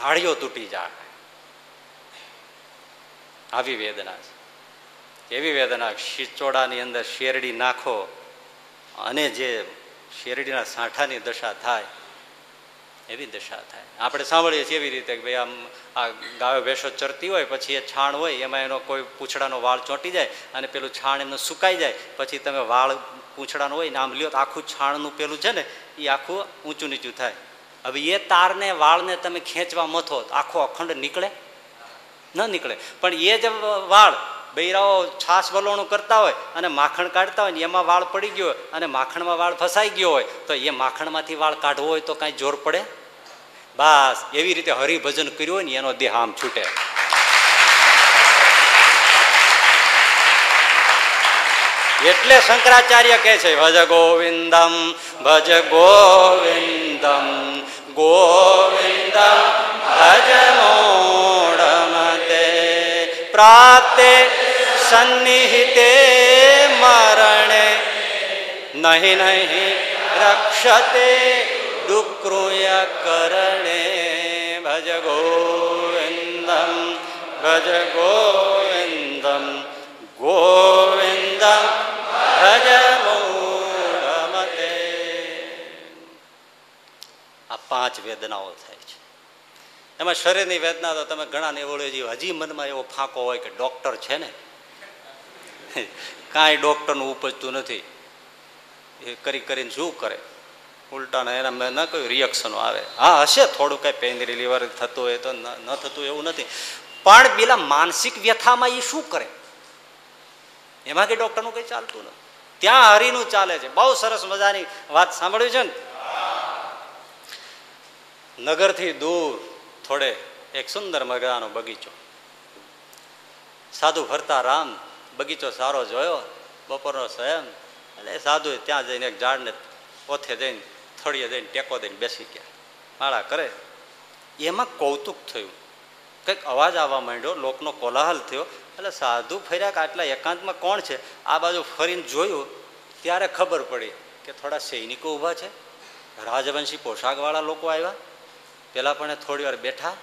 નાળીઓ તૂટી જાય. આવી વેદના છે. એવી વેદના શિચોડાની અંદર શેરડી નાખો અને જે શેરડીના સાંઠાની દશા થાય એવી દશા થાય. આપણે સાંભળીએ છીએ એવી રીતે કે ભાઈ આમ આ ગાયો ભેંસો ચરતી હોય, પછી એ છાણ હોય, એમાં એનો કોઈ પૂંછડાનો વાળ ચોંટી જાય અને પેલું છાણ એમનું સુકાઈ જાય, પછી તમે વાળ પૂંછડાનો હોય ને આમ લ્યો તો આખું છાણનું પેલું છે ને એ આખું ઊંચું નીચું થાય. હવે એ તારને વાળને તમે ખેંચવા મથો તો આખો અખંડ નીકળે? ન નીકળે. પણ એ જ વાળ બૈરાઓ છાસ વલોણું કરતા હોય અને માખણ કાઢતા હોય ને એમાં વાળ પડી ગયો અને માખણમાં વાળ ફસાઈ ગયો હોય, તો એ માખણમાંથી વાળ કાઢવો હોય તો કાંઈ જોર પડે? બસ, એવી રીતે હરિભજન કર્યું ને, એનો દેહ આમ છૂટે. એટલે શંકરાચાર્ય કહે છે, ભજ ગોવિંદમ ભજ ગોવિંદમ ગોવિંદમ ભજ મોડમતે. પ્રાપ્તે સન્નિહિતે મરણે, નહીં નહીં, રક્ષતે ડુક્રુય કરણે ભજ ગોવિંદમ ભજ ગોવિંદમ ગોવિંદમ ભજ મૂળમતે આ પાંચ વેદનાઓ થાય છે. એમાં શરીરની વેદના તો તમે ઘણા નિવડ્યો એવો હજી મનમાં એવો ફાંકો હોય કે ડોક્ટર છે ને? કાંઈ ડોક્ટરનું ઉપજતું નથી. એ કરી કરીને શું કરે? ઉલટાના એના ન કહ્યું રિએક્શનો આવે. હા, હશે થોડું કંઈ પેઇન રિલીવર થતું હોય તો ન થતું એવું નથી. પણ પેલા માનસિક વ્યથામાં એ શું કરે? એમાં કે ડૉક્ટરનું કંઈ ચાલતું નથી. ત્યાં હરિનું ચાલે છે. બહુ સરસ મજાની વાત સાંભળ્યું છે ને? નગરથી દૂર થોડે એક સુંદર મજાનો બગીચો. સાધુ ફરતા રામ બગીચો સારો જોયો. બપોરનો સ્વયં એટલે સાધુ ત્યાં જઈને એક ઝાડને ઓથે જઈને થોડીએ જઈને ટેકો દઈને બેસી ગયા. માળા કરે. એમાં કૌતુક થયું. કંઈક અવાજ આવવા માંડ્યો, લોકનો કોલાહલ થયો. એટલે સાધુ ફર્યા કે આટલા એકાંતમાં કોણ છે? આ બાજુ ફરીને જોયું, ત્યારે ખબર પડી કે થોડા સૈનિકો ઊભા છે. રાજવંશી પોશાકવાળા લોકો આવ્યા. પહેલાં પણ થોડી વાર બેઠા,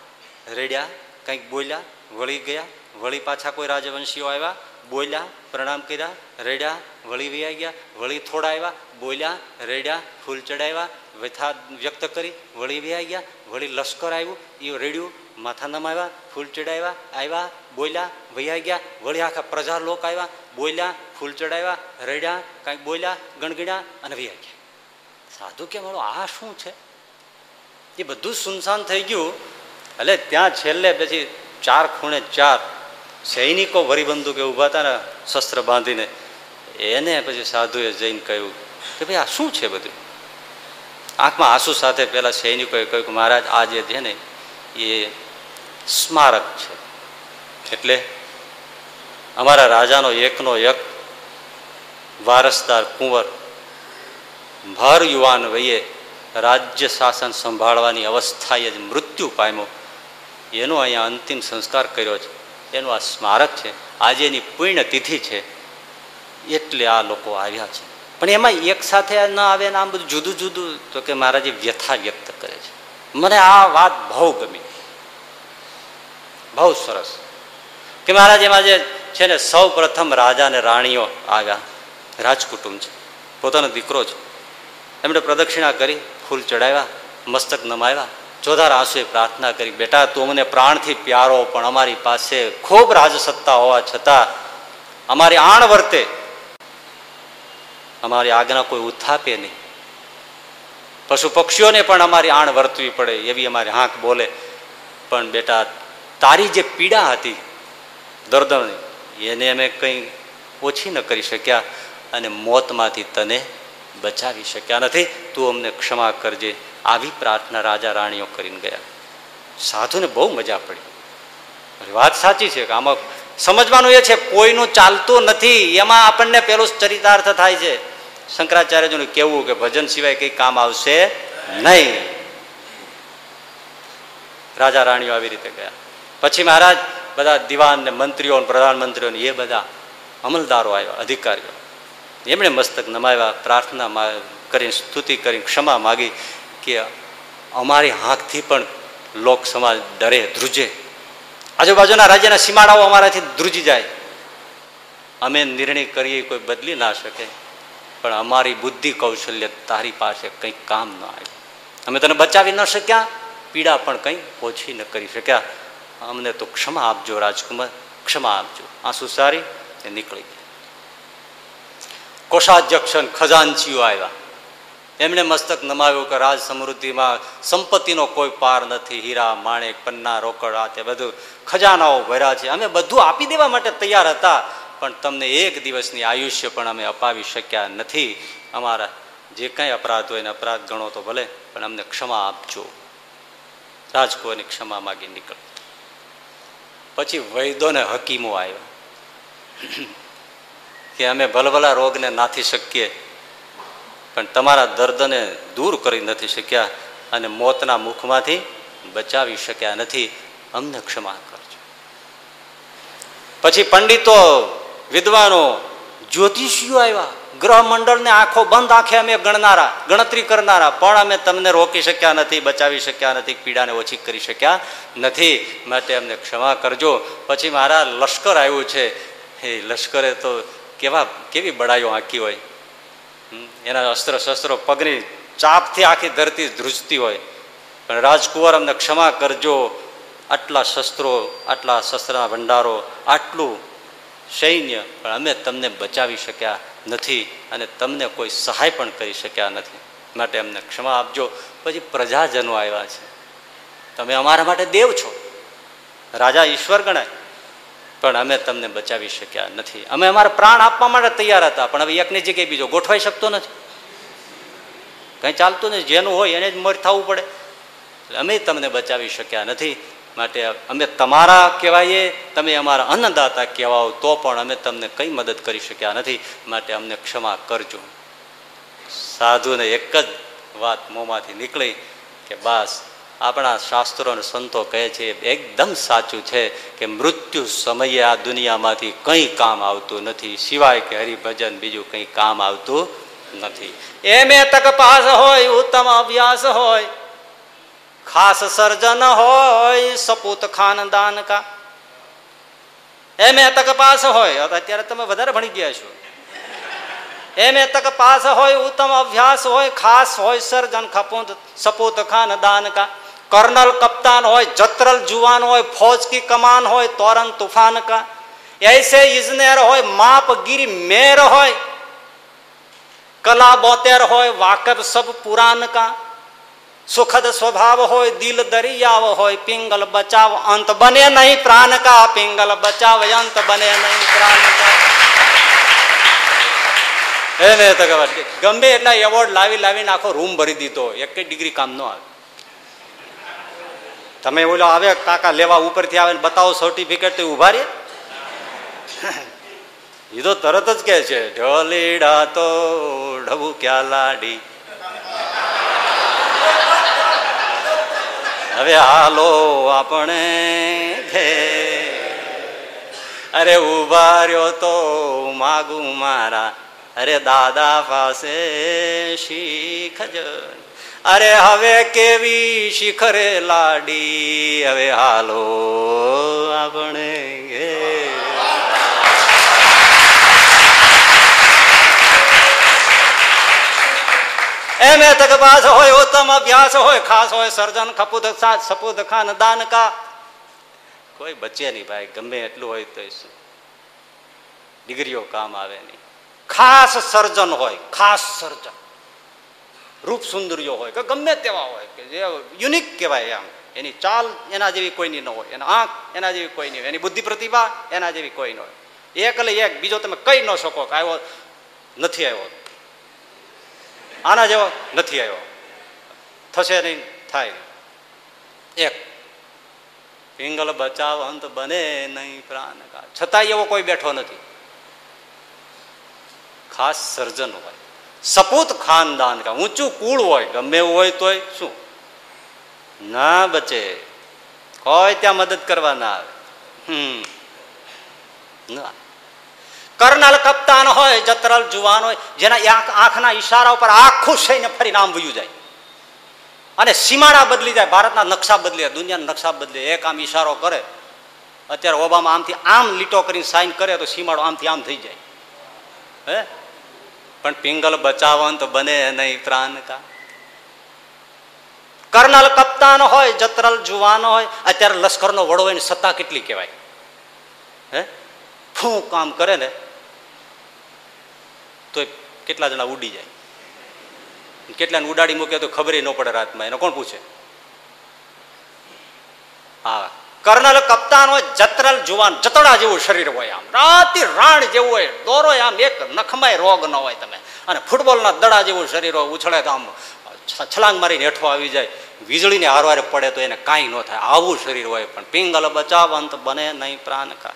રેડ્યા, કંઈક બોલ્યા, વળી ગયા. વળી પાછા કોઈ રાજવંશીઓ આવ્યા. બોલ્યા, પ્રણામ કર્યા, રેડ્યા, વળી વૈયા ગયા, વળી થોડા આવ્યા, બોલ્યા, રેડ્યા, ફૂલ ચડાવ્યા, વ્યથા વ્યક્ત કરી, વળી વૈયા ગયા, વળી લશ્કર આવ્યું એ રેડ્યું, માથા નમાવ્યા, ફૂલ ચડાવ્યા, આવ્યા, બોલ્યા, વૈયા ગયા, વળી આખા પ્રજા લોક આવ્યા, બોલ્યા, ફૂલ ચડાવ્યા, રેડ્યા, કાંઈક બોલ્યા, ગણગણ્યા અને વૈયા ગયા. સાધુ કે મારો આ શું છે? એ બધું સુનસાન થઈ ગયું, એટલે ત્યાં છેલ્લે પછી ચાર ખૂણે ચાર સૈનિકો વરીબંધુ કે ઊભા હતા ને, શસ્ત્ર બાંધીને, એને પછી સાધુએ જઈને કહ્યું કે ભાઈ, આ શું છે બધું? આંખમાં આંસુ સાથે પેલા સૈનિકોએ કહ્યું કે મહારાજ, આ જે છે ને, એ સ્મારક છે. એટલે અમારા રાજાનો એકનો એક વારસદાર કુંવર ભર યુવાન વયે રાજ્ય શાસન સંભાળવાની અવસ્થાએ જ મૃત્યુ પામ્યો. એનો અહીંયા અંતિમ સંસ્કાર કર્યો છે. એનું આ સ્મારક છે, આજે એની પુણ્યતિથિ છે, એટલે આ લોકો આવ્યા છે. પણ એમાં એક સાથે ન આવે ને આમ બધું જુદું જુદું, તો કે મહારાજે વ્યથા વ્યક્ત કરે છે. મને આ વાત બહુ ગમી. બહુ સરસ. કે મહારાજ એમાં જે છે ને, સૌ પ્રથમ રાજા ને રાણીઓ આવ્યા. રાજકુટુંબ છે. પોતાનો દીકરો છે. એમણે પ્રદક્ષિણા કરી, ફૂલ ચડાવ્યા, મસ્તક નમાવ્યા. ચોધાર આંસુએ પ્રાર્થના કરી, બેટા, તું અમને પ્રાણથી પ્યારો, પણ અમારી પાસે ખૂબ રાજસત્તા હોવા છતાં અમારી આણ વર્તે. અમારી આજ્ઞા કોઈ ઉત્થાપે નહીં. પશુ પક્ષીઓને પણ અમારી આણ વર્તવી પડે, એવી અમારી હાંક બોલે. પણ બેટા, તારી જે પીડા હતી દર્દની, એને અમે કંઈ ઓછી ન કરી શક્યા અને મોતમાંથી તને બચાવી શક્યા નથી. તું અમને ક્ષમા કરજે આવી પ્રાર્થના રાજા રાણીઓ કરીને ગયા. સાધુને બહુ મજા પડી. વાત સાચી છે કે આમાં સમજવાનું એ છે, કોઈનું ચાલતું નથી. એમાં આપણને પેલું ચરિતાર્થ થાય છે. શંકરાચાર્યજીનું કેવું કે ભજન સિવાય કઈ કામ આવશે નહીં. રાજા રાણીઓ આવી રીતે ગયા. પછી મહારાજ બધા દિવાન ને મંત્રીઓ પ્રધાનમંત્રીઓ એ બધા અમલદારો આવ્યા, અધિકારીઓ. એમણે મસ્તક નમાવ્યા, પ્રાર્થના કરીને સ્તુતિ કરી ક્ષમા માગી. કે અમારી હાંકથી પણ લોક સમાજ ડરે, ધ્રુજે. આજુબાજુના રાજ્યના સીમાડાઓ અમારાથી ધ્રુજી જાય. અમે નિર્ણય કરીએ કોઈ બદલી ના શકે, પણ અમારી બુદ્ધિ કૌશલ્ય તારી પાસે કંઈ કામ ન આવ્યું અમે તને બચાવી ન શક્યા, પીડા પણ કંઈ ઓછી ન કરી શક્યા. અમને તો ક્ષમા આપજો રાજકુમાર, ક્ષમા આપજો. આંસુ સારી એ નીકળી ગયા. કોષાધ્યક્ષ ખજાનચીઓ આવ્યા. એમણે મસ્તક નમાવ્યું કે રાજ સમૃદ્ધિમાં સંપત્તિનો કોઈ પાર નથી. હીરા, માણેક, પન્ના, રોકડ આ તે બધું ખજાનાઓ ભર્યા છે. અમે બધું આપી દેવા માટે તૈયાર હતા, પણ તમને એક દિવસની આયુષ્ય પણ અમે અપાવી શક્યા નથી. અમારા જે કંઈ અપરાધ હોય એને અપરાધ ગણો તો ભલે, પણ અમને ક્ષમા આપજો. રાજકુંવરની ક્ષમા માગી નીકળ. પછી વૈદોને હકીમો આવ્યા કે અમે ભલભલા રોગને નાથી શકીએ. પણ તમારા દર્દને દૂર કરી નથી શક્યા અને મોતના મુખમાંથી બચાવી શક્યા નથી. અમને ક્ષમા કરજો. પછી પંડિતો વિદ્વાનો, જ્યોતિષીઓ આવ્યા. ગ્રહ મંડળને આંખો બંધ આંખે અમે ગણનારા, ગણતરી કરનારા. પણ અમે તમને રોકી શક્યા નથી, બચાવી શક્યા નથી, પીડાને ઓછી કરી શક્યા નથી. માટે અમને ક્ષમા કરજો. પછી મારા લશ્કર આવ્યું છે. એ લશ્કરે તો કેવા, કેવી બડાઈઓ આંકી હોય. એના અસ્ત્ર શસ્ત્રો પગની ચાપથી આખી ધરતી ધ્રુજતી હોય. પણ રાજકુંવર અમને ક્ષમા કરજો. આટલા શસ્ત્રો, આટલા શસ્ત્રના ભંડારો, આટલું સૈન્ય પણ અમે તમને બચાવી શક્યા નથી અને તમને કોઈ સહાય પણ કરી શક્યા નથી. માટે અમને ક્ષમા આપજો. પછી પ્રજાજનો આવ્યા છે. તમે અમારા માટે દેવ છો. રાજા ઈશ્વર ગણાય. પણ અમે તમને બચાવી શક્યા નથી. અમે અમારા પ્રાણ આપવા માટે તૈયાર હતા, પણ હવે એકની જગ્યાએ બીજો ગોઠવાઈ શકતો નથી. કંઈ ચાલતું નથી. જેનું હોય એને જ મર થવું પડે. એટલે અમે તમને બચાવી શક્યા નથી. માટે અમે તમારા કહેવાઈએ તમે અમારા અન્નદાતા કહેવાઓ, તો પણ અમે તમને કંઈ મદદ કરી શક્યા નથી. માટે અમને ક્ષમા કરજો. સાધુને એક જ વાત મોંમાંથી નીકળી કે બસ આપણા શાસ્ત્રો અને સંતો કહે છે, એકદમ સાચું છે કે મૃત્યુ સમયે આ દુનિયામાંથી કંઈ કામ આવતું નથી. સિવાય કે હરિભજન બીજું કંઈ કામ આવતું નથી. એમ એ તક પાસ હોય, ઉત્તમ અભ્યાસ હોય. ખાસ સર્જન હોય, સપૂત ખાનદાન કા. એમ એ તક પાસ હોય અત્યારે તમે વધારે ભણી ગયા છો. એમ એ તક પાસ હોય, ઉત્તમ અભ્યાસ હોય, ખાસ હોય, સર્જન, ખપૂત, સપૂત ખાનદાન કા. कर्नल कप्तान हो જતરલ જુવાન हो फौज की कमान हो तोरंग तूफ़ान का। ऐसे इजनेर हो माप गिर मेर हो कला बोतेर हो वाकब सब पुराण का। सुखद स्वभाव हो दिल दरियाव हो पिंगल बचाव, अंत बने नहीं प्राण का। पिंगल बचाव, अंत बने नहीं प्राण का। એને તકે ગમે એટલા એવોર્ડ લાવી લાવીને આખો રૂમ ભરી દીધો એક ડિગ્રી કામનો આવે તમે ઓલો આવે, કાકા લેવા ઉપરથી આવે બતાવો સર્ટિફિકેટ તો ઊભા રે એ તો તરત જ કે છે, ઢોલીડા તો ઢબુ ક્યાં લાડી? હવે હાલો આપણે અરે ઊભા રહ્યો તો માગું મારા. અરે દાદા પાસે શીખજ અરે હવે કેવી શિખરે લાડી? હવે હાલો, આપણે એમ તક પાસ હોય, ઉત્તમ અભ્યાસ હોય, ખાસ હોય સર્જન ખપુદ સપુદ ખાન દાન કા. કોઈ બચે નહીં ભાઈ, ગમે એટલું હોય તો ડિગ્રીઓ કામ આવે નહીં. ખાસ સર્જન હોય, ખાસ સર્જન. રૂપ સુંદરીઓ હોય કે ગમે તેવા હોય કે જે યુનિક કહેવાય આમ એની ચાલ એના જેવી કોઈની ન હોય. એના આંખ એના જેવી કોઈની હોય. એની બુદ્ધિ પ્રતિભા એના જેવી કોઈ ન હોય. એક એટલે એક. બીજો તમે કહી ન શકો કે આવ્યો નથી આવ્યો. આના જેવો નથી આવ્યો. થશે નહીં, થાય. એક. પિંગલ બચાવ અંત બને નહીં પ્રાણ છતાંય એવો કોઈ બેઠો નથી. ખાસ સર્જન હોય. સપૂત ખાનદાન કા ઊંચું કુળ હોય, ગમે હોય તોય શું? ના બચે. કોઈ ત્યાં મદદ કરવા ના આવે. હમ. ના. કર્નલ કપ્તાન હોય, જતરલ જુવાન હોય, જેના આંખના ઈશારા ઉપર આખું થઈને ફરી નામ વયું જાય. અને સીમાડા બદલી જાય, ભારતના નકશા બદલી, દુનિયાના નકશા બદલે, એક આમ ઈશારો કરે. અત્યારે ઓબામા આમથી આમ લીટો કરીને સાઈન કરે તો સીમાડો આમથી આમ થઈ જાય. હે? પણ પિંગલ બચાવંત બને નહીં પ્રાણ કા. કર્નલ કપ્તાન હોય, જતરલ જુવાન હોય, અત્યારે લશ્કરનો વડો હોય સત્તા કેટલી કહેવાય? હે? ફૂ કામ કરે ને, તો કેટલા જણા ઉડી જાય? કેટલાને ઉડાડી મૂકે તો ખબર ન પડે રાતમાં. એને કોણ પૂછે? હા. કર્નલ કપ્તાન હોય, જતરલ જુવાન, જતડા જેવું શરીર હોય આમ. રાતી રાણ જેવું હોય, દોરો આમ એક નખમાય રોગ ન હોય તમે. અને ફૂટબોલના દડા જેવું શરીર હોય, ઉછળે તો આમ છલાંગ મારીને હેઠો આવી જાય. વીજળીને હારવારે પડે તો એને કાંઈ ન થાય. આવું શરીર હોય પણ પિંગલ બચાવંત બને નહીં પ્રાણ કા.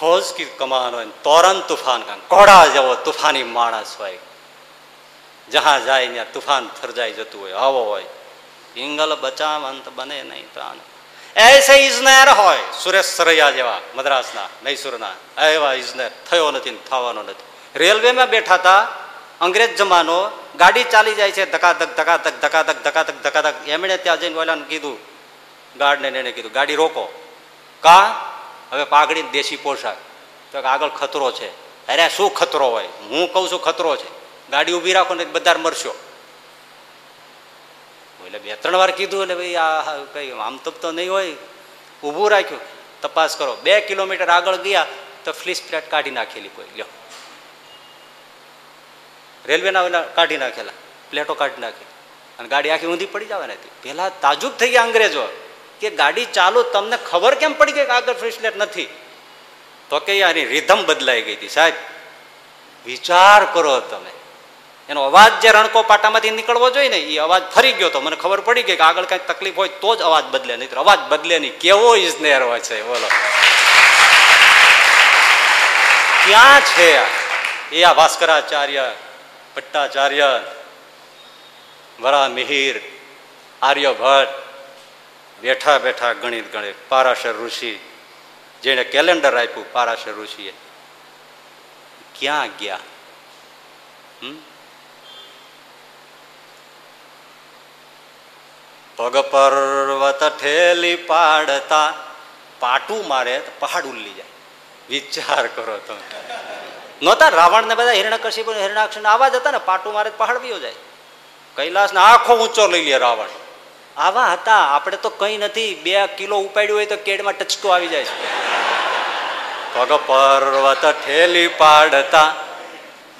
ફોજ કી કમાન હોય તોરન તુફાન કા. કોડા જેવો તુફાની માણસ હોય. જહાં જાય ત્યાં તુફાન થરજાઈ જતું હોય આવો હોય. પિંગલ બચાવંત બને નહીં પ્રાણ. એસે ઇજનેર હોય સુરેશ સરૈયા જેવા મદ્રાસના, મૈસૂરના, એવા ઇજનેર થયો નથી થવાનો નથી. રેલવેમાં બેઠા હતા અંગ્રેજ જમાનો, ગાડી ચાલી જાય છે, ધકાધક ધકાધક ધકાધક ધકાધક ધકાધક. એમણે ત્યાં જઈને ઓલાને કીધું, ગાર્ડને એને કીધું, ગાડી રોકો. કા? હવે પાઘડી દેશી પોશાક. તો આગળ ખતરો છે. અરે, શું ખતરો હોય? હું કહું છું ખતરો છે. ગાડી ઊભી રાખો ને બધા મરશો. એટલે બે ત્રણ વાર કીધું એટલે ભાઈ, આ કઈ આમ તો નહીં હોય. ઊભું રાખ્યું. તપાસ કરો. બે કિલોમીટર આગળ ગયા તો ફ્લીસ પ્લેટ કાઢી નાખેલી કોઈ. લ્યો. રેલવેના કાઢી નાખેલા. પ્લેટો કાઢી નાખી. અને ગાડી આખી ઊંધી પડી જવા નથી પહેલાં તાજુબ થઈ ગયા અંગ્રેજો. કે ગાડી ચાલુ, તમને ખબર કેમ પડી ગઈ કે આગળ ફ્લીસ પ્લેટ નથી? તો કે આની રિધમ બદલાઈ ગઈ હતી. સાહેબ, વિચાર કરો તમે. એનો અવાજ જે રણકો પાટામાંથી નીકળવો જોઈએ ને, એ અવાજ ફરી ગયો તો મને ખબર પડી ગઈ કે આગળ કઈ તકલીફ હોય તો જ અવાજ બદલે નહીં અવાજ બદલે નહીં. કેવો ઇજનેર હોય છે, બોલો. ક્યાં છે એ આ ભાસ્કરાચાર્ય, ભટ્ટાચાર્ય વરા મિહિર આર્યભટ્ટ, બેઠા બેઠા ગણિત ગણિત, પારાશર ઋષિ, જેણે કેલેન્ડર આપ્યું, પારાશર ઋષિએ. ક્યાં ગયા? હમ? પગ પર્વત ઠેલી પાડતા પાટું મારે તો પહાડ ઉલ્લી જાય. વિચાર કરો તમે નહોતા રાવણ ને બધા હિરણ્યકશિપુ ને હિરણાક્ષ આવા જ હતા ને, પાટું મારે પહાડ વિયો જાય. કૈલાસ ને આખો ઊંચો લઈ લે રાવણ. આવા હતા, આપણે તો કઈ નથી, બે કિલો ઉપાડ્યું હોય તો કેડમાં ટચકો આવી જાય છે. પગ પર્વત ઠેલી પાડતા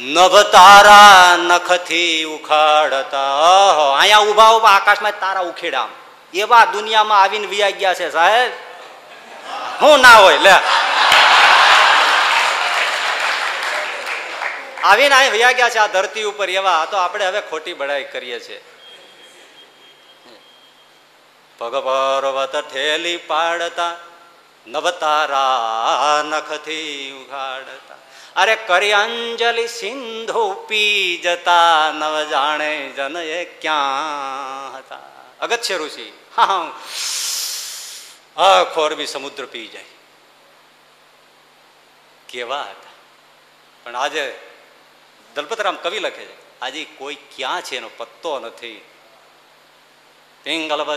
નભ તારા નખથી ઉખાડતા. અહીંયા ઊભા ઊભા આકાશમાં તારા ઉખેડા એવા દુનિયામાં આવીને વિયા ગયા છે, સાહેબ. હું ના હોય, લે. આવીને અહીં વયા ગયા છે આ ધરતી ઉપર, એવા તો આપણે હવે ખોટી બડાઈ કરીએ છીએ. પગ પર્વત ઠેલી પાડતા, નવતારા નખથી ઉઘાડતા અરે કરી અંજલિ સિંધુ પી જતા નવ જાણે જન એ ક્યાં હતા? અગત્ય ઋષિ. હા હા. ખોરબી સમુદ્ર પી જાય. કેવા હતા? પણ આજે દલપતરામ કવિ લખે છે, આજે કોઈ ક્યાં છે એનો પત્તો નથી. પિંગલ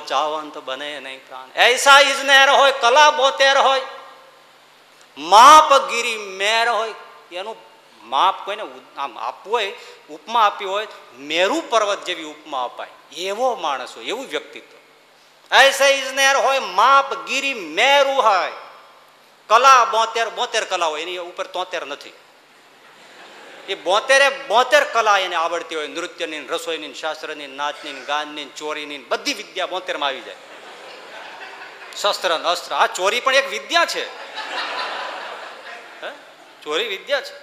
તો બને નહીં પ્રાણ. એસા ઇજનેર હોય, કલા બોતેર હોય. માપ ગીરી મેર હોય એનું માપ કોઈને આમ આપવું હોય, ઉપમા આપી હોય, મેરુ પર્વત જેવી ઉપમા અપાય. એવો માણસ હોય, એવું વ્યક્તિત્વ. એસે ઇજનેર હોય, માપ, ગીરી, મેરુ હોય. કલા બોતેર બોતેર કલા હોય, એની ઉપર તોતેર નથી. એ બોતેરે, બોતેર કલા એને આવડતી હોય. નૃત્યની, રસોઈની, શાસ્ત્રની, નાચની, ગાનની, ચોરીની, બધી વિદ્યા બોતેરમાં આવી જાય. શસ્ત્ર અસ્ત્ર. આ ચોરી પણ એક વિદ્યા છે? ચોરી વિદ્યા છે.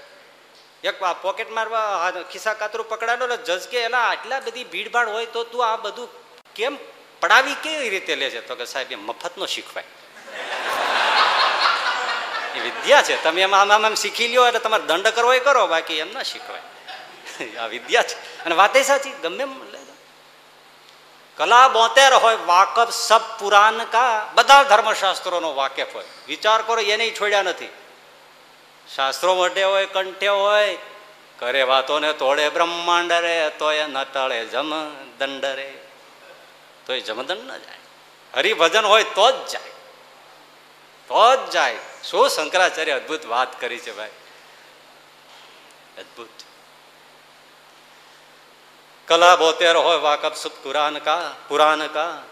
એક પોકેટ મારવા ખિસ્સા કાતરું પકડાડો જજ કે એલા આટલા બધી ભીડભાડ હોય તો તું આ બધું કેમ પડાવી કેવી રીતે લે છે? તો કે સાહેબ, એ મફતનો શીખવાય. એ વિદ્યા છે. તમે એમ આમ આમ શીખી લ્યો એટલે તમારે દંડ કરવો એ કરો, બાકી એમ ના શીખવાય. આ વિદ્યા છે. અને વાતે સાચી, ગમે એમ કલા બોતેર હોય, વાકફ સબ પુરાણ કા, બધા ધર્મશાસ્ત્રોનો વાકેફ હોય. વિચાર કરો, એને છોડ્યા નથી. શાસ્ત્રો મોટે હોય, કંઠે હોય કરે વાતો ને તોડે બ્રહ્માંડ રે તો એ ન ટળે જમ દંડ રે તો એ જમદંડ ન જાય. હરિભજન હોય તો જ જાય. તો જ જાય. શું શંકરાચાર્ય અદ્ભુત વાત કરી છે ભાઈ. અદ્ભુત. કલા બોતેર હોય, વાકફ સુત કુરાન કા પુરાન કા.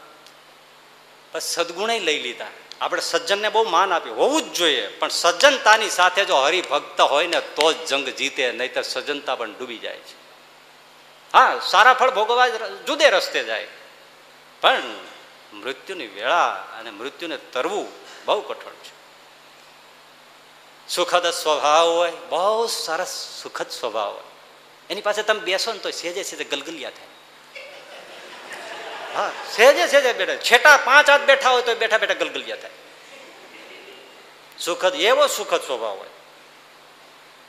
બસ સદગુણે લઈ લીધા. આપણે સજ્જનને બહુ માન આપ્યું હોવું જ જોઈએ. પણ સજ્જનતાની સાથે જો હરિભક્ત હોય ને, તો જ જંગ જીતે, નહીતર સજ્જનતા પણ ડૂબી જાય છે. હા, સારા ફળ ભોગવવા જુદે રસ્તે જાય. પણ મૃત્યુની વેળા અને મૃત્યુને તરવું બહુ કઠણ છે. સુખદ સ્વભાવ હોય, બહુ સરસ સુખદ સ્વભાવ હોય. એની પાસે તમે બેસો ને તો સેજે સેજે ગલગલિયા થાય. હા સહેજે સહેજે બેઠા છેટા પાંચ હાથ બેઠા હોય તો બેઠા બેઠા ગલગલિયા થાય. સુખદ, એવો સુખદ સ્વભાવ હોય.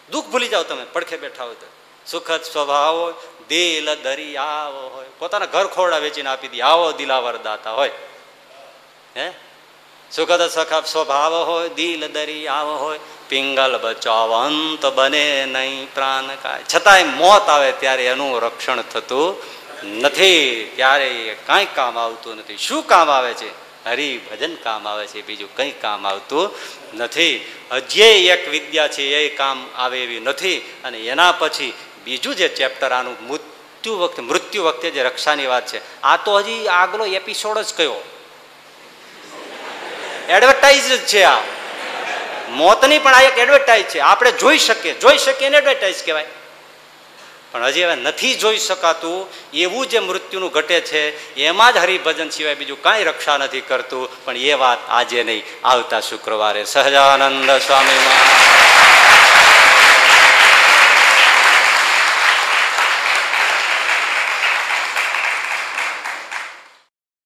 દુઃખ ભૂલી જાઓ તમે, પડખે બેઠા હોય તો. સુખદ સ્વભાવ હોય, દિલ દરિયાવો હોય. પોતાના ઘર ખોરડા વેચીને આપી દે, આવો દિલાવર દાતા હોય. હે? સુખદ સખા સ્વભાવ હોય, દિલ દરિયાવો હોય. પિંગલ બચાવંત બને નહીં પ્રાણ કાય. છતાંય મોત આવે ત્યારે એનું રક્ષણ થતું નથી ત્યારે એ કાંઈ કામ આવતું નથી. શું કામ આવે છે? હરિભજન કામ આવે છે, બીજું કંઈ કામ આવતું નથી. હજી એક વિદ્યા છે, એ કામ આવે એવી નથી. અને એના પછી બીજું જે ચેપ્ટર, આનું મૃત્યુ વખતે મૃત્યુ વખતે જે રક્ષાની વાત છે, આ તો હજી આગલો એપિસોડ જ કયો. એડવર્ટાઇઝ જ છે આ. મોતની પણ આ એક એડવર્ટાઇઝ છે. આપણે જોઈ શકીએ જોઈ શકીએ એને એડવર્ટાઇઝ કહેવાય. પણ હજી હવે નથી જોઈ શકાતું, એવું જે મૃત્યુનું ઘટે છે, એમાં જ હરિભજન સિવાય બીજું કાંઈ રક્ષા નથી કરતું, પણ એ વાત આજે નહીં. આવતા શુક્રવારે. સહજાનંદ સ્વામીમાં